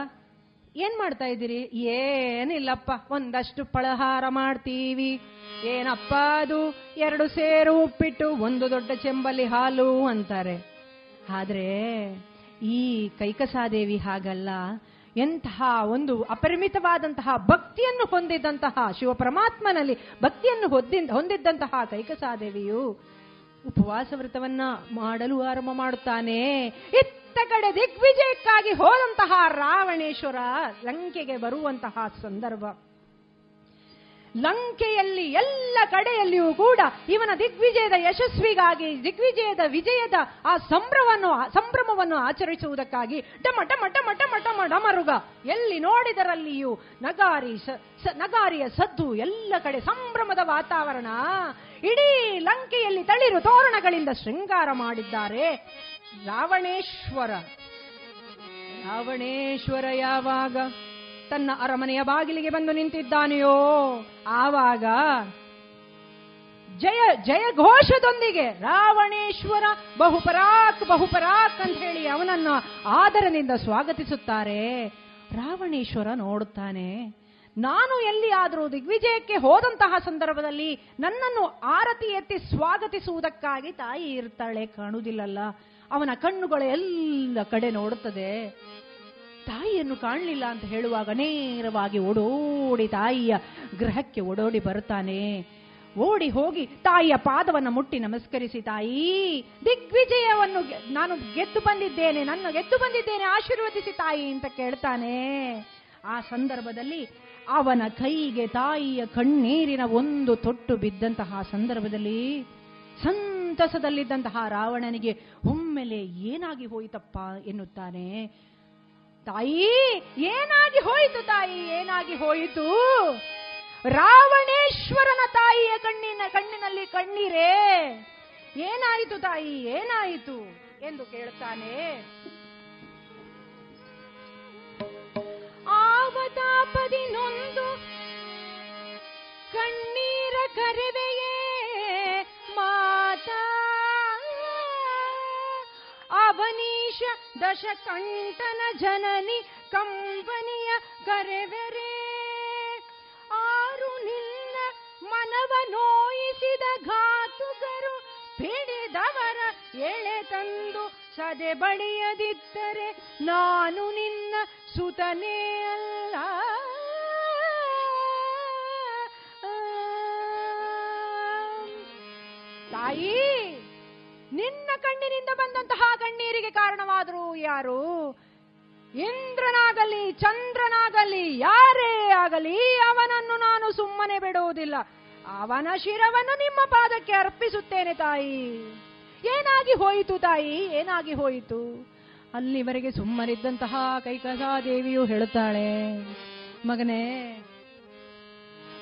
[SPEAKER 10] ಏನ್ ಮಾಡ್ತಾ ಇದ್ದೀರಿ? ಏನಿಲ್ಲಪ್ಪ, ಒಂದಷ್ಟು ಪಳಹಾರ ಮಾಡ್ತೀವಿ. ಏನಪ್ಪ ಅದು? ಎರಡು ಸೇರು ಉಪ್ಪಿಟ್ಟು, ಒಂದು ದೊಡ್ಡ ಚೆಂಬಲಿ ಹಾಲು ಅಂತಾರೆ. ಆದ್ರೆ, ಈ ಕೈಕಸಾದೇವಿ ಹಾಗಲ್ಲ. ಎಂತಹ ಒಂದು ಅಪರಿಮಿತವಾದಂತಹ ಭಕ್ತಿಯನ್ನು ಹೊಂದಿದ್ದಂತಹ ಶಿವಪರಮಾತ್ಮನಲ್ಲಿ ಭಕ್ತಿಯನ್ನು ಹೊಂದಿ ಹೊಂದಿದ್ದಂತಹ ಕೈಕಸಾದೇವಿಯು ಉಪವಾಸ ವ್ರತವನ್ನ ಮಾಡಲು ಆರಂಭ ಮಾಡುತ್ತಾನೆ. ಇತ್ತ ಕಡೆ ದಿಗ್ವಿಜಯಕ್ಕಾಗಿ ಹೋದಂತಹ ರಾವಣೇಶ್ವರ ಲಂಕೆಗೆ ಬರುವಂತಹ ಸಂದರ್ಭ. ಲಂಕೆಯಲ್ಲಿ ಎಲ್ಲ ಕಡೆಯಲ್ಲಿಯೂ ಕೂಡ ಇವನ ದಿಗ್ವಿಜಯದ ಯಶಸ್ವಿಗಾಗಿ, ದಿಗ್ವಿಜಯದ ವಿಜಯದ ಆ ಸಂಭ್ರಮವನ್ನು ಸಂಭ್ರಮವನ್ನು ಆಚರಿಸುವುದಕ್ಕಾಗಿ ಟಮ ಟಮ ಟಮ ಟಮ ಟಮ ಡಮರುಗ ಎಲ್ಲಿ ನೋಡಿದರಲ್ಲಿಯೂ ನಗಾರಿ ನಗಾರಿಯ ಸದ್ದು ಎಲ್ಲ ಕಡೆ ಸಂಭ್ರಮದ ವಾತಾವರಣ. ಇಡೀ ಲಂಕೆಯಲ್ಲಿ ತಳಿರು ತೋರಣಗಳಿಂದ ಶೃಂಗಾರ ಮಾಡಿದ್ದಾರೆ. ರಾವಣೇಶ್ವರ. ರಾವಣೇಶ್ವರ ಯಾವಾಗ? ತನ್ನ ಅರಮನೆಯ ಬಾಗಿಲಿಗೆ ಬಂದು ನಿಂತಿದ್ದಾನೆಯೋ? ಆವಾಗ ಜಯ ಜಯ ಘೋಷದೊಂದಿಗೆ ರಾವಣೇಶ್ವರ ಬಹುಪರಾಕ್ ಬಹುಪರಾಕ್ ಅಂತ ಹೇಳಿ ಅವನನ್ನು ಆದರದಿಂದ ಸ್ವಾಗತಿಸುತ್ತಾರೆ. ರಾವಣೇಶ್ವರ ನೋಡುತ್ತಾನೆ, ನಾನು ಎಲ್ಲಿ ಆದರೂ ದಿಗ್ವಿಜಯಕ್ಕೆ ಹೋದಂತಹ ಸಂದರ್ಭದಲ್ಲಿ ನನ್ನನ್ನು ಆರತಿ ಎತ್ತಿ ಸ್ವಾಗತಿಸುವುದಕ್ಕಾಗಿ ತಾಯಿ ಇರ್ತಾಳೆ, ಕಾಣುವುದಿಲ್ಲಲ್ಲ. ಅವನ ಕಣ್ಣುಗಳು ಎಲ್ಲ ಕಡೆ ನೋಡುತ್ತದೆ. ತಾಯಿಯನ್ನು ಕಾಣಲಿಲ್ಲ ಅಂತ ಹೇಳುವಾಗ ನೇರವಾಗಿ ಓಡೋಡಿ ತಾಯಿಯ ಗೃಹಕ್ಕೆ ಓಡೋಡಿ ಬರುತ್ತಾನೆ. ಓಡಿ ಹೋಗಿ ತಾಯಿಯ ಪಾದವನ್ನು ಮುಟ್ಟಿ ನಮಸ್ಕರಿಸಿ, ತಾಯಿ, ದಿಗ್ವಿಜಯವನ್ನು ನಾನು ಗೆದ್ದು ಬಂದಿದ್ದೇನೆ, ನನ್ನ ಗೆದ್ದು ಬಂದಿದ್ದೇನೆ, ಆಶೀರ್ವದಿಸಿ ತಾಯಿ, ಅಂತ ಕೇಳ್ತಾನೆ. ಆ ಸಂದರ್ಭದಲ್ಲಿ ಅವನ ಕೈಗೆ ತಾಯಿಯ ಕಣ್ಣೀರಿನ ಒಂದು ತೊಟ್ಟು ಬಿದ್ದಂತಹ ಸಂದರ್ಭದಲ್ಲಿ ಸಂತಸದಲ್ಲಿದ್ದಂತಹ ರಾವಣನಿಗೆ ಒಮ್ಮೆಲೆ ಏನಾಗಿ ಹೋಯಿತಪ್ಪ? ಎನ್ನುತ್ತಾನೆ. ತಾಯಿ, ಏನಾಗಿ ಹೋಯಿತು ತಾಯಿ? ಏನಾಗಿ ಹೋಯಿತು? ರಾವಣೇಶ್ವರನ ತಾಯಿಯ ಕಣ್ಣಿನ ಕಣ್ಣಿನಲ್ಲಿ ಕಣ್ಣೀರೇ. ಏನಾಯಿತು ತಾಯಿ? ಏನಾಯಿತು ಎಂದು ಕೇಳ್ತಾನೆ ಆವತಾಪದಿ ನೊಂದು ಕಣ್ಣೀರ ಕರೆವೆಯೇ ಮಾತಾ ಅವನೀಶ ದಶಕಂಠನ ಜನನಿ ಕಂಪನಿಯ ಕರೆವೆರೆ ಆರು ನಿನ್ನ ಮನವ ನೋಯಿಸಿದ ಘಾತುಕರು ಪಿಡಿದವರ ಎಳೆ ತಂದು ಸದೆ ಬಡಿಯದಿದ್ದರೆ ನಾನು ನಿನ್ನ ಸುತನೇ ಅಲ್ಲ. ತಾಯಿ! ನಿನ್ನ ಕಣ್ಣಿನಿಂದ ಬಂದಂತಹ ಕಣ್ಣೀರಿಗೆ ಕಾರಣವಾದರು ಯಾರು? ಇಂದ್ರನಾಗಲಿ, ಚಂದ್ರನಾಗಲಿ, ಯಾರೇ ಆಗಲಿ, ಅವನನ್ನು ನಾನು ಸುಮ್ಮನೆ ಬಿಡುವುದಿಲ್ಲ. ಅವನ ಶಿರವನ್ನು ನಿಮ್ಮ ಪಾದಕ್ಕೆ ಅರ್ಪಿಸುತ್ತೇನೆ ತಾಯಿ. ಏನಾಗಿ ಹೋಯಿತು ತಾಯಿ? ಏನಾಗಿ ಹೋಯಿತು? ಅಲ್ಲಿವರೆಗೆ ಸುಮ್ಮನಿದ್ದಂತಹ ಕೈಕಸಾದೇವಿಯು ಹೇಳುತ್ತಾಳೆ, ಮಗನೇ,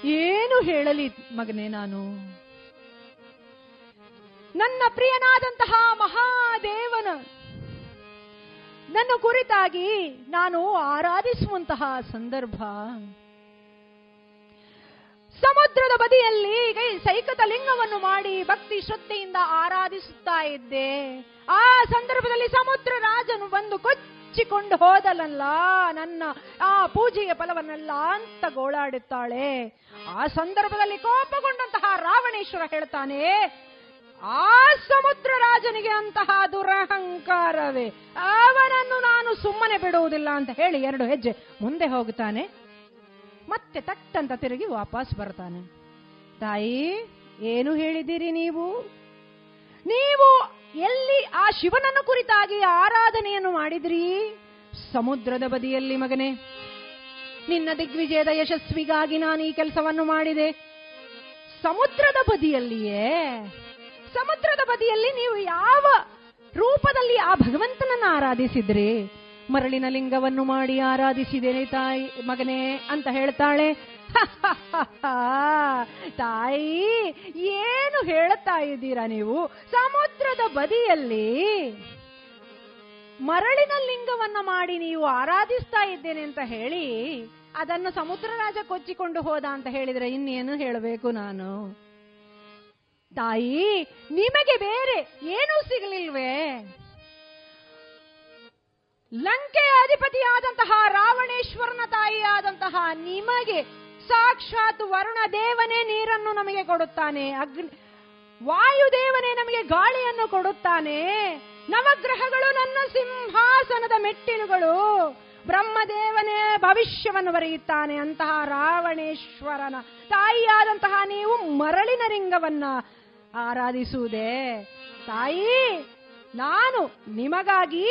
[SPEAKER 10] ಏನು ಹೇಳಲಿ ಮಗನೇ ನಾನು? ನನ್ನ ಪ್ರಿಯನಾದಂತಹ ಮಹಾದೇವನ ನನ್ನ ಕುರಿತಾಗಿ ನಾನು ಆರಾಧಿಸುವಂತಹ ಸಂದರ್ಭ. ಸಮುದ್ರದ ಬದಿಯಲ್ಲಿ ಕೈ ಸೈಕತ ಲಿಂಗವನ್ನು ಮಾಡಿ ಭಕ್ತಿ ಶ್ರದ್ಧೆಯಿಂದ ಆರಾಧಿಸುತ್ತಾ ಇದ್ದೆ. ಆ ಸಂದರ್ಭದಲ್ಲಿ ಸಮುದ್ರ ರಾಜನು ಬಂದು ಕೊಚ್ಚಿಕೊಂಡು ಹೋದಲಲ್ಲ ನನ್ನ ಆ ಪೂಜೆಯ ಫಲವನ್ನೆಲ್ಲ ಅಂತ ಗೋಳಾಡುತ್ತಾಳೆ. ಆ ಸಂದರ್ಭದಲ್ಲಿ ಕೋಪಗೊಂಡಂತಹ ರಾವಣೇಶ್ವರ ಹೇಳ್ತಾನೆ ಆ ಸಮುದ್ರ ರಾಜನಿಗೆ ಅಂತಹ ದುರಹಂಕಾರವೇ? ಅವನನ್ನು ನಾನು ಸುಮ್ಮನೆ ಬಿಡುವುದಿಲ್ಲ ಅಂತ ಹೇಳಿ ಎರಡು ಹೆಜ್ಜೆ ಮುಂದೆ ಹೋಗುತ್ತಾನೆ. ಮತ್ತೆ ತಟ್ಟಂತ ತಿರುಗಿ ವಾಪಸ್ ಬರ್ತಾನೆ ತಾಯಿ, ಏನು ಹೇಳಿದಿರಿ ನೀವು? ನೀವು ಎಲ್ಲಿ ಆ ಶಿವನನ್ನು ಕುರಿತಾಗಿ ಆರಾಧನೆಯನ್ನು ಮಾಡಿದ್ರಿ? ಸಮುದ್ರದ ಬದಿಯಲ್ಲಿ ಮಗನೇ. ನಿನ್ನ ದಿಗ್ವಿಜಯದ ಯಶಸ್ವಿಗಾಗಿ ನಾನು ಈ ಕೆಲಸವನ್ನು ಮಾಡಿದೆ. ಸಮುದ್ರದ ಬದಿಯಲ್ಲಿಯೇ ಸಮುದ್ರದ ಬದಿಯಲ್ಲಿ ನೀವು ಯಾವ ರೂಪದಲ್ಲಿ ಆ ಭಗವಂತನನ್ನ ಆರಾಧಿಸಿದ್ರಿ? ಮರಳಿನ ಲಿಂಗವನ್ನು ಮಾಡಿ ಆರಾಧಿಸಿದೇನೆ ತಾಯಿ, ಮಗನೇ ಅಂತ ಹೇಳ್ತಾಳೆ. ತಾಯಿ, ಏನು ಹೇಳ್ತಾ ಇದ್ದೀರಾ ನೀವು? ಸಮುದ್ರದ ಬದಿಯಲ್ಲಿ ಮರಳಿನ ಲಿಂಗವನ್ನ ಮಾಡಿ ನೀವು ಆರಾಧಿಸ್ತಾ ಇದ್ದೇನೆ ಅಂತ ಹೇಳಿ, ಅದನ್ನು ಸಮುದ್ರ ರಾಜ ಕೊಚ್ಚಿಕೊಂಡು ಹೋದ ಅಂತ ಹೇಳಿದ್ರೆ ಇನ್ನೇನು ಹೇಳಬೇಕು ನಾನು? ತಾಯಿ, ನಿಮಗೆ ಬೇರೆ ಏನೂ ಸಿಗಲಿಲ್ವೇ? ಲಂಕೆ ಅಧಿಪತಿಯಾದಂತಹ ರಾವಣೇಶ್ವರನ ತಾಯಿಯಾದಂತಹ ನಿಮಗೆ ಸಾಕ್ಷಾತ್ ವರುಣ ದೇವನೇ ನೀರನ್ನು ನಮಗೆ ಕೊಡುತ್ತಾನೆ, ಅಗ್ನಿ, ವಾಯುದೇವನೇ ನಮಗೆ ಗಾಳಿಯನ್ನು ಕೊಡುತ್ತಾನೆ. ನವಗ್ರಹಗಳು ನನ್ನ ಸಿಂಹಾಸನದ ಮೆಟ್ಟಿಲುಗಳು. ಬ್ರಹ್ಮದೇವನೇ ಭವಿಷ್ಯವನ್ನು ಬರೆಯುತ್ತಾನೆ ಅಂತಹ ರಾವಣೇಶ್ವರನ ತಾಯಿಯಾದಂತಹ ನೀವು ಮರಳಿನ ಲಿಂಗವನ್ನ ಆರಾಧಿಸುವುದೇ? ತಾಯಿ, ನಾನು ನಿಮಗಾಗಿ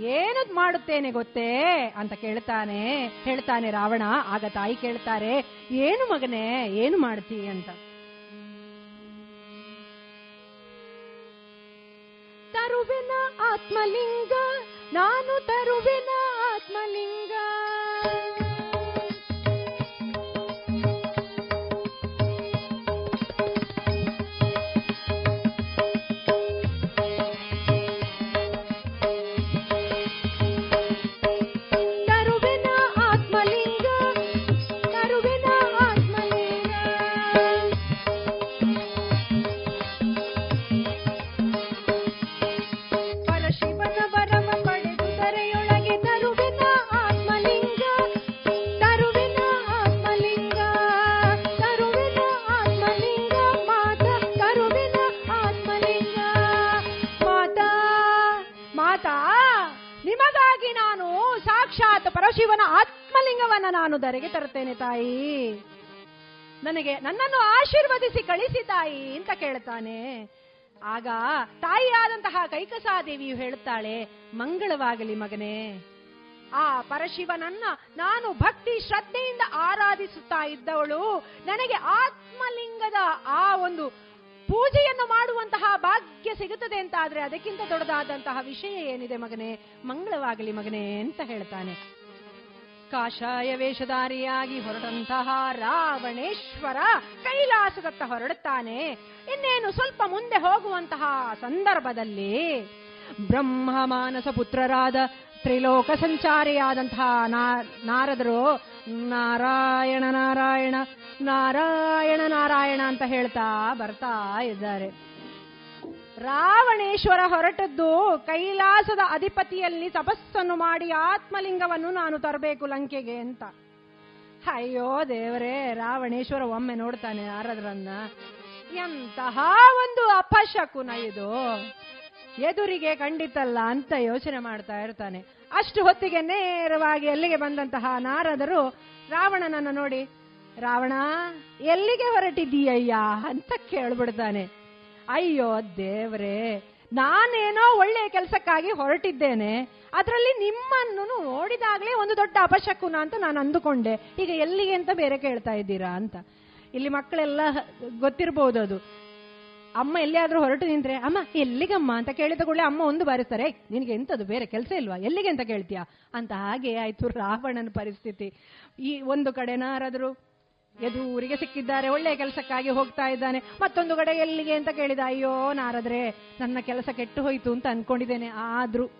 [SPEAKER 10] ಏನು ಮಾಡುತ್ತೇನೆ ಗೊತ್ತೇ? ಅಂತ ಕೇಳ್ತಾನೆ. ಹೇಳ್ತಾನೆ ರಾವಣ. ಆಗ ತಾಯಿ ಕೇಳ್ತಾರೆ, ಏನು ಮಗನೇ, ಏನು ಮಾಡ್ತೀ? ಅಂತ. ತರುವೆನ ಆತ್ಮಲಿಂಗ, ನಾನು ತರುವೆನ ಆತ್ಮಲಿಂಗ. ಪರಶಿವನ ಆತ್ಮಲಿಂಗವನ್ನ ನಾನು ಧರೆಗೆ ತರುತ್ತೇನೆ ತಾಯಿ. ನನಗೆ ನನ್ನನ್ನು ಆಶೀರ್ವದಿಸಿ ಕಳಿಸಿ ತಾಯಿ ಅಂತ ಕೇಳ್ತಾನೆ. ಆಗ ತಾಯಿಯಾದಂತಹ ಕೈಕಸಾದೇವಿಯು ಹೇಳ್ತಾಳೆ ಮಂಗಳವಾಗಲಿ ಮಗನೇ. ಆ ಪರಶಿವನನ್ನ ನಾನು ಭಕ್ತಿ ಶ್ರದ್ಧೆಯಿಂದ ಆರಾಧಿಸುತ್ತಾ ಇದ್ದವಳು, ನನಗೆ ಆತ್ಮಲಿಂಗದ ಆ ಒಂದು ಪೂಜೆಯನ್ನು ಮಾಡುವಂತಹ ಭಾಗ್ಯ ಸಿಗುತ್ತದೆ ಅಂತ ಆದ್ರೆ ಅದಕ್ಕಿಂತ ದೊಡ್ಡದಾದಂತಹ ವಿಷಯ ಏನಿದೆ ಮಗನೇ? ಮಂಗಳವಾಗಲಿ ಮಗನೇ ಅಂತ ಹೇಳ್ತಾನೆ. ಕಾಷಾಯ ವೇಷಧಾರಿಯಾಗಿ ಹೊರಟಂತಹ ರಾವಣೇಶ್ವರ ಕೈಲಾಸದತ್ತ ಹೊರಡುತ್ತಾನೆ. ಇನ್ನೇನು ಸ್ವಲ್ಪ ಮುಂದೆ ಹೋಗುವಂತಹ ಸಂದರ್ಭದಲ್ಲಿ ಬ್ರಹ್ಮ ಮಾನಸ ಪುತ್ರರಾದ ತ್ರಿಲೋಕ ಸಂಚಾರಿಯಾದಂತಹ ನಾರದರು ನಾರಾಯಣ ನಾರಾಯಣ ನಾರಾಯಣ ನಾರಾಯಣ ಅಂತ ಹೇಳ್ತಾ ಬರ್ತಾ ಇದ್ದಾರೆ. ರಾವಣೇಶ್ವರ ಹೊರಟದ್ದು ಕೈಲಾಸದ ಅಧಿಪತಿಯಲ್ಲಿ ತಪಸ್ಸನ್ನು ಮಾಡಿ ಆತ್ಮಲಿಂಗವನ್ನು ನಾನು ತರಬೇಕು ಲಂಕೆಗೆ ಅಂತ. ಅಯ್ಯೋ ದೇವರೇ, ರಾವಣೇಶ್ವರ ಒಮ್ಮೆ ನೋಡ್ತಾನೆ ಯಾರದ್ರನ್ನ. ಎಂತಹ ಒಂದು ಅಪಶಕುನ ಇದು ಎದುರಿಗೆ ಕಂಡಿತಲ್ಲ ಅಂತ ಯೋಚನೆ ಮಾಡ್ತಾ ಇರ್ತಾನೆ. ಅಷ್ಟು ಹೊತ್ತಿಗೆ ನೇರವಾಗಿ ಎಲ್ಲಿಗೆ ಬಂದಂತಹ ನಾರದರು ರಾವಣನನ್ನು ನೋಡಿ, ರಾವಣ, ಎಲ್ಲಿಗೆ ಹೊರಟಿದ್ದೀಯಯ್ಯ? ಅಂತ ಕೇಳ್ಬಿಡ್ತಾನೆ. ಅಯ್ಯೋ ದೇವ್ರೇ ನಾನೇನೋ ಒಳ್ಳೆಯ ಕೆಲಸಕ್ಕಾಗಿ ಹೊರಟಿದ್ದೇನೆ ಅದರಲ್ಲಿ ನಿಮ್ಮನ್ನು ನೋಡಿದಾಗಲೇ ಒಂದು ದೊಡ್ಡ ಅಪಶಕುನ ಅಂತ ನಾನು ಅಂದುಕೊಂಡೆ. ಈಗ ಎಲ್ಲಿಗೆ ಅಂತ ಬೇರೆ ಕೇಳ್ತಾ ಇದ್ದೀರಾ ಅಂತ. ಇಲ್ಲಿ ಮಕ್ಕಳೆಲ್ಲ ಗೊತ್ತಿರಬಹುದು ಅದು. ಅಮ್ಮ ಎಲ್ಲಿಯಾದ್ರೂ ಹೊರಟು ನಿಂತ್ರೆ ಅಮ್ಮ ಎಲ್ಲಿಗಮ್ಮ? ಅಂತ ಕೇಳಿದ ಕೂಡಲೇ ಅಮ್ಮ ಒಂದು ಬಾರಿಸ್ತಾರೆ "ಏಯ್, ನಿನಗೆ ಎಂತದು? ಬೇರೆ ಕೆಲಸ ಇಲ್ವಾ? ಎಲ್ಲಿಗೆ ಅಂತ ಕೇಳ್ತೀಯಾ? ಅಂತ ಹಾಗೆ ಆಯ್ತು ರಾವಣನ ಪರಿಸ್ಥಿತಿ. ಈ ಒಂದು ಕಡೆ ನಾರಾದರೂ ಎದುರಿಗೆ ಸಿಕ್ಕಿದ್ದಾರೆ ಒಳ್ಳೆಯ ಕೆಲಸಕ್ಕಾಗಿ ಹೋಗ್ತಾ ಇದ್ದಾನೆ. ಮತ್ತೊಂದು ಕಡೆ ಎಲ್ಲಿಗೆ ಅಂತ ಕೇಳಿದ, ಅಯ್ಯೋ ನಾರದ್ರೆ, ನನ್ನ ಕೆಲಸ ಕೆಟ್ಟು ಹೋಯ್ತು ಅಂತ ಅನ್ಕೊಂಡಿದ್ದೇನೆ. ಆದ್ರೂ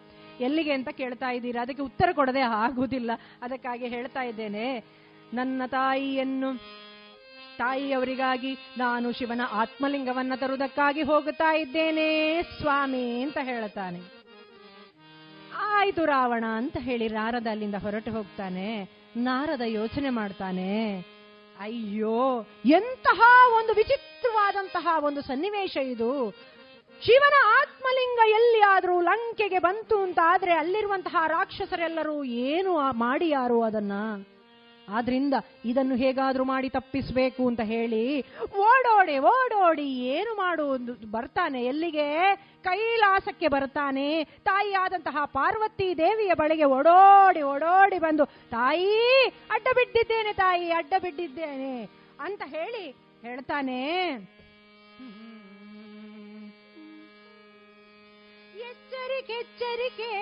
[SPEAKER 10] ಎಲ್ಲಿಗೆ ಅಂತ ಕೇಳ್ತಾ ಇದ್ದೀರಾ? ಅದಕ್ಕೆ ಉತ್ತರ ಕೊಡದೆ ಆಗುವುದಿಲ್ಲ ಅದಕ್ಕಾಗಿ ಹೇಳ್ತಾ ಇದ್ದೇನೆ, ನನ್ನ ತಾಯಿಯನ್ನು, ತಾಯಿಯವರಿಗಾಗಿ ನಾನು ಶಿವನ ಆತ್ಮಲಿಂಗವನ್ನ ತರುವುದಕ್ಕಾಗಿ ಹೋಗುತ್ತಾ ಇದ್ದೇನೆ, ಸ್ವಾಮಿ ಅಂತ ಹೇಳ್ತಾನೆ ಆಯ್ತು ರಾವಣ ಅಂತ ಹೇಳಿ ನಾರದ ಅಲ್ಲಿಂದ ಹೊರಟು ಹೋಗ್ತಾನೆ. ನಾರದ ಯೋಚನೆ ಮಾಡ್ತಾನೆ. ಅಯ್ಯೋ, ಎಂತಹ ಒಂದು ವಿಚಿತ್ರವಾದಂತಹ ಒಂದು ಸನ್ನಿವೇಶ ಇದು. ಶಿವನ ಆತ್ಮಲಿಂಗ ಎಲ್ಲಿಯಾದರೂ ಲಂಕೆಗೆ ಬಂತು ಅಂತ ಆದ್ರೆ ಅಲ್ಲಿರುವಂತಹ ರಾಕ್ಷಸರೆಲ್ಲರೂ ಏನು ಮಾಡಿ ಯಾರು ಅದನ್ನ? ಆದ್ರಿಂದ ಇದನ್ನು ಹೇಗಾದ್ರೂ ಮಾಡಿ ತಪ್ಪಿಸ್ಬೇಕು ಅಂತ ಹೇಳಿ ಓಡೋಡಿ ಓಡೋಡಿ ಏನು ಮಾಡುವುದು ಬರ್ತಾನೆ, ಎಲ್ಲಿಗೆ? ಕೈಲಾಸಕ್ಕೆ ಬರ್ತಾನೆ. ತಾಯಿಯಾದಂತಹ ಪಾರ್ವತಿ ದೇವಿಯ ಬಳಿಗೆ ಓಡೋಡಿ ಓಡೋಡಿ ಬಂದು, ತಾಯಿ, ಅಡ್ಡ ಬಿಟ್ಟಿದ್ದೇನೆ ತಾಯಿ, ಅಡ್ಡ ಬಿಟ್ಟಿದ್ದೇನೆ ಅಂತ ಹೇಳಿ ಹೇಳ್ತಾನೆ. ಎಚ್ಚರಿಕೆ ಎಚ್ಚರಿಕೆ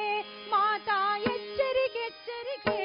[SPEAKER 10] ಮಾತಾ ಎಚ್ಚರಿಕೆ ಎಚ್ಚರಿಕೆ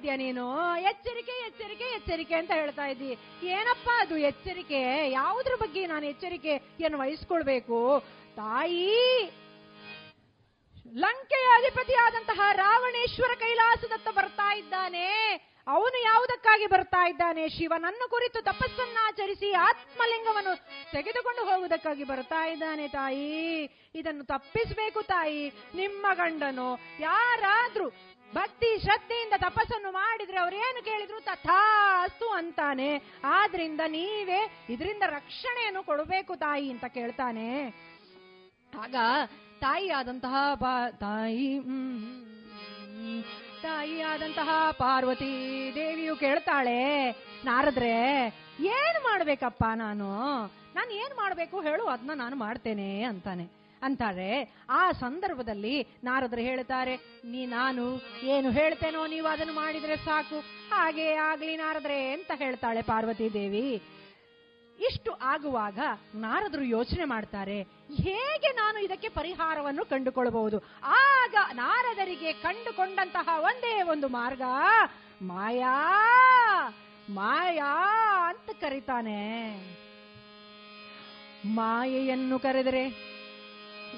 [SPEAKER 10] ಇದೀಯ ನೀನು? ಎಚ್ಚರಿಕೆ ಎಚ್ಚರಿಕೆ ಎಚ್ಚರಿಕೆ ಅಂತ ಹೇಳ್ತಾ ಇದ್ದಿ. ಏನಪ್ಪಾ ಅದು ಎಚ್ಚರಿಕೆ? ಯಾವುದ್ರ ಬಗ್ಗೆ ನಾನು ಎಚ್ಚರಿಕೆಯನ್ನು ವಹಿಸ್ಕೊಳ್ಬೇಕು? ತಾಯಿ ಲಂಕೆಯ ಅಧಿಪತಿಯಾದಂತಹ ರಾವಣೇಶ್ವರ ಕೈಲಾಸದತ್ತ ಬರ್ತಾ ಇದ್ದಾನೆ. ಅವನು ಯಾವುದಕ್ಕಾಗಿ ಬರ್ತಾ ಇದ್ದಾನೆ? ಶಿವನನ್ನು ಕುರಿತು ತಪಸ್ಸನ್ನಾಚರಿಸಿ ಆತ್ಮಲಿಂಗವನ್ನು ತೆಗೆದುಕೊಂಡು ಹೋಗುವುದಕ್ಕಾಗಿ ಬರ್ತಾ ಇದ್ದಾನೆ ತಾಯಿ. ಇದನ್ನು ತಪ್ಪಿಸಬೇಕು ತಾಯಿ. ನಿಮ್ಮ ಗಂಡನು ಯಾರಾದ್ರೂ ಭಕ್ತಿ ಶ್ರದ್ಧೆಯಿಂದ ತಪಸ್ಸನ್ನು ಮಾಡಿದ್ರೆ ಅವ್ರೇನು ಕೇಳಿದ್ರು, ತಥಾಸ್ತು ಅಂತಾನೆ. ಆದ್ರಿಂದ ನೀವೇ ಇದರಿಂದ ರಕ್ಷಣೆಯನ್ನು ಕೊಡಬೇಕು ತಾಯಿ ಅಂತ ಕೇಳ್ತಾನೆ. ಆಗ ತಾಯಿ ಆದಂತಹ ತಾಯಿ ತಾಯಿ ಆದಂತಹ ಪಾರ್ವತಿ ದೇವಿಯು ಕೇಳ್ತಾಳೆ, ನಾರದ್ರೆ, ಏನ್ ಮಾಡ್ಬೇಕಪ್ಪ ನಾನು? ನಾನು ಏನ್ ಮಾಡ್ಬೇಕು ಹೇಳು ಅದನ್ನ ನಾನು ಮಾಡ್ತೇನೆ ಅಂತಾನೆ. ಅಂತಾರೆ. ಆ ಸಂದರ್ಭದಲ್ಲಿ ನಾರದರು ಹೇಳ್ತಾರೆ ನೀ ನಾನು ಏನು ಹೇಳ್ತೇನೋ ನೀವು ಅದನ್ನು ಮಾಡಿದ್ರೆ ಸಾಕು. ಹಾಗೆ ಆಗ್ಲಿ ನಾರದ್ರೆ, ಅಂತ ಹೇಳ್ತಾಳೆ ಪಾರ್ವತಿ ದೇವಿ. ಇಷ್ಟು ಆಗುವಾಗ ನಾರದರು ಯೋಚನೆ ಮಾಡ್ತಾರೆ, ಹೇಗೆ ನಾನು ಇದಕ್ಕೆ ಪರಿಹಾರವನ್ನು ಕಂಡುಕೊಳ್ಳಬಹುದು ಆಗ ನಾರದರಿಗೆ ಕಂಡುಕೊಂಡಂತಹ ಒಂದೇ ಒಂದು ಮಾರ್ಗ, ಮಾಯಾ ಮಾಯಾ ಅಂತ ಕರೀತಾನೆ. ಮಾಯೆಯನ್ನು ಕರೆದರೆ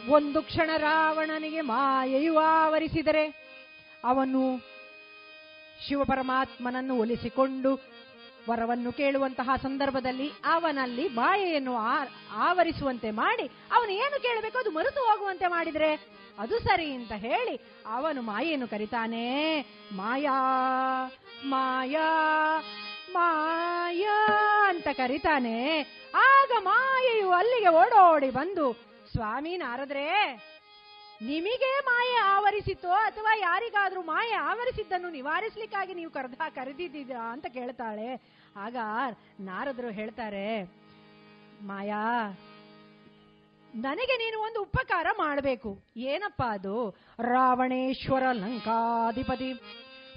[SPEAKER 10] ಒಂದು ಕ್ಷಣ ರಾವಣನಿಗೆ ಮಾಯೆಯು ಆವರಿಸಿದರೆ ಅವನು ಶಿವಪರಮಾತ್ಮನನ್ನು ಒಲಿಸಿಕೊಂಡು ವರವನ್ನು ಕೇಳುವಂತಹ ಸಂದರ್ಭದಲ್ಲಿ ಅವನಲ್ಲಿ ಮಾಯೆಯನ್ನು ಆವರಿಸುವಂತೆ ಮಾಡಿ ಅವನು ಏನು ಕೇಳಬೇಕು ಅದು ಮರೆತು ಹೋಗುವಂತೆ ಮಾಡಿದರೆ ಅದು ಸರಿ ಅಂತ ಹೇಳಿ ಅವನು ಮಾಯೆಯನ್ನು ಕರಿತಾನೆ, ಮಾಯಾ ಮಾಯಾ ಮಾಯಾ ಅಂತ ಕರಿತಾನೆ. ಆಗ ಮಾಯೆಯು ಅಲ್ಲಿಗೆ ಓಡೋಡಿ ಬಂದು ಸ್ವಾಮಿ ನಾರದ್ರೆ, ನಿಮಗೆ ಮಾಯೆ ಆವರಿಸಿತ್ತು ಅಥವಾ ಯಾರಿಗಾದ್ರೂ ಮಾಯೆ ಆವರಿಸಿದ್ದನ್ನು ನಿವಾರಿಸ್ಲಿಕ್ಕಾಗಿ ನೀವು ಕರೆದ ಕರೆದಿದ್ದೀರಾ ಅಂತ ಕೇಳ್ತಾಳೆ. ಆಗ ನಾರದ್ರು ಹೇಳ್ತಾರೆ, ಮಾಯಾ, ನನಗೆ ನೀನು ಒಂದು ಉಪಕಾರ ಮಾಡಬೇಕು. ಏನಪ್ಪಾ ಅದು? ರಾವಣೇಶ್ವರ ಲಂಕಾಧಿಪತಿ.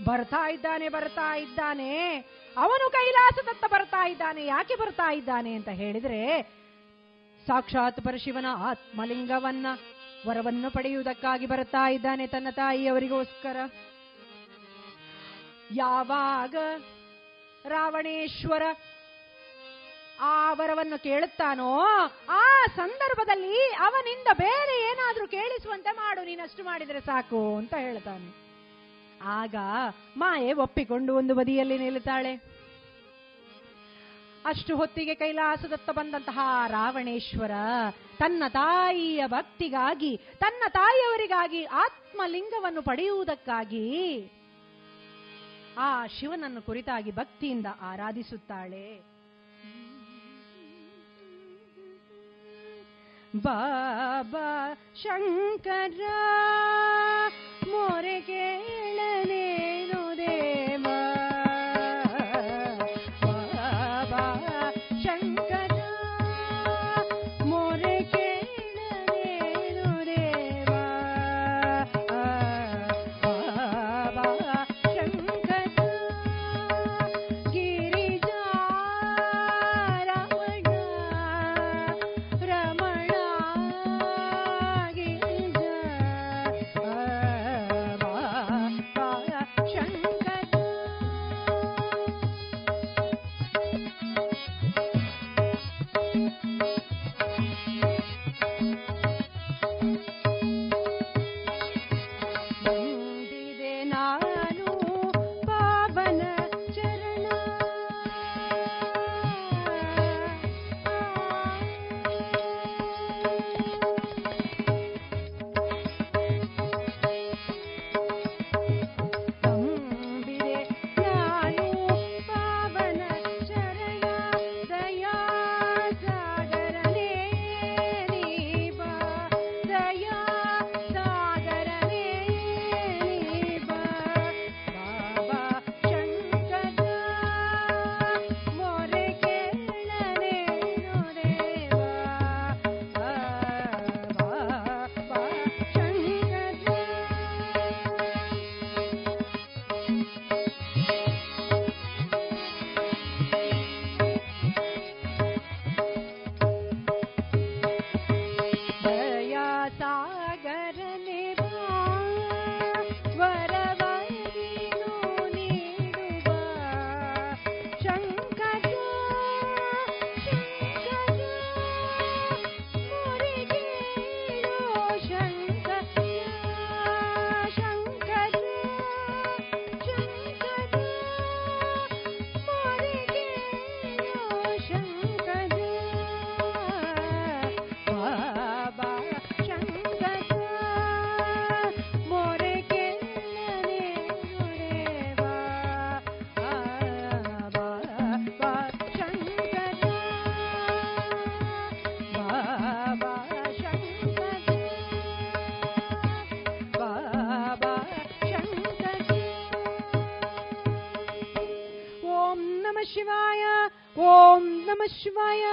[SPEAKER 10] ಬರ್ತಾ ಇದ್ದಾನೆ ಬರ್ತಾ ಇದ್ದಾನೆ. ಅವನು ಕೈಲಾಸದತ್ತ ಬರ್ತಾ ಇದ್ದಾನೆ, ಯಾಕೆ ಬರ್ತಾ ಇದ್ದಾನೆ ಅಂತ ಹೇಳಿದ್ರೆ ಸಾಕ್ಷಾತ್ ಪರಶಿವನ ಆತ್ಮಲಿಂಗವನ್ನ ವರವನ್ನು ಪಡೆಯುವುದಕ್ಕಾಗಿ ಬರ್ತಾ ಇದ್ದಾನೆ ತನ್ನ ತಾಯಿಯವರಿಗೋಸ್ಕರ. ಯಾವಾಗ ರಾವಣೇಶ್ವರ ಆ ವರವನ್ನು ಕೇಳುತ್ತಾನೋ ಆ ಸಂದರ್ಭದಲ್ಲಿ ಅವನಿಂದ ಬೇರೆ ಏನಾದ್ರೂ ಕೇಳಿಸುವಂತೆ ಮಾಡು, ನೀನಷ್ಟು ಮಾಡಿದ್ರೆ ಸಾಕು ಅಂತ ಹೇಳ್ತಾನೆ. ಆಗ ಮಾಯೆ ಒಪ್ಪಿಕೊಂಡು ಒಂದು ಬದಿಯಲ್ಲಿ ನಿಲ್ಲುತ್ತಾಳೆ. ಅಷ್ಟು ಹೊತ್ತಿಗೆ ಕೈಲಾಸದತ್ತ ಬಂದಂತಹ ರಾವಣೇಶ್ವರ ತನ್ನ ತಾಯಿಯ ಭಕ್ತಿಗಾಗಿ, ತನ್ನ ತಾಯಿಯವರಿಗಾಗಿ ಆತ್ಮಲಿಂಗವನ್ನು ಪಡೆಯುವುದಕ್ಕಾಗಿ ಆ ಶಿವನನ್ನು ಕುರಿತಾಗಿ ಭಕ್ತಿಯಿಂದ ಆರಾಧಿಸುತ್ತಾಳೆ. ಬಾಬಾ ಶಂಕರ, ಮೊರೆ ಕೇಳನೇನು ಶಿವಾಯ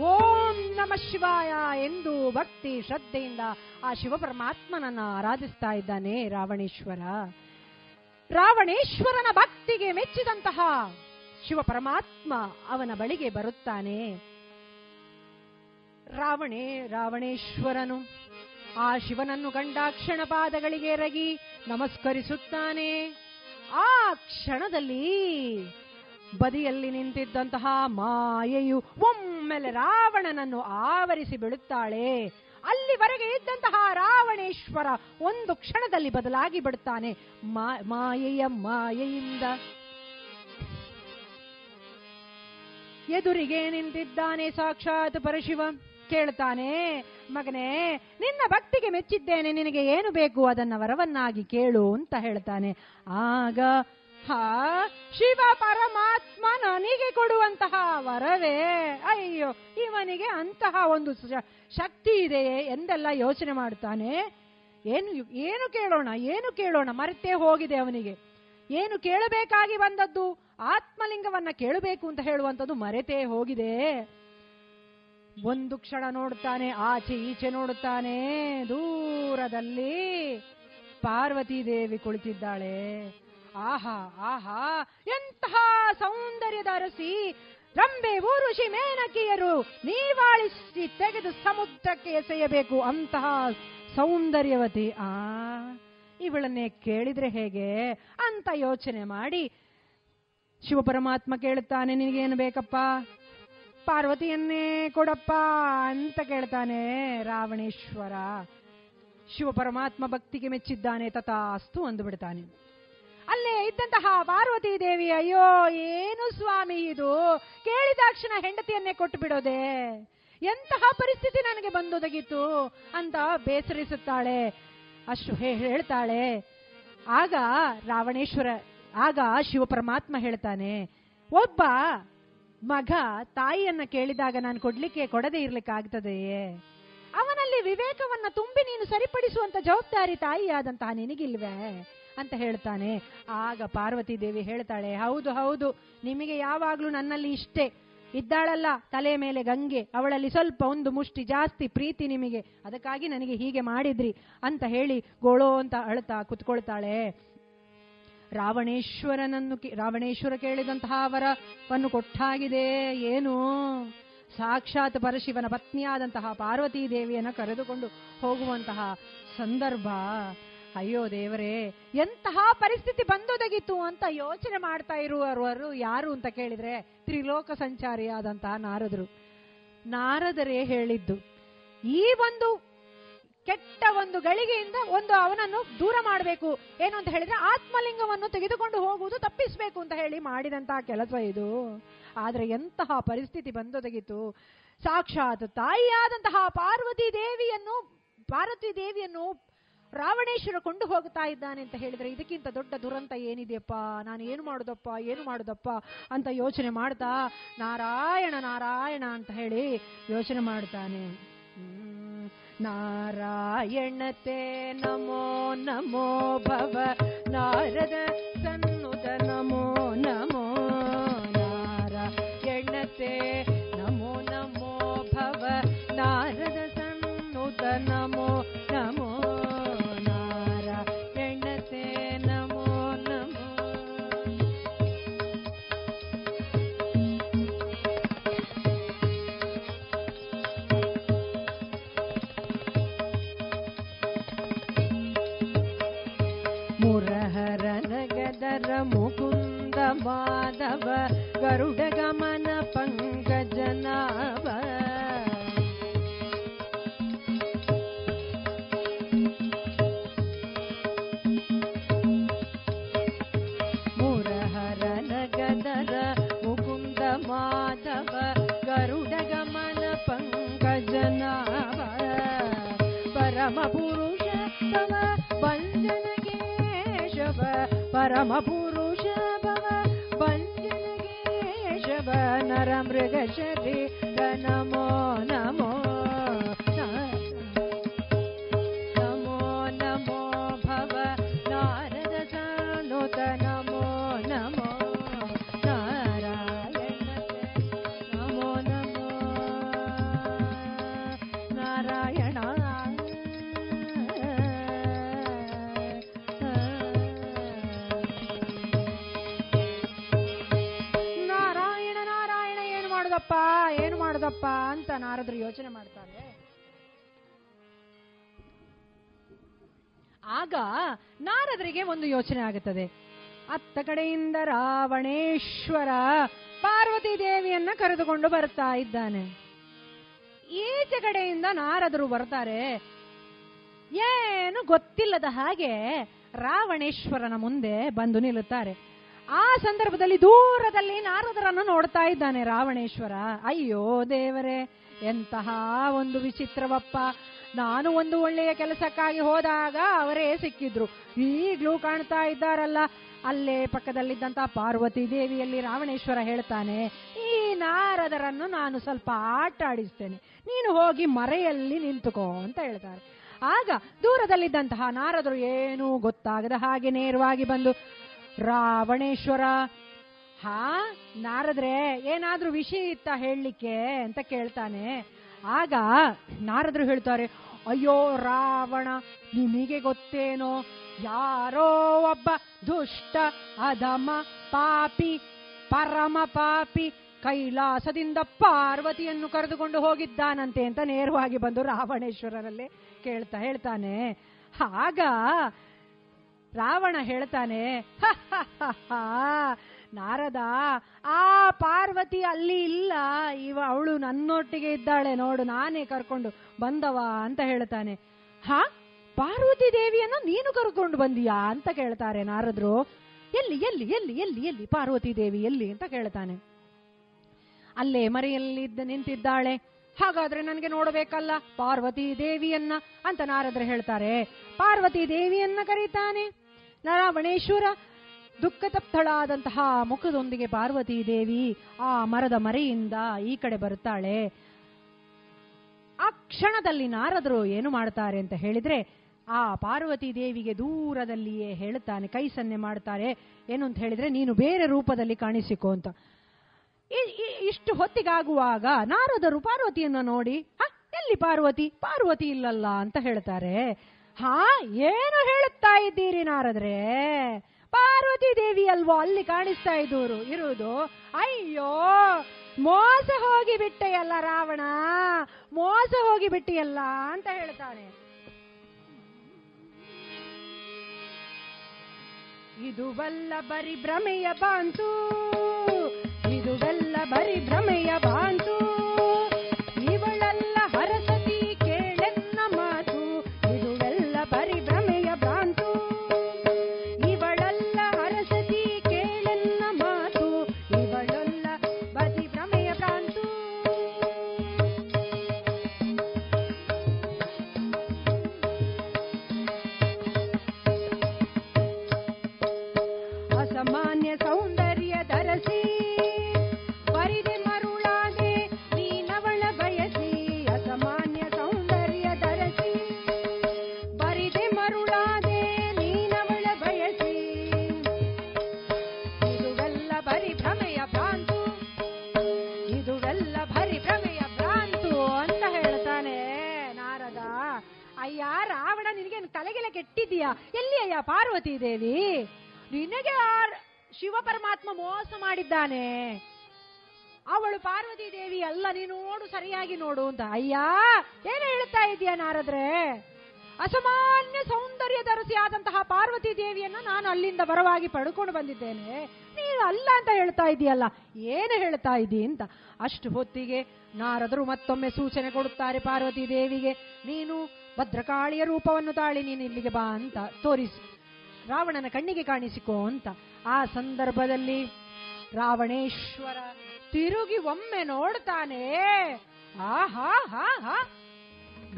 [SPEAKER 10] ಓಂ ನಮ ಶಿವಾಯ ಎಂದು ಭಕ್ತಿ ಶ್ರದ್ಧೆಯಿಂದ ಆ ಶಿವ ಪರಮಾತ್ಮನನ್ನ ಆರಾಧಿಸ್ತಾ ಇದ್ದಾನೆ ರಾವಣೇಶ್ವರ. ರಾವಣೇಶ್ವರನ ಭಕ್ತಿಗೆ ಮೆಚ್ಚಿದಂತಹ ಶಿವ ಪರಮಾತ್ಮ ಅವನ ಬಳಿಗೆ ಬರುತ್ತಾನೆ. ರಾವಣೇ, ರಾವಣೇಶ್ವರನು ಆ ಶಿವನನ್ನು ಗಂಡಾಕ್ಷಣ ಪಾದಗಳಿಗೆ ಎರಗಿ ನಮಸ್ಕರಿಸುತ್ತಾನೆ. ಆ ಕ್ಷಣದಲ್ಲಿ ಬದಿಯಲ್ಲಿ ನಿಂತಿದ್ದಂತಹ ಮಾಯೆಯು ಒಮ್ಮೆಲೆ ರಾವಣನನ್ನು ಆವರಿಸಿ ಬಿಡುತ್ತಾಳೆ ಅಲ್ಲಿವರೆಗೆ ಇದ್ದಂತಹ ರಾವಣೇಶ್ವರ ಒಂದು ಕ್ಷಣದಲ್ಲಿ ಬದಲಾಗಿ ಬಿಡುತ್ತಾನೆ. ಮಾಯೆಯ ಮಾಯೆಯಿಂದ. ಎದುರಿಗೆ ನಿಂತಿದ್ದಾನೆ ಸಾಕ್ಷಾತ್ ಪರಶಿವ. ಕೇಳ್ತಾನೆ, ಮಗನೇ, ನಿನ್ನ ಭಕ್ತಿಗೆ ಮೆಚ್ಚಿದ್ದೇನೆ. ನಿನಗೆ ಏನು ಬೇಕು ಅದನ್ನ ವರವನ್ನಾಗಿ ಕೇಳು ಅಂತ ಹೇಳ್ತಾನೆ. ಆಗ ಹಾ ಶಿವ ಪರಮಾತ್ಮ ನನಗೆ ಕೊಡುವಂತಹ ವರವೇ. ಅಯ್ಯೋ ಇವನಿಗೆ ಅಂತಹ ಒಂದು ಶಕ್ತಿ ಇದೆಯೇ ಎಂದೆಲ್ಲ ಯೋಚನೆ ಮಾಡ್ತಾನೆ ಏನು ಏನು ಕೇಳೋಣ ಏನು ಕೇಳೋಣ? ಮರೆತೇ ಹೋಗಿದೆ ಅವನಿಗೆ. ಏನು ಕೇಳಬೇಕಾಗಿ ಬಂದದ್ದು? ಆತ್ಮಲಿಂಗವನ್ನ ಕೇಳಬೇಕು ಅಂತ ಹೇಳುವಂಥದ್ದು ಮರೆತೇ ಹೋಗಿದೆ. ಒಂದು ಕ್ಷಣ ನೋಡುತ್ತಾನೆ ಆಚೆ ಈಚೆ ನೋಡುತ್ತಾನೆ ದೂರದಲ್ಲಿ ಪಾರ್ವತಿ ದೇವಿ ಕುಳಿತಿದ್ದಾಳೆ. ಆಹಾ ಆಹಾ, ಎಂತಹ ಸೌಂದರ್ಯದ ಅರಸಿ ರಂಬೆ ಊರುಷಿ ಮೇನಕಿಯರು ನೀವಾಳಿಸಿ ತೆಗೆದು ಸಮುದ್ರಕ್ಕೆ ಎಸೆಯಬೇಕು ಅಂತಹ ಸೌಂದರ್ಯವತಿ. ಆ, ಇವಳನ್ನೇ ಕೇಳಿದ್ರೆ ಹೇಗೆ? ಅಂತ ಯೋಚನೆ ಮಾಡಿ ಶಿವ ಪರಮಾತ್ಮ ಕೇಳುತ್ತಾನೆ, ನಿನಗೇನು ಬೇಕಪ್ಪ? ಪಾರ್ವತಿಯನ್ನೇ ಕೊಡಪ್ಪ ಅಂತ ಕೇಳ್ತಾನೆ ರಾವಣೇಶ್ವರ. ಶಿವ ಪರಮಾತ್ಮ ಭಕ್ತಿಗೆ ಮೆಚ್ಚಿದ್ದಾನೆ, ತಥಾಸ್ತು ಅಂದು ಬಿಡ್ತಾನೆ ಅಲ್ಲೇ ಇದ್ದಂತಹ ಪಾರ್ವತಿ ದೇವಿ, ಅಯ್ಯೋ, ಏನು ಸ್ವಾಮಿ ಇದು? ಕೇಳಿದಾಕ್ಷಣ ಹೆಂಡತಿಯನ್ನೇ ಕೊಟ್ಟು ಬಿಡೋದೆ ಎಂತಹ ಪರಿಸ್ಥಿತಿ ನನಗೆ ಬಂದೊದಗಿತ್ತು ಅಂತ ಬೇಸರಿಸುತ್ತಾಳೆ. ಅಷ್ಟು ಹೇಳ್ತಾಳೆ. ಆಗ ರಾವಣೇಶ್ವರ, ಆಗ ಶಿವ ಪರಮಾತ್ಮ ಹೇಳ್ತಾನೆ, ಒಬ್ಬ ಮಗ ತಾಯಿಯನ್ನ ಕೇಳಿದಾಗ ನಾನು ಕೊಡ್ಲಿಕ್ಕೆ, ಕೊಡದೆ ಇರ್ಲಿಕ್ಕೆ ಆಗ್ತದೆಯೇ? ಅವನಲ್ಲಿ ವಿವೇಕವನ್ನ ತುಂಬಿ ನೀನು ಸರಿಪಡಿಸುವಂತ ಜವಾಬ್ದಾರಿ ತಾಯಿಯಾದಂತಹ ನಿನಗಿಲ್ವೇ? ಅಂತ ಹೇಳ್ತಾನೆ. ಆಗ ಪಾರ್ವತಿ ದೇವಿ ಹೇಳ್ತಾಳೆ, ಹೌದು ಹೌದು, ನಿಮಗೆ ಯಾವಾಗ್ಲೂ ನನ್ನಲ್ಲಿ ಇಷ್ಟೇ. ಇದ್ದಾಳಲ್ಲ ತಲೆ ಮೇಲೆ ಗಂಗೆ, ಅವಳಲ್ಲಿ ಸ್ವಲ್ಪ ಒಂದು ಮುಷ್ಟಿ ಜಾಸ್ತಿ ಪ್ರೀತಿ ನಿಮಗೆ. ಅದಕ್ಕಾಗಿ ನನಗೆ ಹೀಗೆ ಮಾಡಿದ್ರಿ ಅಂತ ಹೇಳಿ ಗೋಳೋ ಅಂತ ಅಳ್ತಾ ಕುತ್ಕೊಳ್ತಾಳೆ. ರಾವಣೇಶ್ವರನನ್ನು ರಾವಣೇಶ್ವರ ಕೇಳಿದಂತಹ ವರವನ್ನು ಕೊಟ್ಟಾಗಿದೆ. ಏನು? ಸಾಕ್ಷಾತ್ ಪರಶಿವನ ಪತ್ನಿಯಾದಂತಹ ಪಾರ್ವತೀ ದೇವಿಯನ್ನು ಕರೆದುಕೊಂಡು ಹೋಗುವಂತಹ ಸಂದರ್ಭ. ಅಯ್ಯೋ ದೇವರೇ, ಎಂತಹ ಪರಿಸ್ಥಿತಿ ಬಂದೊದಗಿತು ಅಂತ ಯೋಚನೆ ಮಾಡ್ತಾ ಇರುವವರು ಯಾರು ಅಂತ ಕೇಳಿದ್ರೆ ತ್ರಿಲೋಕ ಸಂಚಾರಿಯಾದಂತಹ ನಾರದರು. ನಾರದರೇ ಹೇಳಿದ್ದು, ಈ ಒಂದು ಕೆಟ್ಟ ಒಂದು ಗಳಿಗೆಯಿಂದ ಒಂದು ಅವನನ್ನು ದೂರ ಮಾಡಬೇಕು. ಏನು ಅಂತ ಹೇಳಿದ್ರೆ ಆತ್ಮಲಿಂಗವನ್ನು ತೆಗೆದುಕೊಂಡು ಹೋಗುವುದು ತಪ್ಪಿಸಬೇಕು ಅಂತ ಹೇಳಿ ಮಾಡಿದಂತಹ ಕೆಲಸ ಇದು. ಆದ್ರೆ ಎಂತಹ ಪರಿಸ್ಥಿತಿ ಬಂದೊದಗಿತು ಸಾಕ್ಷಾತ್ ತಾಯಿಯಾದಂತಹ ಪಾರ್ವತಿ ದೇವಿಯನ್ನು ಪಾರ್ವತಿ ದೇವಿಯನ್ನು ರಾವಣೇಶ್ವರ ಕೊಂಡು ಹೋಗ್ತಾ ಇದ್ದಾನೆ ಅಂತ ಹೇಳಿದ್ರೆ ಇದಕ್ಕಿಂತ ದೊಡ್ಡ ದುರಂತ ಏನಿದೆಯಪ್ಪ? ನಾನು ಏನು ಮಾಡುದಪ್ಪ? ಏನು ಮಾಡುದಪ್ಪ? ಅಂತ ಯೋಚನೆ ಮಾಡ್ತಾ ನಾರಾಯಣ ನಾರಾಯಣ ಅಂತ ಹೇಳಿ ಯೋಚನೆ ಮಾಡ್ತಾನೆ. ನಾರಾಯಣತೆ ನಮೋ ನಮೋ ಭವ ನಾರದ ಸನ್ನುತ ನಮೋ ನಮೋ ನಾರಾಯಣತೆ पुरुष पञ्चव नरमृगजते ಮಾಡುದಪ್ಪ ಅಂತ ನಾರದ್ರು ಯೋಚನೆ ಮಾಡ್ತಾರೆ. ಆಗ ನಾರದರಿಗೆ ಒಂದು ಯೋಚನೆ ಆಗುತ್ತದೆ. ಅತ್ತ ಕಡೆಯಿಂದ ರಾವಣೇಶ್ವರ ಪಾರ್ವತಿ ದೇವಿಯನ್ನ ಕರೆದುಕೊಂಡು ಬರ್ತಾ ಇದ್ದಾನೆ. ಈಚೆ ಕಡೆಯಿಂದ ನಾರದರು ಬರ್ತಾರೆ. ಏನು ಗೊತ್ತಿಲ್ಲದ ಹಾಗೆ ರಾವಣೇಶ್ವರನ ಮುಂದೆ ಬಂದು ನಿಲ್ಲುತ್ತಾರೆ. ಆ ಸಂದರ್ಭದಲ್ಲಿ ದೂರದಲ್ಲಿ ನಾರದರನ್ನು ನೋಡ್ತಾ ಇದ್ದಾನೆ ರಾವಣೇಶ್ವರ. ಅಯ್ಯೋ ದೇವರೇ, ಎಂತಹ ಒಂದು ವಿಚಿತ್ರವಪ್ಪ. ನಾನು ಒಂದು ಒಳ್ಳೆಯ ಕೆಲಸಕ್ಕಾಗಿ ಹೋದಾಗ ಅವರೇ ಸಿಕ್ಕಿದ್ರು. ಈಗ್ಲೂ ಕಾಣ್ತಾ ಇದ್ದಾರಲ್ಲ. ಅಲ್ಲೇ ಪಕ್ಕದಲ್ಲಿದ್ದಂತ ಪಾರ್ವತಿ ದೇವಿಯಲ್ಲಿ ರಾವಣೇಶ್ವರ ಹೇಳ್ತಾನೆ, ಈ ನಾರದರನ್ನು ನಾನು ಸ್ವಲ್ಪ ಆಟ ಆಡಿಸ್ತೇನೆ. ನೀನು ಹೋಗಿ ಮರೆಯಲ್ಲಿ ನಿಂತುಕೋ, ಅಂತ ಹೇಳ್ತಾರೆ. ಆಗ ದೂರದಲ್ಲಿದ್ದಂತಹ ನಾರದರು ಏನೂ ಗೊತ್ತಾಗದ ಹಾಗೆ ನೇರವಾಗಿ ಬಂದು ರಾವಣೇಶ್ವರ. ಹಾ, ನಾರದ್ರೆ, ಏನಾದ್ರೂ ವಿಷಯ ಇತ್ತ ಹೇಳಲಿಕ್ಕೆ ಅಂತ ಕೇಳ್ತಾನೆ. ಆಗ ನಾರದ್ರು ಹೇಳ್ತಾರೆ, ಅಯ್ಯೋ ರಾವಣ ನಿಮಗೆ ಗೊತ್ತೇನೋ? ಯಾರೋ ಒಬ್ಬ ದುಷ್ಟ, ಅಧಮ ಪಾಪಿ, ಪರಮ ಪಾಪಿ, ಕೈಲಾಸದಿಂದ ಪಾರ್ವತಿಯನ್ನು ಕರೆದುಕೊಂಡು ಹೋಗಿದ್ದಾನಂತೆ ಅಂತ ನೇರವಾಗಿ ಬಂದು ರಾವಣೇಶ್ವರರಲ್ಲೇ ಕೇಳ್ತಾ ಹೇಳ್ತಾನೆ. ಆಗ ರಾವಣ ಹೇಳ್ತಾನೆ ನಾರದ, ಆ ಪಾರ್ವತಿ ಅಲ್ಲಿ ಇಲ್ಲ, ಇವ ಅವಳು ನನ್ನೊಟ್ಟಿಗೆ ಇದ್ದಾಳೆ, ನೋಡು, ನಾನೇ ಕರ್ಕೊಂಡು ಬಂದವ ಅಂತ ಹೇಳ್ತಾನೆ. ಹಾ, ಪಾರ್ವತಿ ದೇವಿಯನ್ನ ನೀನು ಕರ್ಕೊಂಡು ಬಂದಿಯಾ ಅಂತ ಕೇಳ್ತಾರೆ ನಾರದ್ರು. ಎಲ್ಲಿ ಎಲ್ಲಿ ಎಲ್ಲಿ ಎಲ್ಲಿ ಎಲ್ಲಿ ಪಾರ್ವತಿ ದೇವಿ, ಎಲ್ಲಿ ಅಂತ ಕೇಳ್ತಾನೆ. ಅಲ್ಲೇ ಮರೆಯಲ್ಲಿ ನಿಂತಿದ್ದಾಳೆ. ಹಾಗಾದ್ರೆ ನನಗೆ ನೋಡಬೇಕಲ್ಲ ಪಾರ್ವತಿ ದೇವಿಯನ್ನ ಅಂತ ನಾರದ್ರು ಹೇಳ್ತಾರೆ. ಪಾರ್ವತಿ ದೇವಿಯನ್ನ ಕರೀತಾನೆ. ರಾವಣೇಶ್ವರ ದುಃಖ ತಪ್ತಳಾದಂತಹ ಮುಖದೊಂದಿಗೆ ಪಾರ್ವತಿ ದೇವಿ ಆ ಮರದ ಮರೆಯಿಂದ ಈ ಕಡೆ ಬರುತ್ತಾಳೆ. ಆ ಕ್ಷಣದಲ್ಲಿ ನಾರದರು ಏನು ಮಾಡ್ತಾರೆ ಅಂತ ಹೇಳಿದ್ರೆ, ಆ ಪಾರ್ವತಿ ದೇವಿಗೆ ದೂರದಲ್ಲಿಯೇ ಹೇಳುತ್ತಾನೆ, ಕೈ ಸನ್ನೆ ಮಾಡ್ತಾರೆ ಏನು ಅಂತ ಹೇಳಿದ್ರೆ, ನೀನು ಬೇರೆ ರೂಪದಲ್ಲಿ ಕಾಣಿಸಿಕೋ ಅಂತ. ಇಷ್ಟು ಹೊತ್ತಿಗಾಗುವಾಗ ನಾರದರು ಪಾರ್ವತಿಯನ್ನ ನೋಡಿ ಎಲ್ಲಿ ಪಾರ್ವತಿ? ಪಾರ್ವತಿ ಇಲ್ಲಲ್ಲ ಅಂತ ಹೇಳ್ತಾರೆ. ಹಾ, ಏನು ಹೇಳುತ್ತಾ ಇದ್ದೀರಿ ನಾರದ್ರೆ? ಪಾರ್ವತಿ ದೇವಿ ಅಲ್ವೋ, ಅಲ್ಲಿ ಕಾಣಿಸ್ತಾ ಇದ್ದವರು ಇರುವುದು. ಅಯ್ಯೋ, ಮೋಸ ಹೋಗಿ ಬಿಟ್ಟೆಯಲ್ಲ ರಾವಣ? ಮೋಸ ಹೋಗಿ ಬಿಟ್ಟಿಯಲ್ಲ ಅಂತ ಹೇಳ್ತಾನೆ. ಇದುವಲ್ಲ ಬರಿ ಭ್ರಮೆಯ ಬಾಂತು ಇದುವೆಲ್ಲ ಬರಿ ಭ್ರಮೆಯ ಬಾಂತು ಎಲ್ಲಿ ಅಯ್ಯ ಪಾರ್ವತಿ ದೇವಿ? ನಿನಗೆ ಶಿವ ಪರಮಾತ್ಮ ಮೋಸ ಮಾಡಿದ್ದಾನೆ. ಅವಳು ಪಾರ್ವತಿ ದೇವಿ ಅಲ್ಲ, ನೀನು ನೋಡು, ಸರಿಯಾಗಿ ನೋಡು ಅಂತ. ಅಯ್ಯ, ಏನು ಹೇಳ್ತಾ ಇದೀಯ ನಾರದ್ರೆ? ಅಸಾಮಾನ್ಯ ಸೌಂದರ್ಯ ಧರಿಸಿ ಆದಂತಹ ಪಾರ್ವತಿ ದೇವಿಯನ್ನ ನಾನು ಅಲ್ಲಿಂದ ಬರವಾಗಿ ಪಡ್ಕೊಂಡು ಬಂದಿದ್ದೇನೆ. ನೀನು ಅಲ್ಲ ಅಂತ ಹೇಳ್ತಾ ಇದೀಯಲ್ಲ, ಏನು ಹೇಳ್ತಾ ಇದ್ದೀ ಅಂತ. ಅಷ್ಟು ಹೊತ್ತಿಗೆ ನಾರದರು ಮತ್ತೊಮ್ಮೆ ಸೂಚನೆ ಕೊಡುತ್ತಾರೆ ಪಾರ್ವತಿ ದೇವಿಗೆ, ನೀನು ಭದ್ರಕಾಳಿಯ ರೂಪವನ್ನು ತಾಳಿ ನೀನು ಇಲ್ಲಿಗೆ ಬಾ ಅಂತ ತೋರಿಸು. ರಾವಣನ ಕಣ್ಣಿಗೆ ಕಾಣಿಸಿಕೋ ಅಂತ. ಆ ಸಂದರ್ಭದಲ್ಲಿ ರಾವಣೇಶ್ವರ ತಿರುಗಿ ಒಮ್ಮೆ ನೋಡ್ತಾನೆ. ಆಹಾ, ಹಾ ಹಾ.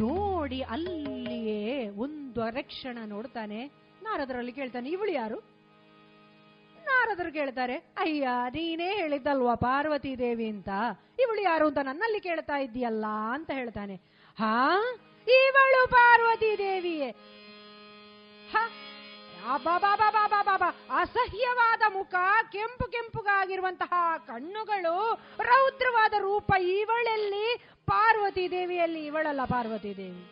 [SPEAKER 10] ನೋಡಿ ಅಲ್ಲಿಯೇ ಒಂದು ಅರಕ್ಷಣ ನೋಡ್ತಾನೆ. ನಾರದರಲ್ಲಿ ಕೇಳ್ತಾನೆ, ಇವಳು ಯಾರು? ನಾರದರು ಕೇಳ್ತಾರೆ, ಅಯ್ಯ, ನೀನೇ ಹೇಳಿದ್ದಲ್ವಾ ಪಾರ್ವತಿ ದೇವಿ ಅಂತ? ಇವಳು ಯಾರು ಅಂತ ನನ್ನಲ್ಲಿ ಕೇಳ್ತಾ ಇದ್ದೀಯಲ್ಲ? ಅಂತ ಹೇಳ್ತಾನೆ. ಹಾ ಇವಳು ಪಾರ್ವತಿ ದೇವಿಯೇ. ಅಸಹ್ಯವಾದ ಮುಖ, ಕೆಂಪು ಕೆಂಪುಗಾಗಿರುವಂತಹ ಕಣ್ಣುಗಳು, ರೌದ್ರವಾದ ರೂಪ ಇವಳಲ್ಲಿ, ಪಾರ್ವತಿ ದೇವಿಯಲ್ಲಿ ಇವಳಲ್ಲ ಪಾರ್ವತಿ ದೇವಿ.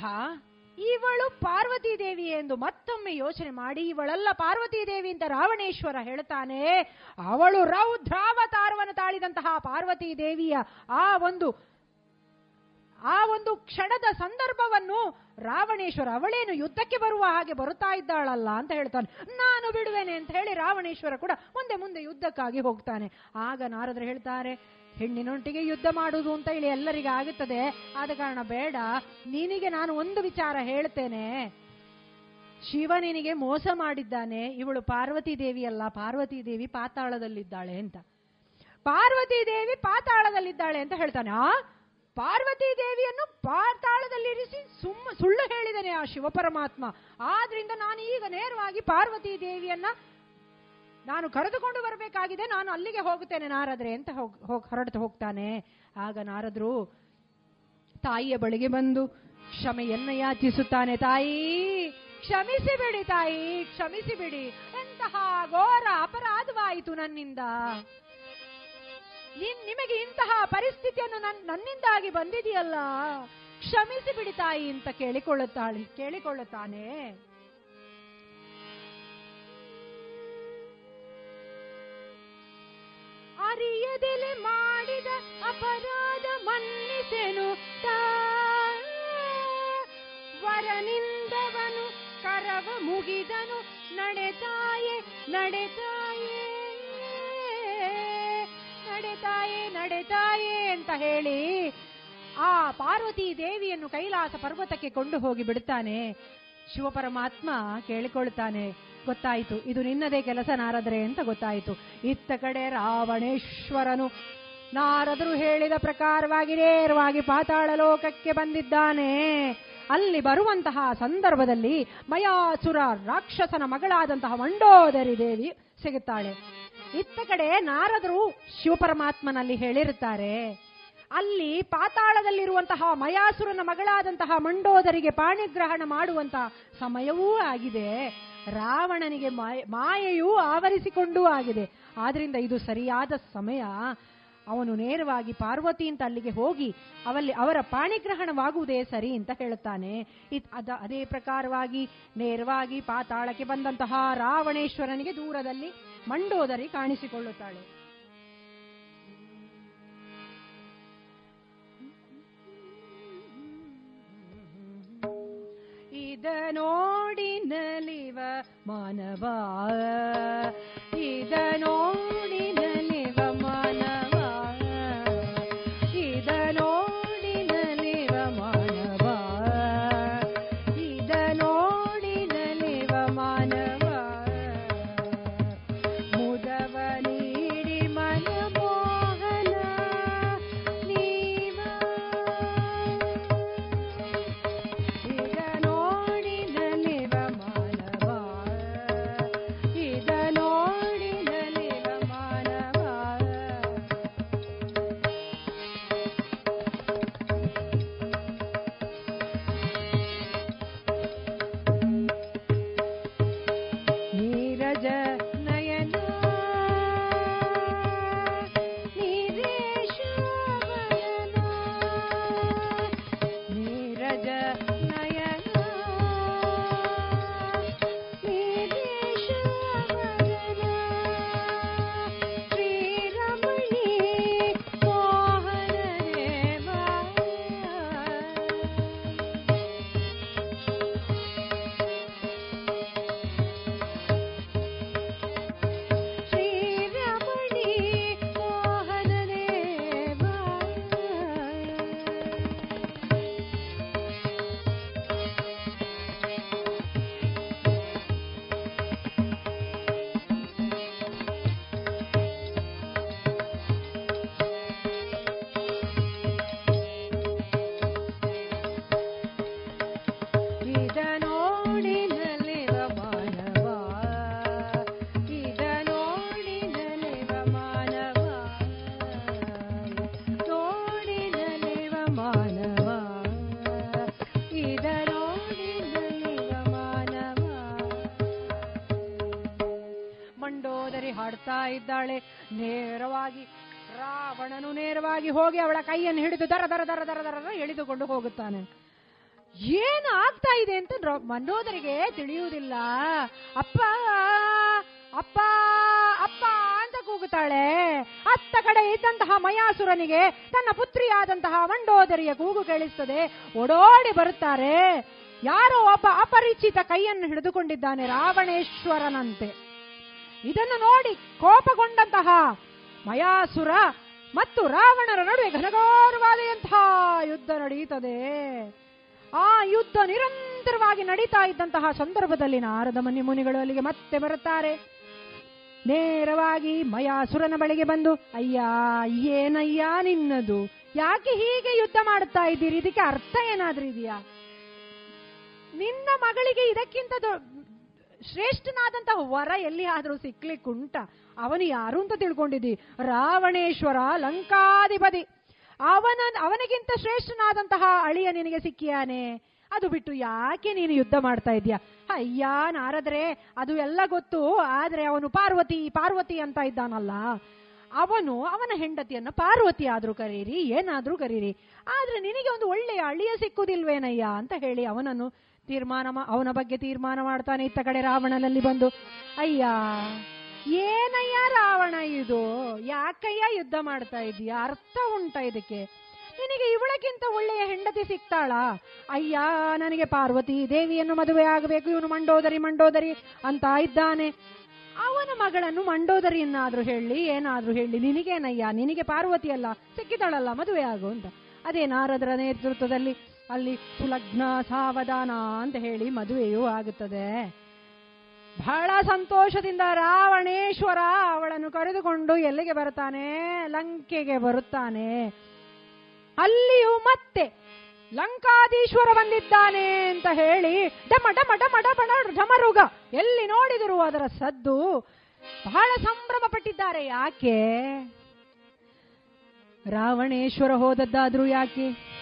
[SPEAKER 10] ಹಾ? ಇವಳು ಪಾರ್ವತಿ ದೇವಿ ಎಂದು ಮತ್ತೊಮ್ಮೆ ಯೋಚನೆ ಮಾಡಿ, ಇವಳಲ್ಲ ಪಾರ್ವತಿ ದೇವಿ ಅಂತ ರಾವಣೇಶ್ವರ ಹೇಳ್ತಾನೆ, ಅವಳು ರೌದ್ರಾವತಾರವನ್ನು ತಾಳಿದಂತಹ ಪಾರ್ವತಿ ದೇವಿಯ ಆ ಒಂದು ಆ ಒಂದು ಕ್ಷಣದ ಸಂದರ್ಭವನ್ನು ರಾವಣೇಶ್ವರ ಅವಳೇನು ಯುದ್ಧಕ್ಕೆ ಬರುವ ಹಾಗೆ ಬರುತ್ತಾ ಇದ್ದಾಳಲ್ಲ ಅಂತ ಹೇಳ್ತಾನೆ. ನಾನು ಬಿಡುವೆನೆ ಅಂತ ಹೇಳಿ ರಾವಣೇಶ್ವರ ಕೂಡ ಮುಂದೆ ಮುಂದೆ ಯುದ್ಧಕ್ಕಾಗಿ ಹೋಗ್ತಾನೆ. ಆಗ ನಾರದರು ಹೇಳ್ತಾರೆ, ಹೆಣ್ಣಿನೊಂಟಿಗೆ ಯುದ್ಧ ಮಾಡುವುದು ಅಂತ ಹೇಳಿ ಎಲ್ಲರಿಗೆ ಆಗುತ್ತದೆ. ಆದ ಕಾರಣ ಬೇಡ, ನಿನಗೆ ನಾನು ಒಂದು ವಿಚಾರ ಹೇಳ್ತೇನೆ. ಶಿವ ನಿನಗೆ ಮೋಸ ಮಾಡಿದ್ದಾನೆ. ಇವಳು ಪಾರ್ವತಿ ದೇವಿ ಅಲ್ಲ ಪಾರ್ವತಿ ದೇವಿ ಪಾತಾಳದಲ್ಲಿದ್ದಾಳೆ ಅಂತ. ಪಾರ್ವತಿ ದೇವಿ ಪಾತಾಳದಲ್ಲಿದ್ದಾಳೆ ಅಂತ ಹೇಳ್ತಾನೆ. ಆ ಪಾರ್ವತಿ ದೇವಿಯನ್ನು ಪಾತಾಳದಲ್ಲಿರಿಸಿ ಸುಮ್ಮ ಸುಳ್ಳು ಹೇಳಿದನೆ ಆ ಶಿವಪರಮಾತ್ಮ ಆದ್ರಿಂದ ನಾನು ಈಗ ನೇರವಾಗಿ ಪಾರ್ವತಿ ದೇವಿಯನ್ನ ನಾನು ಕರೆದುಕೊಂಡು ಬರಬೇಕಾಗಿದೆ, ನಾನು ಅಲ್ಲಿಗೆ ಹೋಗುತ್ತೇನೆ, ನಾರದ್ರೆ ಅಂತ ಹೋಗ್ ಹೊರಡ್ತಾ ಹೋಗ್ತಾನೆ? ಆಗ ನಾರದ್ರು, ತಾಯಿಯ ಬಳಿಗೆ ಬಂದು ಕ್ಷಮೆಯನ್ನ ಯಾಚಿಸುತ್ತಾನೆ, ತಾಯಿ ಕ್ಷಮಿಸಿ ಬಿಡಿ ತಾಯಿ ಕ್ಷಮಿಸಿ ಬಿಡಿ ಎಂತಹ ಘೋರ ಅಪರಾಧವಾಯಿತು ನನ್ನಿಂದ. ನಿನ್ ನಿಮಗೆ ಇಂತಹ ಪರಿಸ್ಥಿತಿಯನ್ನು ನನ್ ನನ್ನಿಂದಾಗಿ ಬಂದಿದೆಯಲ್ಲ, ಕ್ಷಮಿಸಿ ಬಿಡಿ ತಾಯಿ ಅಂತ ಕೇಳಿಕೊಳ್ಳುತ್ತಾಳೆ, ಕೇಳಿಕೊಳ್ಳುತ್ತಾನೆ. ಅರಿಯದೆಲೆ ಮಾಡಿದ ಅಪರಾಧ ಮನ್ನಿಸೆನು ವರನಿಂದವನು ಕರವ ಮುಗಿದನು, ನಡೆತಾಯೆ ನಡೆತಾಯೆ. ನಡೆತಾಯೆ, ನಡೆತಾಯೇ ಅಂತ ಹೇಳಿ ಆ ಪಾರ್ವತಿ ದೇವಿಯನ್ನು ಕೈಲಾಸ ಪರ್ವತಕ್ಕೆ ಕೊಂಡು ಹೋಗಿ ಬಿಡ್ತಾನೆ. ಶಿವಪರಮಾತ್ಮ ಕೇಳಿಕೊಳ್ತಾನೆ, ಗೊತ್ತಾಯಿತು, ಇದು ನಿನ್ನದೇ ಕೆಲಸ ನಾರದ್ರೆ ಅಂತ ಗೊತ್ತಾಯಿತು. ಇತ್ತ ಕಡೆ ರಾವಣೇಶ್ವರನು ನಾರದರು ಹೇಳಿದ ಪ್ರಕಾರವಾಗಿ ನೇರವಾಗಿ ಪಾತಾಳ ಲೋಕಕ್ಕೆ ಬಂದಿದ್ದಾನೆ. ಅಲ್ಲಿ ಬರುವಂತಹ ಸಂದರ್ಭದಲ್ಲಿ ಮಯಾಸುರ ರಾಕ್ಷಸನ ಮಗಳಾದಂತಹ ಮಂಡೋದರಿ ದೇವಿ ಸಿಗುತ್ತಾಳೆ. ಇತ್ತ ಕಡೆ ನಾರದರು ಶಿವಪರಮಾತ್ಮನಲ್ಲಿ ಹೇಳಿರುತ್ತಾರೆ, ಅಲ್ಲಿ ಪಾತಾಳದಲ್ಲಿರುವಂತಹ ಮಯಾಸುರನ ಮಗಳಾದಂತಹ ಮಂಡೋದರಿಗೆ ಪಾಣಿಗ್ರಹಣ ಮಾಡುವಂತಹ ಸಮಯವೂ ಆಗಿದೆ. ರಾವಣನಿಗೆ ಮಾಯ- ಮಾಯೆಯೂ ಆವರಿಸಿಕೊಂಡೂ ಆಗಿದೆ. ಆದ್ರಿಂದ ಇದು ಸರಿಯಾದ ಸಮಯ. ಅವನು ನೇರವಾಗಿ ಪಾರ್ವತಿ ಅಂತ ಅಲ್ಲಿಗೆ ಹೋಗಿ ಅವಲ್ಲಿ ಅವರ ಪಾಣಿಗ್ರಹಣವಾಗುವುದೇ ಸರಿ ಅಂತ ಹೇಳುತ್ತಾನೆ. ಅದ ಅದೇ ಪ್ರಕಾರವಾಗಿ ನೇರವಾಗಿ ಪಾತಾಳಕ್ಕೆ ಬಂದಂತಹ ರಾವಣೇಶ್ವರನಿಗೆ ದೂರದಲ್ಲಿ ಮಂಡೋದರಿ ಕಾಣಿಸಿಕೊಳ್ಳುತ್ತಾಳೆ. ಇದ ನೋಡಿ ನಲಿವ ಮಾನವ. ಇದ ನೋಡಿ ನಲಿವ ಇದ್ದಾಳೆ. ನೇರವಾಗಿ ರಾವಣನು ನೇರವಾಗಿ ಹೋಗಿ ಅವಳ ಕೈಯನ್ನು ಹಿಡಿದು ದರ ದರ ದರ ದರ ದರ ಎಳೆದುಕೊಂಡು ಹೋಗುತ್ತಾನೆ. ಏನು ಆಗ್ತಾ ಇದೆ ಅಂತ ಮಂಡೋದರಿಗೆ ತಿಳಿಯುವುದಿಲ್ಲ. ಅಪ್ಪ ಅಪ್ಪ ಅಪ್ಪ ಅಂತ ಕೂಗುತ್ತಾಳೆ. ಅತ್ತ ಕಡೆ ಇದ್ದಂತಹ ಮಯಾಸುರನಿಗೆ ತನ್ನ ಪುತ್ರಿಯಾದಂತಹ ಮಂಡೋದರಿಯ ಕೂಗು ಕೇಳಿಸ್ತದೆ. ಓಡೋಡಿ ಬರುತ್ತಾರೆ. ಯಾರೋ ಒಬ್ಬ ಅಪರಿಚಿತ ಕೈಯನ್ನು ಹಿಡಿದುಕೊಂಡಿದ್ದಾನೆ ರಾವಣೇಶ್ವರನಂತೆ. ಇದನ್ನು ನೋಡಿ ಕೋಪಗೊಂಡಂತಹ ಮಯಾಸುರ ಮತ್ತು ರಾವಣರ ನಡುವೆ ಘನಘೋರವಾದಂತಹ ಯುದ್ಧ ನಡೆಯುತ್ತದೆ ಆ ಯುದ್ಧ ನಿರಂತರವಾಗಿ ನಡೀತಾ ಇದ್ದಂತಹ ಸಂದರ್ಭದಲ್ಲಿ ನಾರದ ಮನಿ ಮುನಿಗಳು ಅಲ್ಲಿಗೆ ಮತ್ತೆ ಬರುತ್ತಾರೆ. ನೇರವಾಗಿ ಮಯಾಸುರನ ಬಳಿಗೆ ಬಂದು, ಅಯ್ಯ, ಏನಯ್ಯ ನಿನ್ನದು? ಯಾಕೆ ಹೀಗೆ ಯುದ್ಧ ಮಾಡುತ್ತಾ ಇದ್ದೀರಿ? ಇದಕ್ಕೆ ಅರ್ಥ ಏನಾದ್ರೂ ಇದೆಯಾ? ನಿನ್ನ ಮಗಳಿಗೆ ಇದಕ್ಕಿಂತ ಶ್ರೇಷ್ಠನಾದಂತಹ ವರ ಎಲ್ಲಿ ಆದ್ರೂ ಸಿಕ್ಲಿಕ್ಕುಂಟ, ಅವನು ಯಾರು ಅಂತ ತಿಳ್ಕೊಂಡಿದ್ದಿ? ರಾವಣೇಶ್ವರ ಲಂಕಾಧಿಪತಿ. ಅವನ, ಅವನಿಗಿಂತ ಶ್ರೇಷ್ಠನಾದಂತಹ ಅಳಿಯ ನಿನಗೆ ಸಿಕ್ಕಿಯಾನೆ? ಅದು ಬಿಟ್ಟು ಯಾಕೆ ನೀನು ಯುದ್ಧ ಮಾಡ್ತಾ ಇದೀಯ ಅಯ್ಯ ನಾರದ್ರೆ, ಅದು ಎಲ್ಲ ಗೊತ್ತು, ಆದ್ರೆ ಅವನು ಪಾರ್ವತಿ ಪಾರ್ವತಿ ಅಂತ ಇದ್ದಾನಲ್ಲ. ಅವನು ಅವನ ಹೆಂಡತಿಯನ್ನು ಪಾರ್ವತಿ ಆದ್ರೂ ಕರೀರಿ, ಏನಾದ್ರೂ ಕರೀರಿ. ಆದ್ರೆ ನಿನಗೆ ಒಂದು ಒಳ್ಳೆಯ ಅಳಿಯ ಸಿಕ್ಕುದಿಲ್ವೇನಯ್ಯ ಅಂತ ಹೇಳಿ ಅವನನ್ನು ತೀರ್ಮಾನ ಅವನ ಬಗ್ಗೆ ತೀರ್ಮಾನ ಮಾಡ್ತಾನೆ. ಇತ್ತ ಕಡೆ ರಾವಣನಲ್ಲಿ ಬಂದು, ಅಯ್ಯ, ಏನಯ್ಯ ರಾವಣ ಇದು? ಯಾಕಯ್ಯ ಯುದ್ಧ ಮಾಡ್ತಾ ಇದೀಯ? ಅರ್ಥ ಉಂಟ ಇದಕ್ಕೆ? ನಿನಗೆ ಇವಳಕ್ಕಿಂತ ಒಳ್ಳೆಯ ಹೆಂಡತಿ ಸಿಗ್ತಾಳಾ ಅಯ್ಯ, ನನಗೆ ಪಾರ್ವತಿ ದೇವಿಯನ್ನು ಮದುವೆ ಆಗಬೇಕು. ಇವನು ಮಂಡೋದರಿ ಮಂಡೋದರಿ ಅಂತ ಇದ್ದಾನೆ. ಅವನ ಮಗಳನ್ನು ಮಂಡೋದರಿಯನ್ನಾದ್ರೂ ಹೇಳಿ, ಏನಾದ್ರೂ ಹೇಳಿ, ನಿನಗೇನಯ್ಯ? ನಿನಗೆ ಪಾರ್ವತಿ ಅಲ್ಲ ಸಿಕ್ಕಿದಳಲ್ಲ ಮದುವೆ ಆಗು ಅಂತ. ಅದೇ ನಾರದರ ನೇತೃತ್ವದಲ್ಲಿ ಅಲ್ಲಿ ಸುಲಗ್ನ ಸಾವಧಾನ ಅಂತ ಹೇಳಿ ಮದುವೆಯೂ ಆಗುತ್ತದೆ. ಬಹಳ ಸಂತೋಷದಿಂದ ರಾವಣೇಶ್ವರ ಅವಳನ್ನು ಕರೆದುಕೊಂಡು ಎಲ್ಲಿಗೆ ಬರುತ್ತಾನೆ? ಲಂಕೆಗೆ ಬರುತ್ತಾನೆ. ಅಲ್ಲಿಯೂ ಮತ್ತೆ ಲಂಕಾದೀಶ್ವರ ಬಂದಿದ್ದಾನೆ ಅಂತ ಹೇಳಿ ಡಮ ಡಮ ಡಮ ಡಮ ಢಮರುಗ ಎಲ್ಲಿ ನೋಡಿದರು ಅದರ ಸದ್ದು ಬಹಳ ಸಂಭ್ರಮ ಪಟ್ಟಿದ್ದಾರೆ. ಯಾಕೆ? ರಾವಣೇಶ್ವರ ಹೋದದ್ದಾದ್ರೂ ಯಾಕೆ?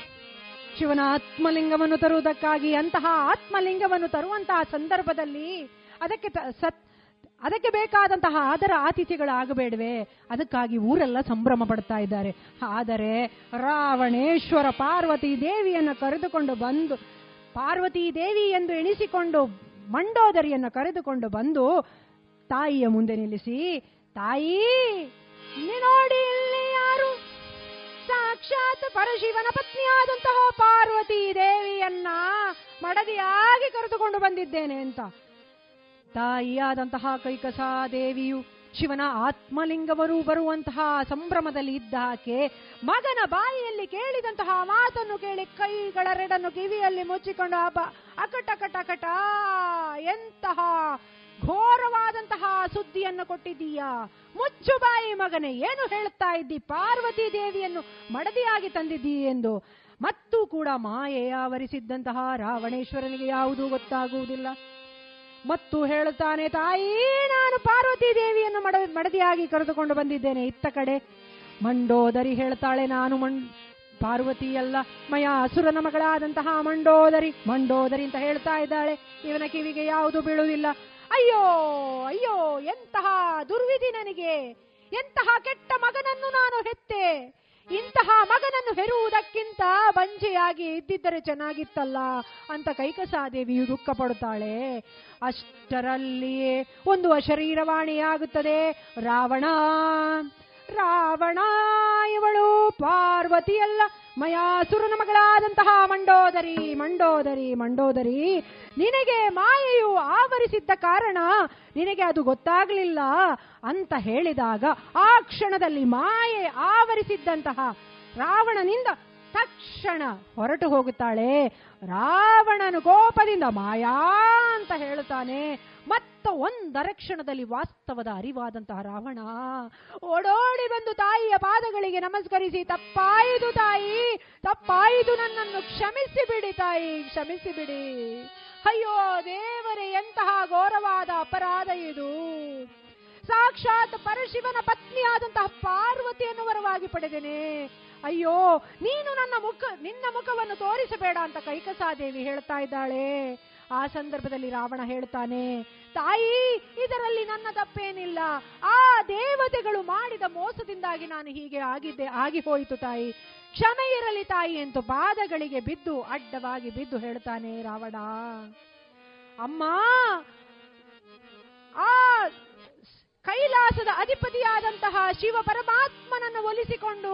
[SPEAKER 10] ಶಿವನ ಆತ್ಮಲಿಂಗವನ್ನು ತರುವುದಕ್ಕಾಗಿ ಅಂತಹ ಆತ್ಮಲಿಂಗವನ್ನು ತರುವಂತಹ ಸಂದರ್ಭದಲ್ಲಿ ಅದಕ್ಕೆ ಸತ್ ಅದಕ್ಕೆ ಬೇಕಾದಂತಹ ಆದರ ಆತಿಥ್ಯಗಳಾಗಬೇಡವೆ ಅದಕ್ಕಾಗಿ ಊರೆಲ್ಲ ಸಂಭ್ರಮ ಪಡ್ತಾ ಇದ್ದಾರೆ. ಆದರೆ ರಾವಣೇಶ್ವರ ಪಾರ್ವತಿ ದೇವಿಯನ್ನು ಕರೆದುಕೊಂಡು ಬಂದು, ಪಾರ್ವತಿ ದೇವಿ ಎಂದು ಎಣಿಸಿಕೊಂಡು ಮಂಡೋದರಿಯನ್ನು ಕರೆದುಕೊಂಡು ಬಂದು ತಾಯಿಯ ಮುಂದೆ ನಿಲ್ಲಿಸಿ, ತಾಯಿ ನೋಡಿ ಇಲ್ಲಿ ಯಾರು? ಸಾಕ್ಷಾತ್ ಪರಶಿವನ ಪತ್ನಿಯಾದಂತಹ ಪಾರ್ವತಿ ದೇವಿಯನ್ನ ಮಡದಿಯಾಗಿ ಕರೆದುಕೊಂಡು ಬಂದಿದ್ದೇನೆ ಅಂತ. ತಾಯಿಯಾದಂತಹ ಕೈಕಸಾ ದೇವಿಯು ಶಿವನ ಆತ್ಮಲಿಂಗವರು ಬರುವಂತಹ ಸಂಭ್ರಮದಲ್ಲಿ ಇದ್ದ ಆಕೆ ಮಗನ ಬಾಯಿಯಲ್ಲಿ ಕೇಳಿದಂತಹ ಮಾತನ್ನು ಕೇಳಿ ಕೈಗಳೆರಡನ್ನು ಕಿವಿಯಲ್ಲಿ ಮುಚ್ಚಿಕೊಂಡು ಅಬ ಅಕಟ ಕಟ ಎಂತಹ ಘೋರವಾದಂತಹ ಸುದ್ದಿಯನ್ನು ಕೊಟ್ಟಿದ್ದೀಯಾ. ಮುಚ್ಚುಬಾಯಿ ಮಗನೇ, ಏನು ಹೇಳುತ್ತಾ ಇದ್ದಿ? ಪಾರ್ವತಿ ದೇವಿಯನ್ನು ಮಡದಿಯಾಗಿ ತಂದಿದ್ದೀ ಎಂದು. ಮತ್ತು ಕೂಡ ಮಾಯೆಯ ಆವರಿಸಿದ್ದಂತಹ ರಾವಣೇಶ್ವರನಿಗೆ ಯಾವುದೂ ಗೊತ್ತಾಗುವುದಿಲ್ಲ. ಮತ್ತು ಹೇಳುತ್ತಾನೆ, ತಾಯಿ, ನಾನು ಪಾರ್ವತಿ ದೇವಿಯನ್ನು ಮಡ, ಮಡದಿಯಾಗಿ ಕರೆದುಕೊಂಡು ಬಂದಿದ್ದೇನೆ. ಇತ್ತ ಕಡೆ ಮಂಡೋದರಿ ಹೇಳ್ತಾಳೆ, ನಾನು ಮಂಡ್ ಪಾರ್ವತಿಯಲ್ಲ ಮಯ ಅಸುರನ ಮಗಳಾದಂತಹ ಮಂಡೋದರಿ. ಮಂಡೋದರಿ ಅಂತ ಹೇಳ್ತಾ ಇದ್ದಾಳೆ. ಇವನ ಕಿವಿಗೆ ಯಾವುದು ಬೀಳುವುದಿಲ್ಲ. ಅಯ್ಯೋ ಅಯ್ಯೋ, ಎಂತಹ ದುರ್ವಿಧಿ ನನಗೆ. ಎಂತಹ ಕೆಟ್ಟ ಮಗನನ್ನು ನಾನು ಹೆತ್ತೆ. ಇಂತಹ ಮಗನನ್ನು ಹೆರುವುದಕ್ಕಿಂತ ಬಂಜೆಯಾಗಿ ಇದ್ದಿದ್ದರೆ ಚೆನ್ನಾಗಿತ್ತಲ್ಲ ಅಂತ ಕೈಕಸಾದೇವಿಯು ದುಃಖ ಪಡುತ್ತಾಳೆ. ಅಷ್ಟರಲ್ಲಿಯೇ ಒಂದು ಅಶರೀರವಾಣಿಯಾಗುತ್ತದೆ. ರಾವಣ ರಾವಣ ಇವಳು ಪಾರ್ವತಿಯಲ್ಲ. ಮಯಾಸುರನ ಮಗಳಾದಂತಹ ಮಂಡೋದರಿ ಮಂಡೋದರಿ ಮಂಡೋದರಿ, ನಿನಗೆ ಮಾಯೆಯು ಆವರಿಸಿದ್ದ ಕಾರಣ ನಿನಗೆ ಅದು ಗೊತ್ತಾಗಲಿಲ್ಲ ಅಂತ ಹೇಳಿದಾಗ ಆ ಕ್ಷಣದಲ್ಲಿ ಮಾಯೆ ಆವರಿಸಿದ್ದಂತಹ ರಾವಣನಿಂದ ತಕ್ಷಣ ಹೊರಟು ಹೋಗುತ್ತಾಳೆ. ರಾವಣನು ಕೋಪದಿಂದ ಮಾಯಾ ಅಂತ ಹೇಳುತ್ತಾನೆ. ಮತ್ತ ಒಂದರ ಕ್ಷಣದಲ್ಲಿ ವಾಸ್ತವದ ಅರಿವಾದಂತಹ ರಾವಣ, ಓಡೋಡಿ ಬಂದು ತಾಯಿಯ ಪಾದಗಳಿಗೆ ನಮಸ್ಕರಿಸಿ ತಪ್ಪಾಯಿದು ತಾಯಿ ತಪ್ಪಾಯಿದು ನನ್ನನ್ನು ಕ್ಷಮಿಸಿ ಬಿಡಿ ತಾಯಿ ಕ್ಷಮಿಸಿ ಬಿಡಿ ಅಯ್ಯೋ ದೇವರೇ, ಎಂತಹ ಘೋರವಾದ ಅಪರಾಧ ಇದು. ಸಾಕ್ಷಾತ್ ಪರಶಿವನ ಪತ್ನಿಯಾದಂತಹ ಪಾರ್ವತಿಯನ್ನು ವರವಾಗಿ ಪಡೆದೇನೆ. ಅಯ್ಯೋ, ನೀನು ನನ್ನ ಮುಖ, ನಿನ್ನ ಮುಖವನ್ನು ತೋರಿಸಬೇಡ ಅಂತ ಕೈಕಸಾದೇವಿ ಹೇಳ್ತಾ ಇದ್ದಾಳೆ. ಆ ಸಂದರ್ಭದಲ್ಲಿ ರಾವಣ ಹೇಳ್ತಾನೆ, ತಾಯಿ, ಇದರಲ್ಲಿ ನನ್ನ ತಪ್ಪೇನಿಲ್ಲ. ಆ ದೇವತೆಗಳು ಮಾಡಿದ ಮೋಸದಿಂದಾಗಿ ನಾನು ಹೀಗೆ ಆಗಿದ್ದೆ, ಆಗಿ ಹೋಯಿತು ತಾಯಿ. ಕ್ಷಮೆ ಇರಲಿ ತಾಯಿ ಎಂದು ಪಾದಗಳಿಗೆ ಬಿದ್ದು, ಅಡ್ಡವಾಗಿ ಬಿದ್ದು ಹೇಳ್ತಾನೆ ರಾವಣ. ಅಮ್ಮ, ಆ ಕೈಲಾಸದ ಅಧಿಪತಿಯಾದಂತಹ ಶಿವ ಪರಮಾತ್ಮನನ್ನು ಒಲಿಸಿಕೊಂಡು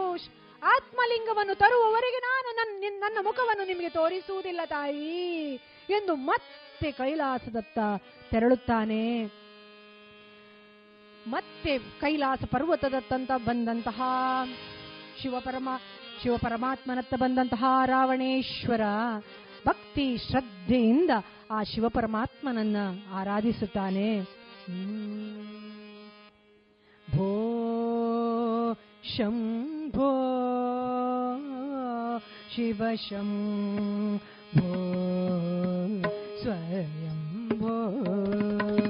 [SPEAKER 10] ಆತ್ಮಲಿಂಗವನ್ನು ತರುವವರೆಗೆ ನಾನು ನನ್ನ ನಿನ್- ನನ್ನ ಮುಖವನ್ನು ನಿಮಗೆ ತೋರಿಸುವುದಿಲ್ಲ ತಾಯಿ ಎಂದು ಮತ್ತೆ ಕೈಲಾಸದತ್ತ ತೆರಳುತ್ತಾನೆ ಮತ್ತೆ ಕೈಲಾಸ ಪರ್ವತದತ್ತಂತ ಬಂದಂತಹ ಶಿವಪರಮ ಶಿವಪರಮಾತ್ಮನತ್ತ ಬಂದಂತಹ ರಾವಣೇಶ್ವರ ಭಕ್ತಿ ಶ್ರದ್ಧೆಯಿಂದ ಆ ಶಿವಪರಮಾತ್ಮನನ್ನ ಆರಾಧಿಸುತ್ತಾನೆ. ಭೋ ಶಂಭೋ ಶಿವ ಶಂಭೋ ಸ್ವಯಂಭೋ भो।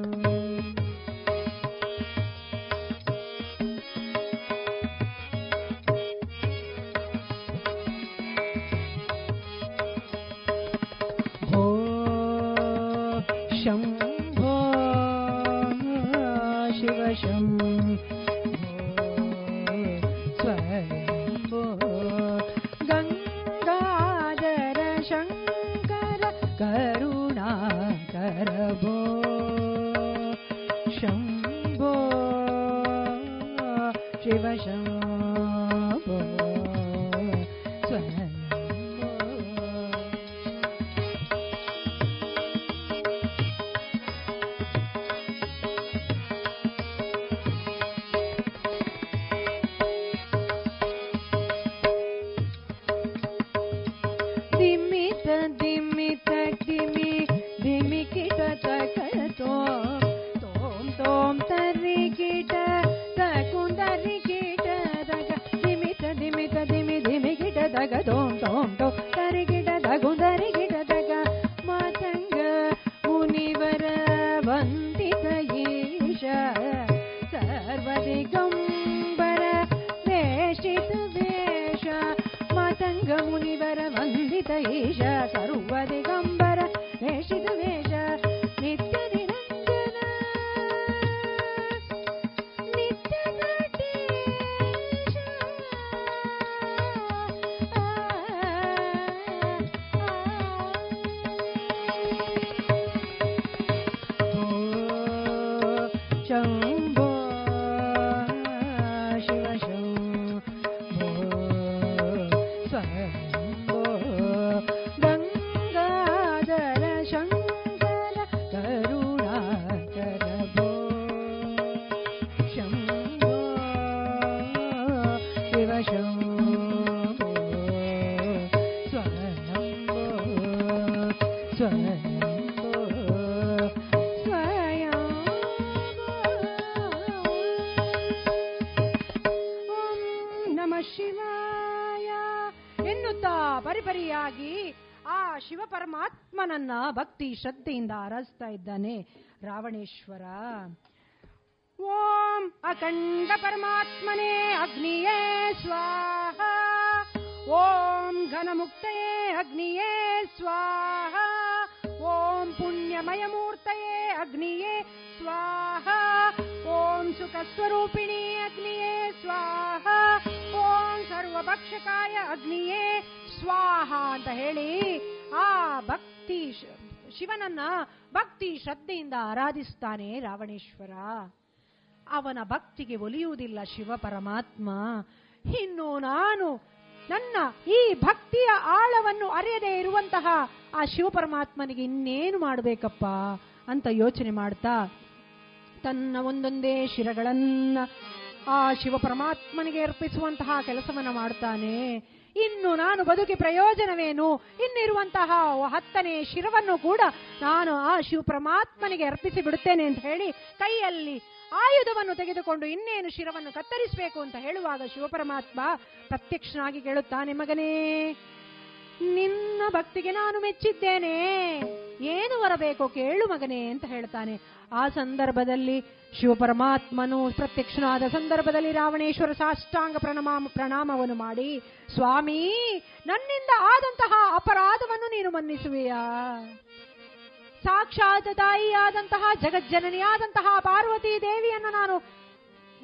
[SPEAKER 10] ಪರಿಪರಿಯಾಗಿ ಆ ಶಿವ ಪರಮಾತ್ಮನನ್ನ ಭಕ್ತಿ ಶ್ರದ್ಧೆಯಿಂದ ಆರಾಧಿಸ್ತಾ ಇದ್ದಾನೆ. ರಾವಣೇಶ್ವರ. ಓಂ ಅಖಂಡ ಪರಮಾತ್ಮನೇ ಅಗ್ನಿಯೇ ಸ್ವಾಹ. ಓಂ ಘನಮುಕ್ತಯೇ ಅಗ್ನಿಯೇ ಸ್ವಾಹ. ಓಂ ಪುಣ್ಯಮಯ ಮೂರ್ತಯೇ ಅಗ್ನಿಯೇ ಸ್ವಾಹ. ಸ್ವರೂಪಿಣಿ ಅಗ್ನಿಯೇ, ಸ್ವಾಹ. ಓಂ ಸರ್ವಭಕ್ಷಕಾಯ ಅಗ್ನಿಯೇ, ಸ್ವಾಹ ಅಂತ ಹೇಳಿ ಆ ಭಕ್ತಿ ಶಿವನನ್ನ ಭಕ್ತಿ ಶ್ರದ್ಧೆಯಿಂದ ಆರಾಧಿಸ್ತಾನೆ ರಾವಣೇಶ್ವರ. ಅವನ ಭಕ್ತಿಗೆ ಒಲಿಯುವುದಿಲ್ಲ ಶಿವ ಪರಮಾತ್ಮ. ಇನ್ನು ನಾನು ನನ್ನ ಈ ಭಕ್ತಿಯ ಆಳವನ್ನು ಅರಿಯದೇ ಇರುವಂತಹ ಆ ಶಿವ ಪರಮಾತ್ಮನಿಗೆ ಇನ್ನೇನು ಮಾಡಬೇಕಪ್ಪ ಅಂತ ಯೋಚನೆ ಮಾಡ್ತಾ ತನ್ನ ಒಂದೊಂದೇ ಶಿರಗಳನ್ನ ಆ ಶಿವ ಪರಮಾತ್ಮನಿಗೆ ಅರ್ಪಿಸುವಂತಹ ಕೆಲಸವನ್ನ ಮಾಡ್ತಾನೆ. ಇನ್ನು ನಾನು ಬದುಕಿ ಪ್ರಯೋಜನವೇನು? ಇನ್ನಿರುವಂತಹ ಹತ್ತನೇ ಶಿರವನ್ನು ಕೂಡ ನಾನು ಆ ಶಿವ ಪರಮಾತ್ಮನಿಗೆ ಅರ್ಪಿಸಿ ಬಿಡುತ್ತೇನೆ ಅಂತ ಹೇಳಿ ಕೈಯಲ್ಲಿ ಆಯುಧವನ್ನು ತೆಗೆದುಕೊಂಡು ಇನ್ನೇನು ಶಿರವನ್ನು ಕತ್ತರಿಸಬೇಕು ಅಂತ ಹೇಳುವಾಗ ಶಿವಪರಮಾತ್ಮ ಪ್ರತ್ಯಕ್ಷನಾಗಿ ಕೇಳುತ್ತಾನೆ ಮಗನೇ ನಿನ್ನ ಭಕ್ತಿಗೆ ನಾನು ಮೆಚ್ಚಿದ್ದೇನೆ. ಏನು ಬರಬೇಕೋ ಕೇಳು ಮಗನೇ, ಅಂತ ಹೇಳ್ತಾನೆ. ಆ ಸಂದರ್ಭದಲ್ಲಿ ಶಿವಪರಮಾತ್ಮನು ಪ್ರತ್ಯಕ್ಷನಾದ ಸಂದರ್ಭದಲ್ಲಿ ರಾವಣೇಶ್ವರ ಸಾಷ್ಟಾಂಗ ಪ್ರಣಾಮ ಪ್ರಣಾಮವನ್ನು ಮಾಡಿ, ಸ್ವಾಮಿ, ನನ್ನಿಂದ ಆದಂತಹ ಅಪರಾಧವನ್ನು ನೀನು ಮನ್ನಿಸುವೆಯಾ? ಸಾಕ್ಷಾತ್ ತಾಯಿಯಾದಂತಹ, ಜಗಜ್ಜನನಿಯಾದಂತಹ ಪಾರ್ವತಿ ದೇವಿಯನ್ನು ನಾನು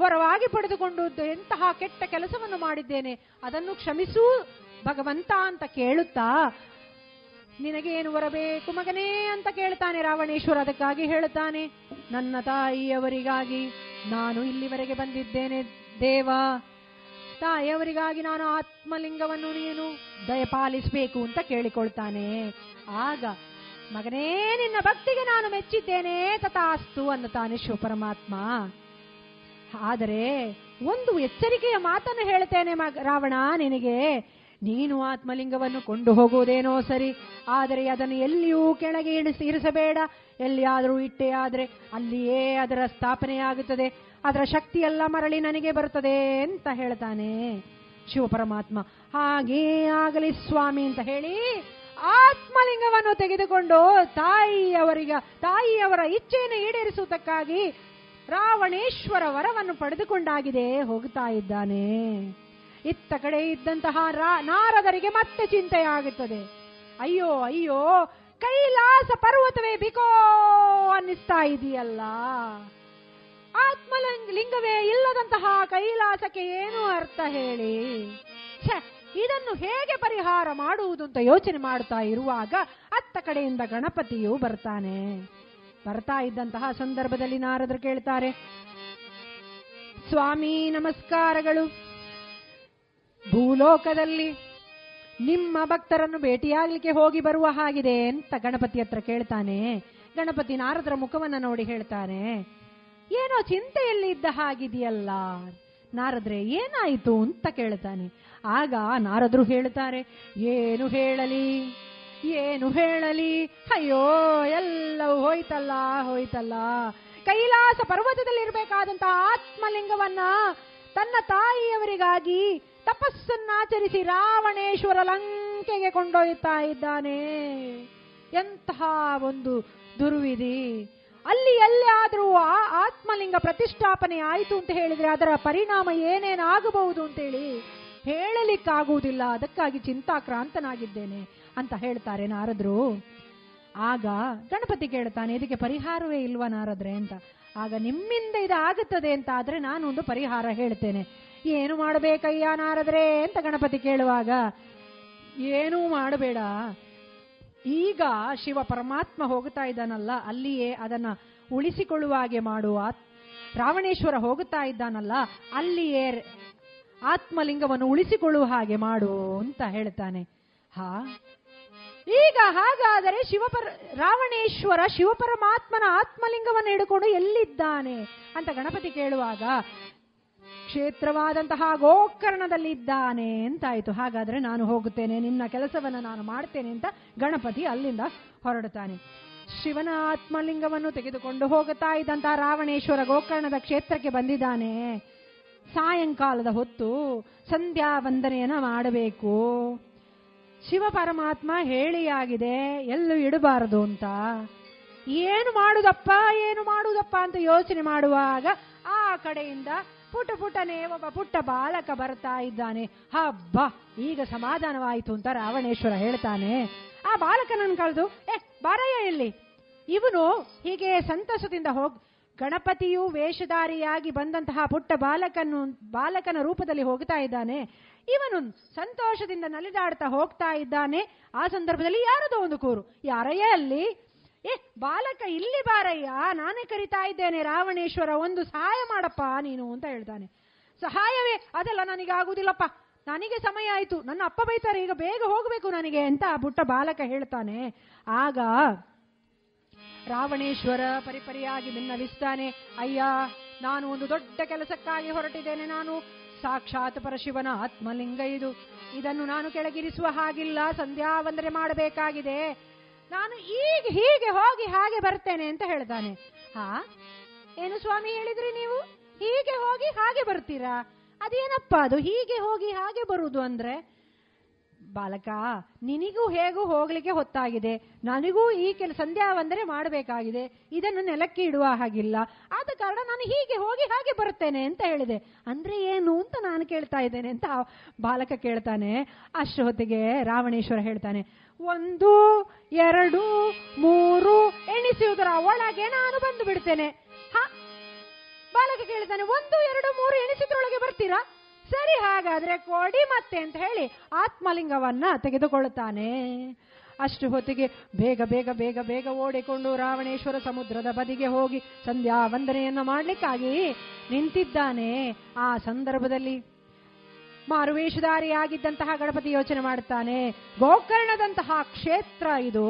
[SPEAKER 10] ವರವಾಗಿ ಪಡೆದುಕೊಂಡು ಎಂತಹ ಕೆಟ್ಟ ಕೆಲಸವನ್ನು ಮಾಡಿದ್ದೇನೆ, ಅದನ್ನು ಕ್ಷಮಿಸು ಭಗವಂತ ಅಂತ ಕೇಳುತ್ತಾ ನಿನಗೇನು ಬರಬೇಕು ಮಗನೇ ಅಂತ ಕೇಳ್ತಾನೆ ರಾವಣೇಶ್ವರ, ಅದಕ್ಕಾಗಿ ಹೇಳ್ತಾನೆ ನನ್ನ ತಾಯಿಯವರಿಗಾಗಿ ನಾನು ಇಲ್ಲಿವರೆಗೆ ಬಂದಿದ್ದೇನೆ ದೇವ. ತಾಯಿಯವರಿಗಾಗಿ ನಾನು ಆತ್ಮಲಿಂಗವನ್ನು ನೀನು ದಯಪಾಲಿಸಬೇಕು ಅಂತ ಕೇಳಿಕೊಳ್ತಾನೆ. ಆಗ ಮಗನೇ, ನಿನ್ನ ಭಕ್ತಿಗೆ ನಾನು ಮೆಚ್ಚಿದ್ದೇನೆ, ತಥಾಸ್ತು ಅನ್ನುತ್ತಾನೆ ಶಿವಪರಮಾತ್ಮ ಆದರೆ ಒಂದು ಎಚ್ಚರಿಕೆಯ ಮಾತನ್ನು ಹೇಳ್ತೇನೆ ರಾವಣ ನಿನಗೆ. ನೀನು ಆತ್ಮಲಿಂಗವನ್ನು ಕೊಂಡು ಹೋಗುವುದೇನೋ ಸರಿ, ಆದರೆ ಅದನ್ನು ಎಲ್ಲಿಯೂ ಕೆಳಗೆ ಇಳಿಸಿ ಇರಿಸಬೇಡ. ಎಲ್ಲಿಯಾದರೂ ಇಟ್ಟೆ ಆದರೆ ಅಲ್ಲಿಯೇ ಅದರ ಸ್ಥಾಪನೆಯಾಗುತ್ತದೆ. ಅದರ ಶಕ್ತಿ ಎಲ್ಲ ಮರಳಿ ನನಗೆ ಬರುತ್ತದೆ ಅಂತ ಹೇಳ್ತಾನೆ ಶಿವಪರಮಾತ್ಮ. ಹಾಗೇ ಆಗಲಿ ಸ್ವಾಮಿ ಅಂತ ಹೇಳಿ ಆತ್ಮಲಿಂಗವನ್ನು ತೆಗೆದುಕೊಂಡು ತಾಯಿಯವರಿಗ, ತಾಯಿಯವರ ಇಚ್ಛೆಯನ್ನು ಈಡೇರಿಸುವುದಕ್ಕಾಗಿ ರಾವಣೇಶ್ವರ ವರವನ್ನು ಪಡೆದುಕೊಂಡಾಗಿದೆ ಹೋಗ್ತಾ ಇದ್ದಾನೆ. ಇತ್ತ ಕಡೆ ಇದ್ದಂತಹ ನಾರದರಿಗೆ ಮತ್ತೆ ಚಿಂತೆಯಾಗುತ್ತದೆ. ಅಯ್ಯೋ ಅಯ್ಯೋ, ಕೈಲಾಸ ಪರ್ವತವೇ ಬಿಕೋ ಅನ್ನಿಸ್ತಾ ಇದೆಯಲ್ಲ. ಆತ್ಮಲಿಂಗ, ಲಿಂಗವೇ ಇಲ್ಲದಂತಹ ಕೈಲಾಸಕ್ಕೆ ಏನು ಅರ್ಥ ಹೇಳಿ? ಇದನ್ನು ಹೇಗೆ ಪರಿಹಾರ ಮಾಡುವುದು ಅಂತ ಯೋಚನೆ ಮಾಡುತ್ತಾ ಇರುವಾಗ ಅತ್ತ ಕಡೆಯಿಂದ ಗಣಪತಿಯು ಬರ್ತಾನೆ. ಬರ್ತಾ ಇದ್ದಂತಹ ಸಂದರ್ಭದಲ್ಲಿ ನಾರದರು ಕೇಳ್ತಾರೆ, ಸ್ವಾಮಿ, ನಮಸ್ಕಾರಗಳು. ಭೂಲೋಕದಲ್ಲಿ ನಿಮ್ಮ ಭಕ್ತರನ್ನು ಭೇಟಿಯಾಗಲಿಕ್ಕೆ ಹೋಗಿ ಬರುವ ಹಾಗಿದೆ ಅಂತ ಗಣಪತಿ ಹತ್ರ ಕೇಳ್ತಾನೆ. ಗಣಪತಿ ನಾರದರ ಮುಖವನ್ನ ನೋಡಿ ಹೇಳ್ತಾನೆ, ಏನೋ ಚಿಂತೆಯಲ್ಲಿ ಇದ್ದ ಹಾಗಿದೆಯಲ್ಲ? ನಾರದ್ರೆ, ಏನಾಯಿತು? ಅಂತ ಕೇಳ್ತಾನೆ. ಆಗ ನಾರದ್ರು ಹೇಳ್ತಾರೆ, ಏನು ಹೇಳಲಿ? ಏನು ಹೇಳಲಿ? ಅಯ್ಯೋ, ಎಲ್ಲವೂ ಹೋಯ್ತಲ್ಲ ಹೋಯ್ತಲ್ಲ. ಕೈಲಾಸ ಪರ್ವತದಲ್ಲಿ ಇರಬೇಕಾದಂತಹ ಆತ್ಮಲಿಂಗವನ್ನ ತನ್ನ ತಾಯಿಯವರಿಗಾಗಿ ತಪಸ್ಸನ್ನಾಚರಿಸಿ ರಾವಣೇಶ್ವರ ಲಂಕೆಗೆ ಕೊಂಡೊಯ್ತಾ ಇದ್ದಾನೆ. ಎಂತಹ ಒಂದು ದುರ್ವಿಧಿ. ಅಲ್ಲಿ ಎಲ್ಲಾದರೂ ಆ ಆತ್ಮಲಿಂಗ ಪ್ರತಿಷ್ಠಾಪನೆ ಆಯಿತು ಅಂತ ಹೇಳಿದ್ರೆ ಅದರ ಪರಿಣಾಮ ಏನೇನಾಗಬಹುದು ಅಂತೇಳಿ ಹೇಳಲಿಕ್ಕಾಗುವುದಿಲ್ಲ. ಅದಕ್ಕಾಗಿ ಚಿಂತಾಕ್ರಾಂತನಾಗಿದ್ದೇನೆ ಅಂತ ಹೇಳ್ತಾರೆ ನಾರದ್ರು. ಆಗ ಗಣಪತಿ ಕೇಳ್ತಾನೆ, ಇದಕ್ಕೆ ಪರಿಹಾರವೇ ಇಲ್ವಾ ನಾರದ್ರೆ? ಅಂತ. ಆಗ ನಿಮ್ಮಿಂದ ಇದು ಆಗುತ್ತದೆ ಅಂತ ಆದ್ರೆ ನಾನು ಒಂದು ಪರಿಹಾರ ಹೇಳ್ತೇನೆ. ಏನು ಮಾಡಬೇಕಯ್ಯ ನಾರದ್ರೆ ಅಂತ ಗಣಪತಿ ಕೇಳುವಾಗ, ಏನೂ ಮಾಡಬೇಡ. ಈಗ ಶಿವ ಪರಮಾತ್ಮ ಹೋಗುತ್ತಾ ಇದ್ದಾನಲ್ಲ, ಅಲ್ಲಿಯೇ ಅದನ್ನ ಉಳಿಸಿಕೊಳ್ಳುವ ಹಾಗೆ ಮಾಡುವ ರಾವಣೇಶ್ವರ ಹೋಗುತ್ತಾ ಇದ್ದಾನಲ್ಲ, ಅಲ್ಲಿಯೇ ಆತ್ಮಲಿಂಗವನ್ನು ಉಳಿಸಿಕೊಳ್ಳುವ ಹಾಗೆ ಮಾಡು ಅಂತ ಹೇಳ್ತಾನೆ. ಹಾ? ಈಗ ಹಾಗಾದರೆ ಶಿವಪರ ರಾವಣೇಶ್ವರ ಶಿವಪರಮಾತ್ಮನ ಆತ್ಮಲಿಂಗವನ್ನು ಹಿಡ್ಕೊಂಡು ಎಲ್ಲಿದ್ದಾನೆ ಅಂತ ಗಣಪತಿ ಕೇಳುವಾಗ ಕ್ಷೇತ್ರವಾದಂತಹ ಗೋಕರ್ಣದಲ್ಲಿದ್ದಾನೆ ಅಂತಾಯ್ತು. ಹಾಗಾದ್ರೆ ನಾನು ಹೋಗುತ್ತೇನೆ, ನಿನ್ನ ಕೆಲಸವನ್ನ ನಾನು ಮಾಡ್ತೇನೆ ಅಂತ ಗಣಪತಿ ಅಲ್ಲಿಂದ ಹೊರಡುತ್ತಾನೆ. ಶಿವನ ಆತ್ಮಲಿಂಗವನ್ನು ತೆಗೆದುಕೊಂಡು ಹೋಗುತ್ತಾ ಇದ್ದಂತಹ ರಾವಣೇಶ್ವರ ಗೋಕರ್ಣದ ಕ್ಷೇತ್ರಕ್ಕೆ ಬಂದಿದ್ದಾನೆ. ಸಾಯಂಕಾಲದ ಹೊತ್ತು ಸಂಧ್ಯಾ ವಂದನೆಯನ್ನ ಮಾಡಬೇಕು. ಶಿವ ಪರಮಾತ್ಮ ಹೇಳಿಯಾಗಿದೆ, ಎಲ್ಲೂ ಇಡಬಾರದು ಅಂತ. ಏನು ಮಾಡುದಪ್ಪ ಏನು ಮಾಡುದಪ್ಪ ಅಂತ ಯೋಚನೆ ಮಾಡುವಾಗ ಆ ಕಡೆಯಿಂದ ಪುಟ ಪುಟನೆ ಒಬ್ಬ ಪುಟ್ಟ ಬಾಲಕ ಬರ್ತಾ ಇದ್ದಾನೆ. ಹಬ್ಬ, ಈಗ ಸಮಾಧಾನವಾಯಿತು ಅಂತ ರಾವಣೇಶ್ವರ ಹೇಳ್ತಾನೆ. ಆ ಬಾಲಕನನ್ನು ಕಳೆದು, ಏ, ಬಾರಯ್ಯ ಇಲ್ಲಿ. ಇವನು ಹೀಗೆ ಸಂತಸದಿಂದ ಹೋಗ್, ಗಣಪತಿಯು ವೇಷಧಾರಿಯಾಗಿ ಬಂದಂತಹ ಪುಟ್ಟ ಬಾಲಕನು ಬಾಲಕನ ರೂಪದಲ್ಲಿ ಹೋಗ್ತಾ ಇದ್ದಾನೆ. ಇವನು ಸಂತೋಷದಿಂದ ನಲಿದಾಡ್ತಾ ಹೋಗ್ತಾ ಇದ್ದಾನೆ. ಆ ಸಂದರ್ಭದಲ್ಲಿ ಯಾರದೋ ಒಂದು ಕೂರು, ಯಾರಯ್ಯ ಅಲ್ಲಿ? ಏ, ಬಾಲಕ, ಇಲ್ಲಿ ಬಾರಯ್ಯ. ನಾನೇ ಕರಿತಾ ಇದ್ದೇನೆ. ರಾವಣೇಶ್ವರ, ಒಂದು ಸಹಾಯ ಮಾಡಪ್ಪ ನೀನು ಅಂತ ಹೇಳ್ತಾನೆ ಸಹಾಯವೇ? ಅದೆಲ್ಲ ನನಗೆ ಆಗುದಿಲ್ಲಪ್ಪ. ನನಗೆ ಸಮಯ ಆಯ್ತು. ನನ್ನ ಅಪ್ಪ ಬೈತಾರೆ. ಈಗ ಬೇಗ ಹೋಗಬೇಕು ನನಗೆ ಅಂತ ಬುಟ್ಟ ಬಾಲಕ ಹೇಳ್ತಾನೆ. ಆಗ ರಾವಣೇಶ್ವರ ಪರಿಪರಿಯಾಗಿ ಭಿನ್ನವಿಸ್ತಾನೆ ಅಯ್ಯ, ನಾನು ಒಂದು ದೊಡ್ಡ ಕೆಲಸಕ್ಕಾಗಿ ಹೊರಟಿದ್ದೇನೆ ನಾನು. ಸಾಕ್ಷಾತ್ ಪರಶಿವನ ಆತ್ಮಲಿಂಗ ಇದು. ಇದನ್ನು ನಾನು ಕೆಳಗಿರಿಸುವ ಹಾಗಿಲ್ಲ. ಸಂಧ್ಯಾ ವಂದನೆ ಮಾಡಬೇಕಾಗಿದೆ. ನಾನು ಈಗ ಹೀಗೆ ಹೋಗಿ ಹಾಗೆ ಬರ್ತೇನೆ ಅಂತ ಹೇಳ್ತಾನೆ ಹಾ? ಏನು ಸ್ವಾಮಿ ಹೇಳಿದ್ರಿ ನೀವು? ಹೀಗೆ ಹೋಗಿ ಹಾಗೆ ಬರ್ತೀರಾ? ಅದೇನಪ್ಪ ಅದು ಹೀಗೆ ಹೋಗಿ ಹಾಗೆ ಬರುವುದು ಅಂದ್ರೆ? ಬಾಲಕ, ನಿನಗೂ ಹೇಗೂ ಹೋಗ್ಲಿಕ್ಕೆ ಹೊತ್ತಾಗಿದೆ. ನನಗೂ ಈ ಕೆಲ ಸಂಧ್ಯಾ ವಂದನೆ ಮಾಡಬೇಕಾಗಿದೆ. ಇದನ್ನು ನೆಲಕ್ಕೆ ಇಡುವ ಹಾಗಿಲ್ಲ. ಆದ ಕಾರಣ ನಾನು ಹೀಗೆ ಹೋಗಿ ಹಾಗೆ ಬರುತ್ತೇನೆ ಅಂತ ಹೇಳಿದೆ. ಅಂದ್ರೆ ಏನು ಅಂತ ನಾನು ಕೇಳ್ತಾ ಇದ್ದೇನೆ ಅಂತ ಬಾಲಕ ಕೇಳ್ತಾನೆ. ಅಷ್ಟು ಹೊತ್ತಿಗೆ ರಾವಣೇಶ್ವರ ಹೇಳ್ತಾನೆ ಒಂದು, ಎರಡು, ಮೂರು ಎಣಿಸುವುದರ ಒಳಗೆ ನಾನು ಬಂದು ಬಿಡ್ತೇನೆ. ಹ? ಬಾಲಕ ಕೇಳಿದ್ದಾನೆ, ಒಂದು, ಎರಡು, ಮೂರು ಎಣಿಸಿದ್ರೊಳಗೆ ಬರ್ತೀರಾ? ಸರಿ, ಹಾಗಾದ್ರೆ ಕೊಡಿ ಮತ್ತೆ ಅಂತ ಹೇಳಿ ಆತ್ಮಲಿಂಗವನ್ನ ತೆಗೆದುಕೊಳ್ಳುತ್ತಾನೆ. ಅಷ್ಟು ಹೊತ್ತಿಗೆ ಬೇಗ ಬೇಗ ಬೇಗ ಬೇಗ ಓಡಿಕೊಂಡು ರಾವಣೇಶ್ವರ ಸಮುದ್ರದ ಬದಿಗೆ ಹೋಗಿ ಸಂಧ್ಯಾ ವಂದನೆಯನ್ನ ಮಾಡ್ಲಿಕ್ಕಾಗಿ ನಿಂತಿದ್ದಾನೆ. ಆ ಸಂದರ್ಭದಲ್ಲಿ ಮಾರುವೇಷಧಾರಿಯಾಗಿದ್ದಂತಹ ಗಣಪತಿ ಯೋಚನೆ ಮಾಡುತ್ತಾನೆ. ಗೋಕರ್ಣದಂತಹ ಕ್ಷೇತ್ರ ಇದು.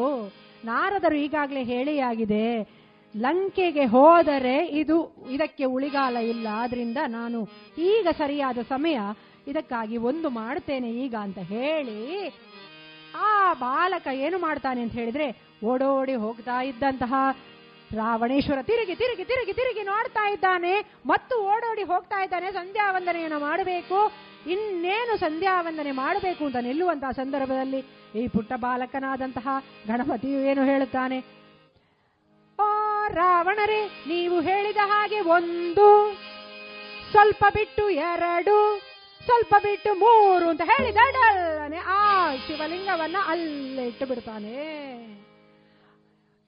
[SPEAKER 10] ನಾರದರು ಈಗಾಗಲೇ ಹೇಳಿಯಾಗಿದೆ, ಲಂಕೆಗೆ ಹೋದರೆ ಇದು, ಇದಕ್ಕೆ ಉಳಿಗಾಲ ಇಲ್ಲ, ಆದ್ರಿಂದ ನಾನು ಈಗ ಸರಿಯಾದ ಸಮಯ ಇದಕ್ಕಾಗಿ ಒಂದು ಮಾಡ್ತೇನೆ ಈಗ ಅಂತ ಹೇಳಿ, ಆ ಬಾಲಕ ಏನು ಮಾಡ್ತಾನೆ ಅಂತ ಹೇಳಿದ್ರೆ ಓಡೋಡಿ ಹೋಗ್ತಾ ಇದ್ದಂತಹ ರಾವಣೇಶ್ವರ ತಿರುಗಿ ತಿರುಗಿ ತಿರುಗಿ ತಿರುಗಿ ನೋಡ್ತಾ ಇದ್ದಾನೆ. ಮತ್ತು ಓಡೋಡಿ ಹೋಗ್ತಾ ಇದ್ದಾನೆ. ಸಂಧ್ಯಾ ವಂದನೆಯನ್ನು ಮಾಡಬೇಕು. ಇನ್ನೇನು ಸಂಧ್ಯಾ ವಂದನೆ ಮಾಡಬೇಕು ಅಂತ ನಿಲ್ಲುವಂತಹ ಸಂದರ್ಭದಲ್ಲಿ ಈ ಪುಟ್ಟ ಬಾಲಕನಾದಂತಹ ಗಣಪತಿಯು ಏನು ಹೇಳುತ್ತಾನೆ? ಓ ರಾವಣರೇ, ನೀವು ಹೇಳಿದ ಹಾಗೆ ಒಂದು, ಸ್ವಲ್ಪ ಬಿಟ್ಟು ಎರಡು, ಸ್ವಲ್ಪ ಬಿಟ್ಟು ಮೂರು ಅಂತ ಹೇಳಿ ಆ ಶಿವಲಿಂಗವನ್ನ ಅಲ್ಲಿಟ್ಟು ಬಿಡ್ತಾನೆ.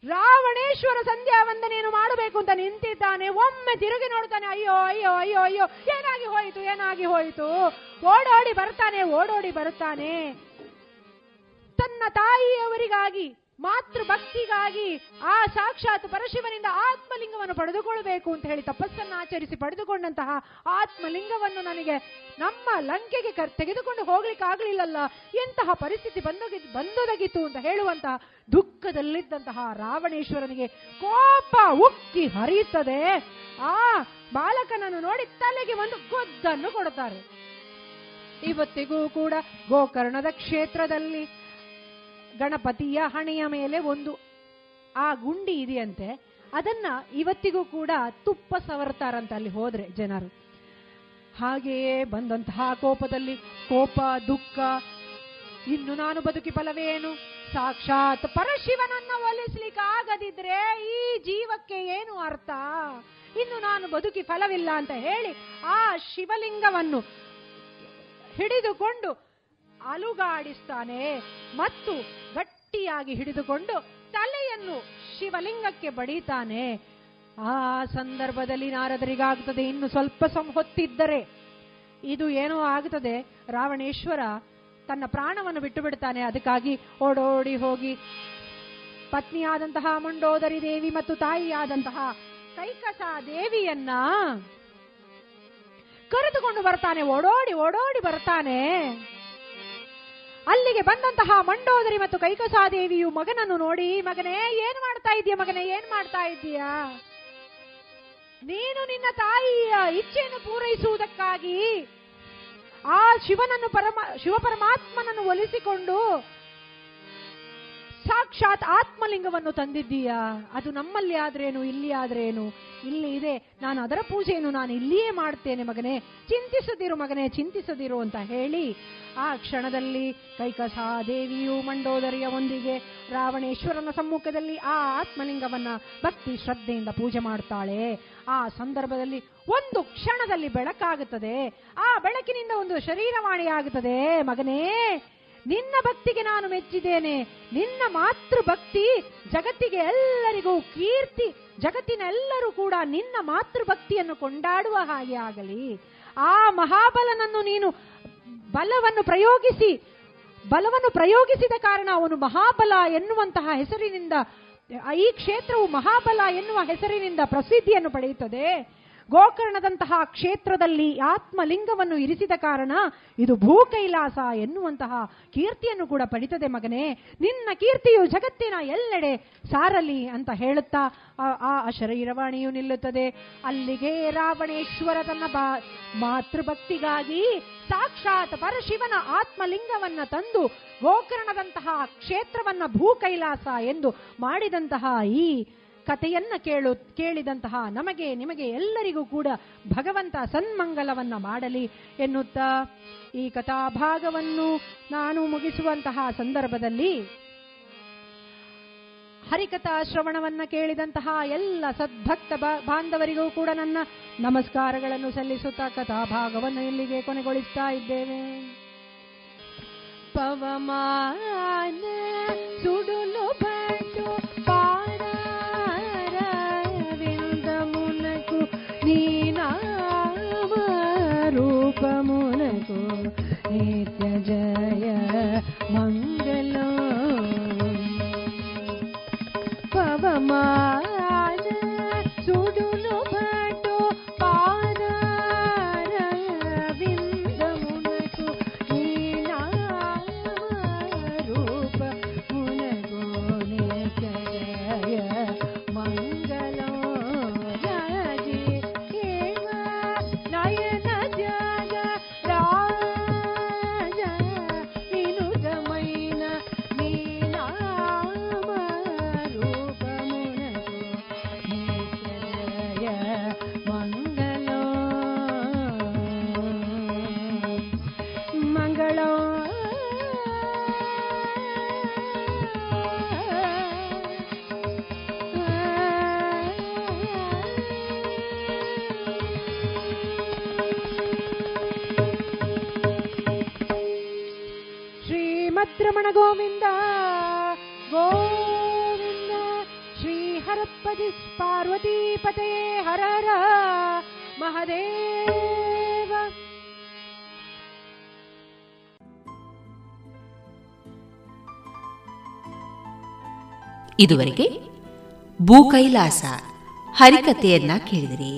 [SPEAKER 10] ರಾವಣೇಶ್ವರ ಸಂಧ್ಯಾ ವಂದನೆಯನ್ನು ಮಾಡಬೇಕು ಅಂತ ನಿಂತಿದ್ದಾನೆ. ಒಮ್ಮೆ ತಿರುಗಿ ನೋಡ್ತಾನೆ, ಅಯ್ಯೋ ಅಯ್ಯೋ ಅಯ್ಯೋ ಅಯ್ಯೋ, ಏನಾಗಿ ಹೋಯಿತು ಏನಾಗಿ ಹೋಯಿತು? ಓಡೋಡಿ ಬರ್ತಾನೆ, ಓಡೋಡಿ ಬರುತ್ತಾನೆ ತನ್ನ ತಾಯಿಯವರಿಗಾಗಿ ಮಾತೃ ಭಕ್ತಿಗಾಗಿ ಆ ಸಾಕ್ಷಾತ್ ಪರಶಿವನಿಂದ ಆತ್ಮಲಿಂಗವನ್ನು ಪಡೆದುಕೊಳ್ಳಬೇಕು ಅಂತ ಹೇಳಿ ತಪಸ್ಸನ್ನು ಆಚರಿಸಿ ಪಡೆದುಕೊಂಡಂತಹ ಆತ್ಮಲಿಂಗವನ್ನು ನನಗೆ ನಮ್ಮ ಲಂಕೆಗೆ ಕರ್, ತೆಗೆದುಕೊಂಡು ಹೋಗ್ಲಿಕ್ಕೆ ಆಗ್ಲಿಲ್ಲಲ್ಲ. ಎಂತಹ ಪರಿಸ್ಥಿತಿ ಬಂದೋಗಿ, ಬಂದೊದಗಿತು ಅಂತ ಹೇಳುವಂತಹ ದುಃಖದಲ್ಲಿದ್ದಂತಹ ರಾವಣೇಶ್ವರನಿಗೆ ಕೋಪ ಉಕ್ಕಿ ಹರಿಯುತ್ತದೆ ಆ ಬಾಲಕನನ್ನು ನೋಡಿ ತಲೆಗೆ ಒಂದು ಗೊದ್ದನ್ನು ಕೊಡುತ್ತಾರೆ. ಇವತ್ತಿಗೂ ಕೂಡ ಗೋಕರ್ಣದ ಕ್ಷೇತ್ರದಲ್ಲಿ ಗಣಪತಿಯ ಹಣೆಯ ಮೇಲೆ ಒಂದು ಆ ಗುಂಡಿ ಇದೆಯಂತೆ. ಅದನ್ನ ಇವತ್ತಿಗೂ ಕೂಡ ತುಪ್ಪ ಸವರ್ತಾರಂತ ಅಲ್ಲಿ ಹೋದ್ರೆ ಜನರು. ಹಾಗೆಯೇ ಬಂದಂತಹ ಕೋಪದಲ್ಲಿ ಕೋಪ, ದುಃಖ, ಇನ್ನು ನಾನು ಬದುಕಿ ಫಲವೇನು? ಸಾಕ್ಷಾತ್ ಪರಶಿವನನ್ನ ಒಲಿಸ್ಲಿಕ್ಕೆ ಆಗದಿದ್ರೆ ಈ ಜೀವಕ್ಕೆ ಏನು ಅರ್ಥ? ಇನ್ನು ನಾನು ಬದುಕಿ ಫಲವಿಲ್ಲ ಅಂತ ಹೇಳಿ ಆ ಶಿವಲಿಂಗವನ್ನು ಹಿಡಿದುಕೊಂಡು ಅಲುಗಾಡಿಸ್ತಾನೆ ಮತ್ತು ಗಟ್ಟಿಯಾಗಿ ಹಿಡಿದುಕೊಂಡು ತಲೆಯನ್ನು ಶಿವಲಿಂಗಕ್ಕೆ ಬಡಿತಾನೆ. ಆ ಸಂದರ್ಭದಲ್ಲಿ ನಾರದರಿಗಾಗ್ತದೆ, ಇನ್ನು ಸ್ವಲ್ಪ ಹೊತ್ತಿದ್ದರೆ ಇದು ಏನೋ ಆಗುತ್ತದೆ ರಾವಣೇಶ್ವರ ತನ್ನ ಪ್ರಾಣವನ್ನು ಬಿಟ್ಟು ಬಿಡ್ತಾನೆ ಅದಕ್ಕಾಗಿ ಓಡೋಡಿ ಹೋಗಿ ಪತ್ನಿಯಾದಂತಹ ಮುಂಡೋದರಿ ದೇವಿ ಮತ್ತು ತಾಯಿಯಾದಂತಹ ಕೈಕಸ ದೇವಿಯನ್ನ ಕರೆದುಕೊಂಡು ಬರ್ತಾನೆ. ಓಡೋಡಿ ಓಡೋಡಿ ಬರ್ತಾನೆ. ಅಲ್ಲಿಗೆ ಬಂದಂತಹ ಮಂಡೋದರಿ ಮತ್ತು ಕೈಕಸಾದೇವಿಯು ಮಗನನ್ನು ನೋಡಿ, ಮಗನೇ, ಏನ್ ಮಾಡ್ತಾ ಇದೀಯ ಮಗನೇ, ಏನ್ ಮಾಡ್ತಾ ಇದ್ದೀಯಾ? ನೀನು ನಿನ್ನ ತಾಯಿಯ ಇಚ್ಛೆಯನ್ನು ಪೂರೈಸುವುದಕ್ಕಾಗಿ ಆ ಶಿವನನ್ನು ಪರಮ ಶಿವ ಪರಮಾತ್ಮನನ್ನು ಒಲಿಸಿಕೊಂಡು ಸಾಕ್ಷಾತ್ ಆತ್ಮಲಿಂಗವನ್ನು ತಂದಿದ್ದೀಯಾ? ಅದು ನಮ್ಮಲ್ಲಿ ಆದ್ರೇನು, ಇಲ್ಲಿ ಆದ್ರೇನು? ಇಲ್ಲಿ ಇದೆ. ನಾನು ಅದರ ಪೂಜೆಯನ್ನು ನಾನು ಇಲ್ಲಿಯೇ ಮಾಡ್ತೇನೆ ಮಗನೇ. ಚಿಂತಿಸದಿರು ಮಗನೇ, ಚಿಂತಿಸದಿರು ಅಂತ ಹೇಳಿ ಆ ಕ್ಷಣದಲ್ಲಿ ಕೈಕಸಾ ದೇವಿಯು ಮಂಡೋದರಿಯ ಒಂದಿಗೆ ರಾವಣೇಶ್ವರನ ಸಮ್ಮುಖದಲ್ಲಿ ಆ ಆತ್ಮಲಿಂಗವನ್ನ ಭಕ್ತಿ ಶ್ರದ್ಧೆಯಿಂದ ಪೂಜೆ ಮಾಡ್ತಾಳೆ. ಆ ಸಂದರ್ಭದಲ್ಲಿ ಒಂದು ಕ್ಷಣದಲ್ಲಿ ಬೆಳಕಾಗುತ್ತದೆ. ಆ ಬೆಳಕಿನಿಂದ ಒಂದು ಶರೀರವಾಣಿ ಆಗುತ್ತದೆ ಮಗನೇ ನಿನ್ನ ಭಕ್ತಿಗೆ ನಾನು ಮೆಚ್ಚಿದ್ದೇನೆ. ನಿನ್ನ ಮಾತೃ ಭಕ್ತಿ ಜಗತ್ತಿಗೆ ಎಲ್ಲರಿಗೂ ಕೀರ್ತಿ, ಜಗತ್ತಿನೆಲ್ಲರೂ ಕೂಡ ನಿನ್ನ ಮಾತೃ ಭಕ್ತಿಯನ್ನು ಕೊಂಡಾಡುವ ಹಾಗೆ ಆಗಲಿ. ಆ ಮಹಾಬಲನನ್ನು ನೀನು ಬಲವನ್ನು ಪ್ರಯೋಗಿಸಿ, ಬಲವನ್ನು ಪ್ರಯೋಗಿಸಿದ ಕಾರಣ ಅವನು ಮಹಾಬಲ ಎನ್ನುವಂತಹ ಹೆಸರಿನಿಂದ, ಈ ಕ್ಷೇತ್ರವು ಮಹಾಬಲ ಎನ್ನುವ ಹೆಸರಿನಿಂದ ಪ್ರಸಿದ್ಧಿಯನ್ನು ಪಡೆಯುತ್ತದೆ. ಗೋಕರ್ಣದಂತಹ ಕ್ಷೇತ್ರದಲ್ಲಿ ಆತ್ಮಲಿಂಗವನ್ನು ಇರಿಸಿದ ಕಾರಣ ಇದು ಭೂಕೈಲಾಸ ಎನ್ನುವಂತಹ ಕೀರ್ತಿಯನ್ನು ಕೂಡ ಪಡಿತದೆ ಮಗನೇ. ನಿನ್ನ ಕೀರ್ತಿಯು ಜಗತ್ತಿನ ಎಲ್ಲೆಡೆ ಸಾರಲಿ ಅಂತ ಹೇಳುತ್ತಾ ಆ ಶರೀರವಾಣಿಯು ನಿಲ್ಲುತ್ತದೆ. ಅಲ್ಲಿಗೆ ರಾವಣೇಶ್ವರ ತನ್ನ ಬಾ, ಮಾತೃಭಕ್ತಿಗಾಗಿ ಸಾಕ್ಷಾತ್ ಪರಶಿವನ ಆತ್ಮಲಿಂಗವನ್ನ ತಂದು ಗೋಕರ್ಣದಂತಹ ಕ್ಷೇತ್ರವನ್ನ ಭೂಕೈಲಾಸ ಎಂದು ಮಾಡಿದಂತಹ ಈ ಕಥೆಯನ್ನ ಕೇಳು, ಕೇಳಿದಂತಹ ನಮಗೆ, ನಿಮಗೆ ಎಲ್ಲರಿಗೂ ಕೂಡ ಭಗವಂತ ಸನ್ಮಂಗಲವನ್ನ ಮಾಡಲಿ ಎನ್ನುತ್ತಾ ಈ ಕಥಾಭಾಗವನ್ನು ನಾನು ಮುಗಿಸುವಂತಹ ಸಂದರ್ಭದಲ್ಲಿ ಹರಿಕಥಾ ಶ್ರವಣವನ್ನ ಕೇಳಿದಂತಹ ಎಲ್ಲ ಸದ್ಭಕ್ತ ಬಾಂಧವರಿಗೂ ಕೂಡ ನನ್ನ ನಮಸ್ಕಾರಗಳನ್ನು ಸಲ್ಲಿಸುತ್ತಾ ಕಥಾಭಾಗವನ್ನು ಇಲ್ಲಿಗೆ ಕೊನೆಗೊಳಿಸ್ತಾ ಇದ್ದೇವೆ. ಪವಮಾನ ಸುಡುಲು రూపమునకు నిత్య జయ नित्यजय పవమా
[SPEAKER 2] ಇದುವರೆಗೆ ಭೂಕೈಲಾಸ ಹರಿಕತೆಯನ್ನ ಕೇಳಿದಿರಿ.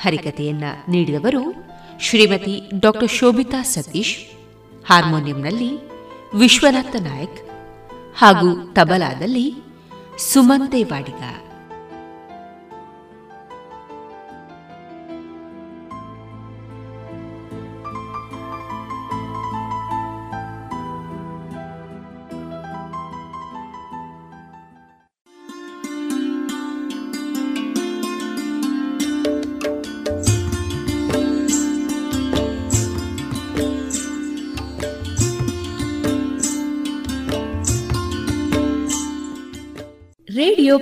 [SPEAKER 2] ಹರಿಕತೆಯನ್ನ ನೀಡಿದವರು ಶ್ರೀಮತಿ ಡಾಕ್ಟರ್ ಶೋಭಿತಾ ಸತೀಶ್, ಹಾರ್ಮೋನಿಯಂನಲ್ಲಿ ವಿಶ್ವನಾಥ ನಾಯಕ್ ಹಾಗೂ ತಬಲಾದಲ್ಲಿ ಸುಮಂತೆ ವಾಡಿಗ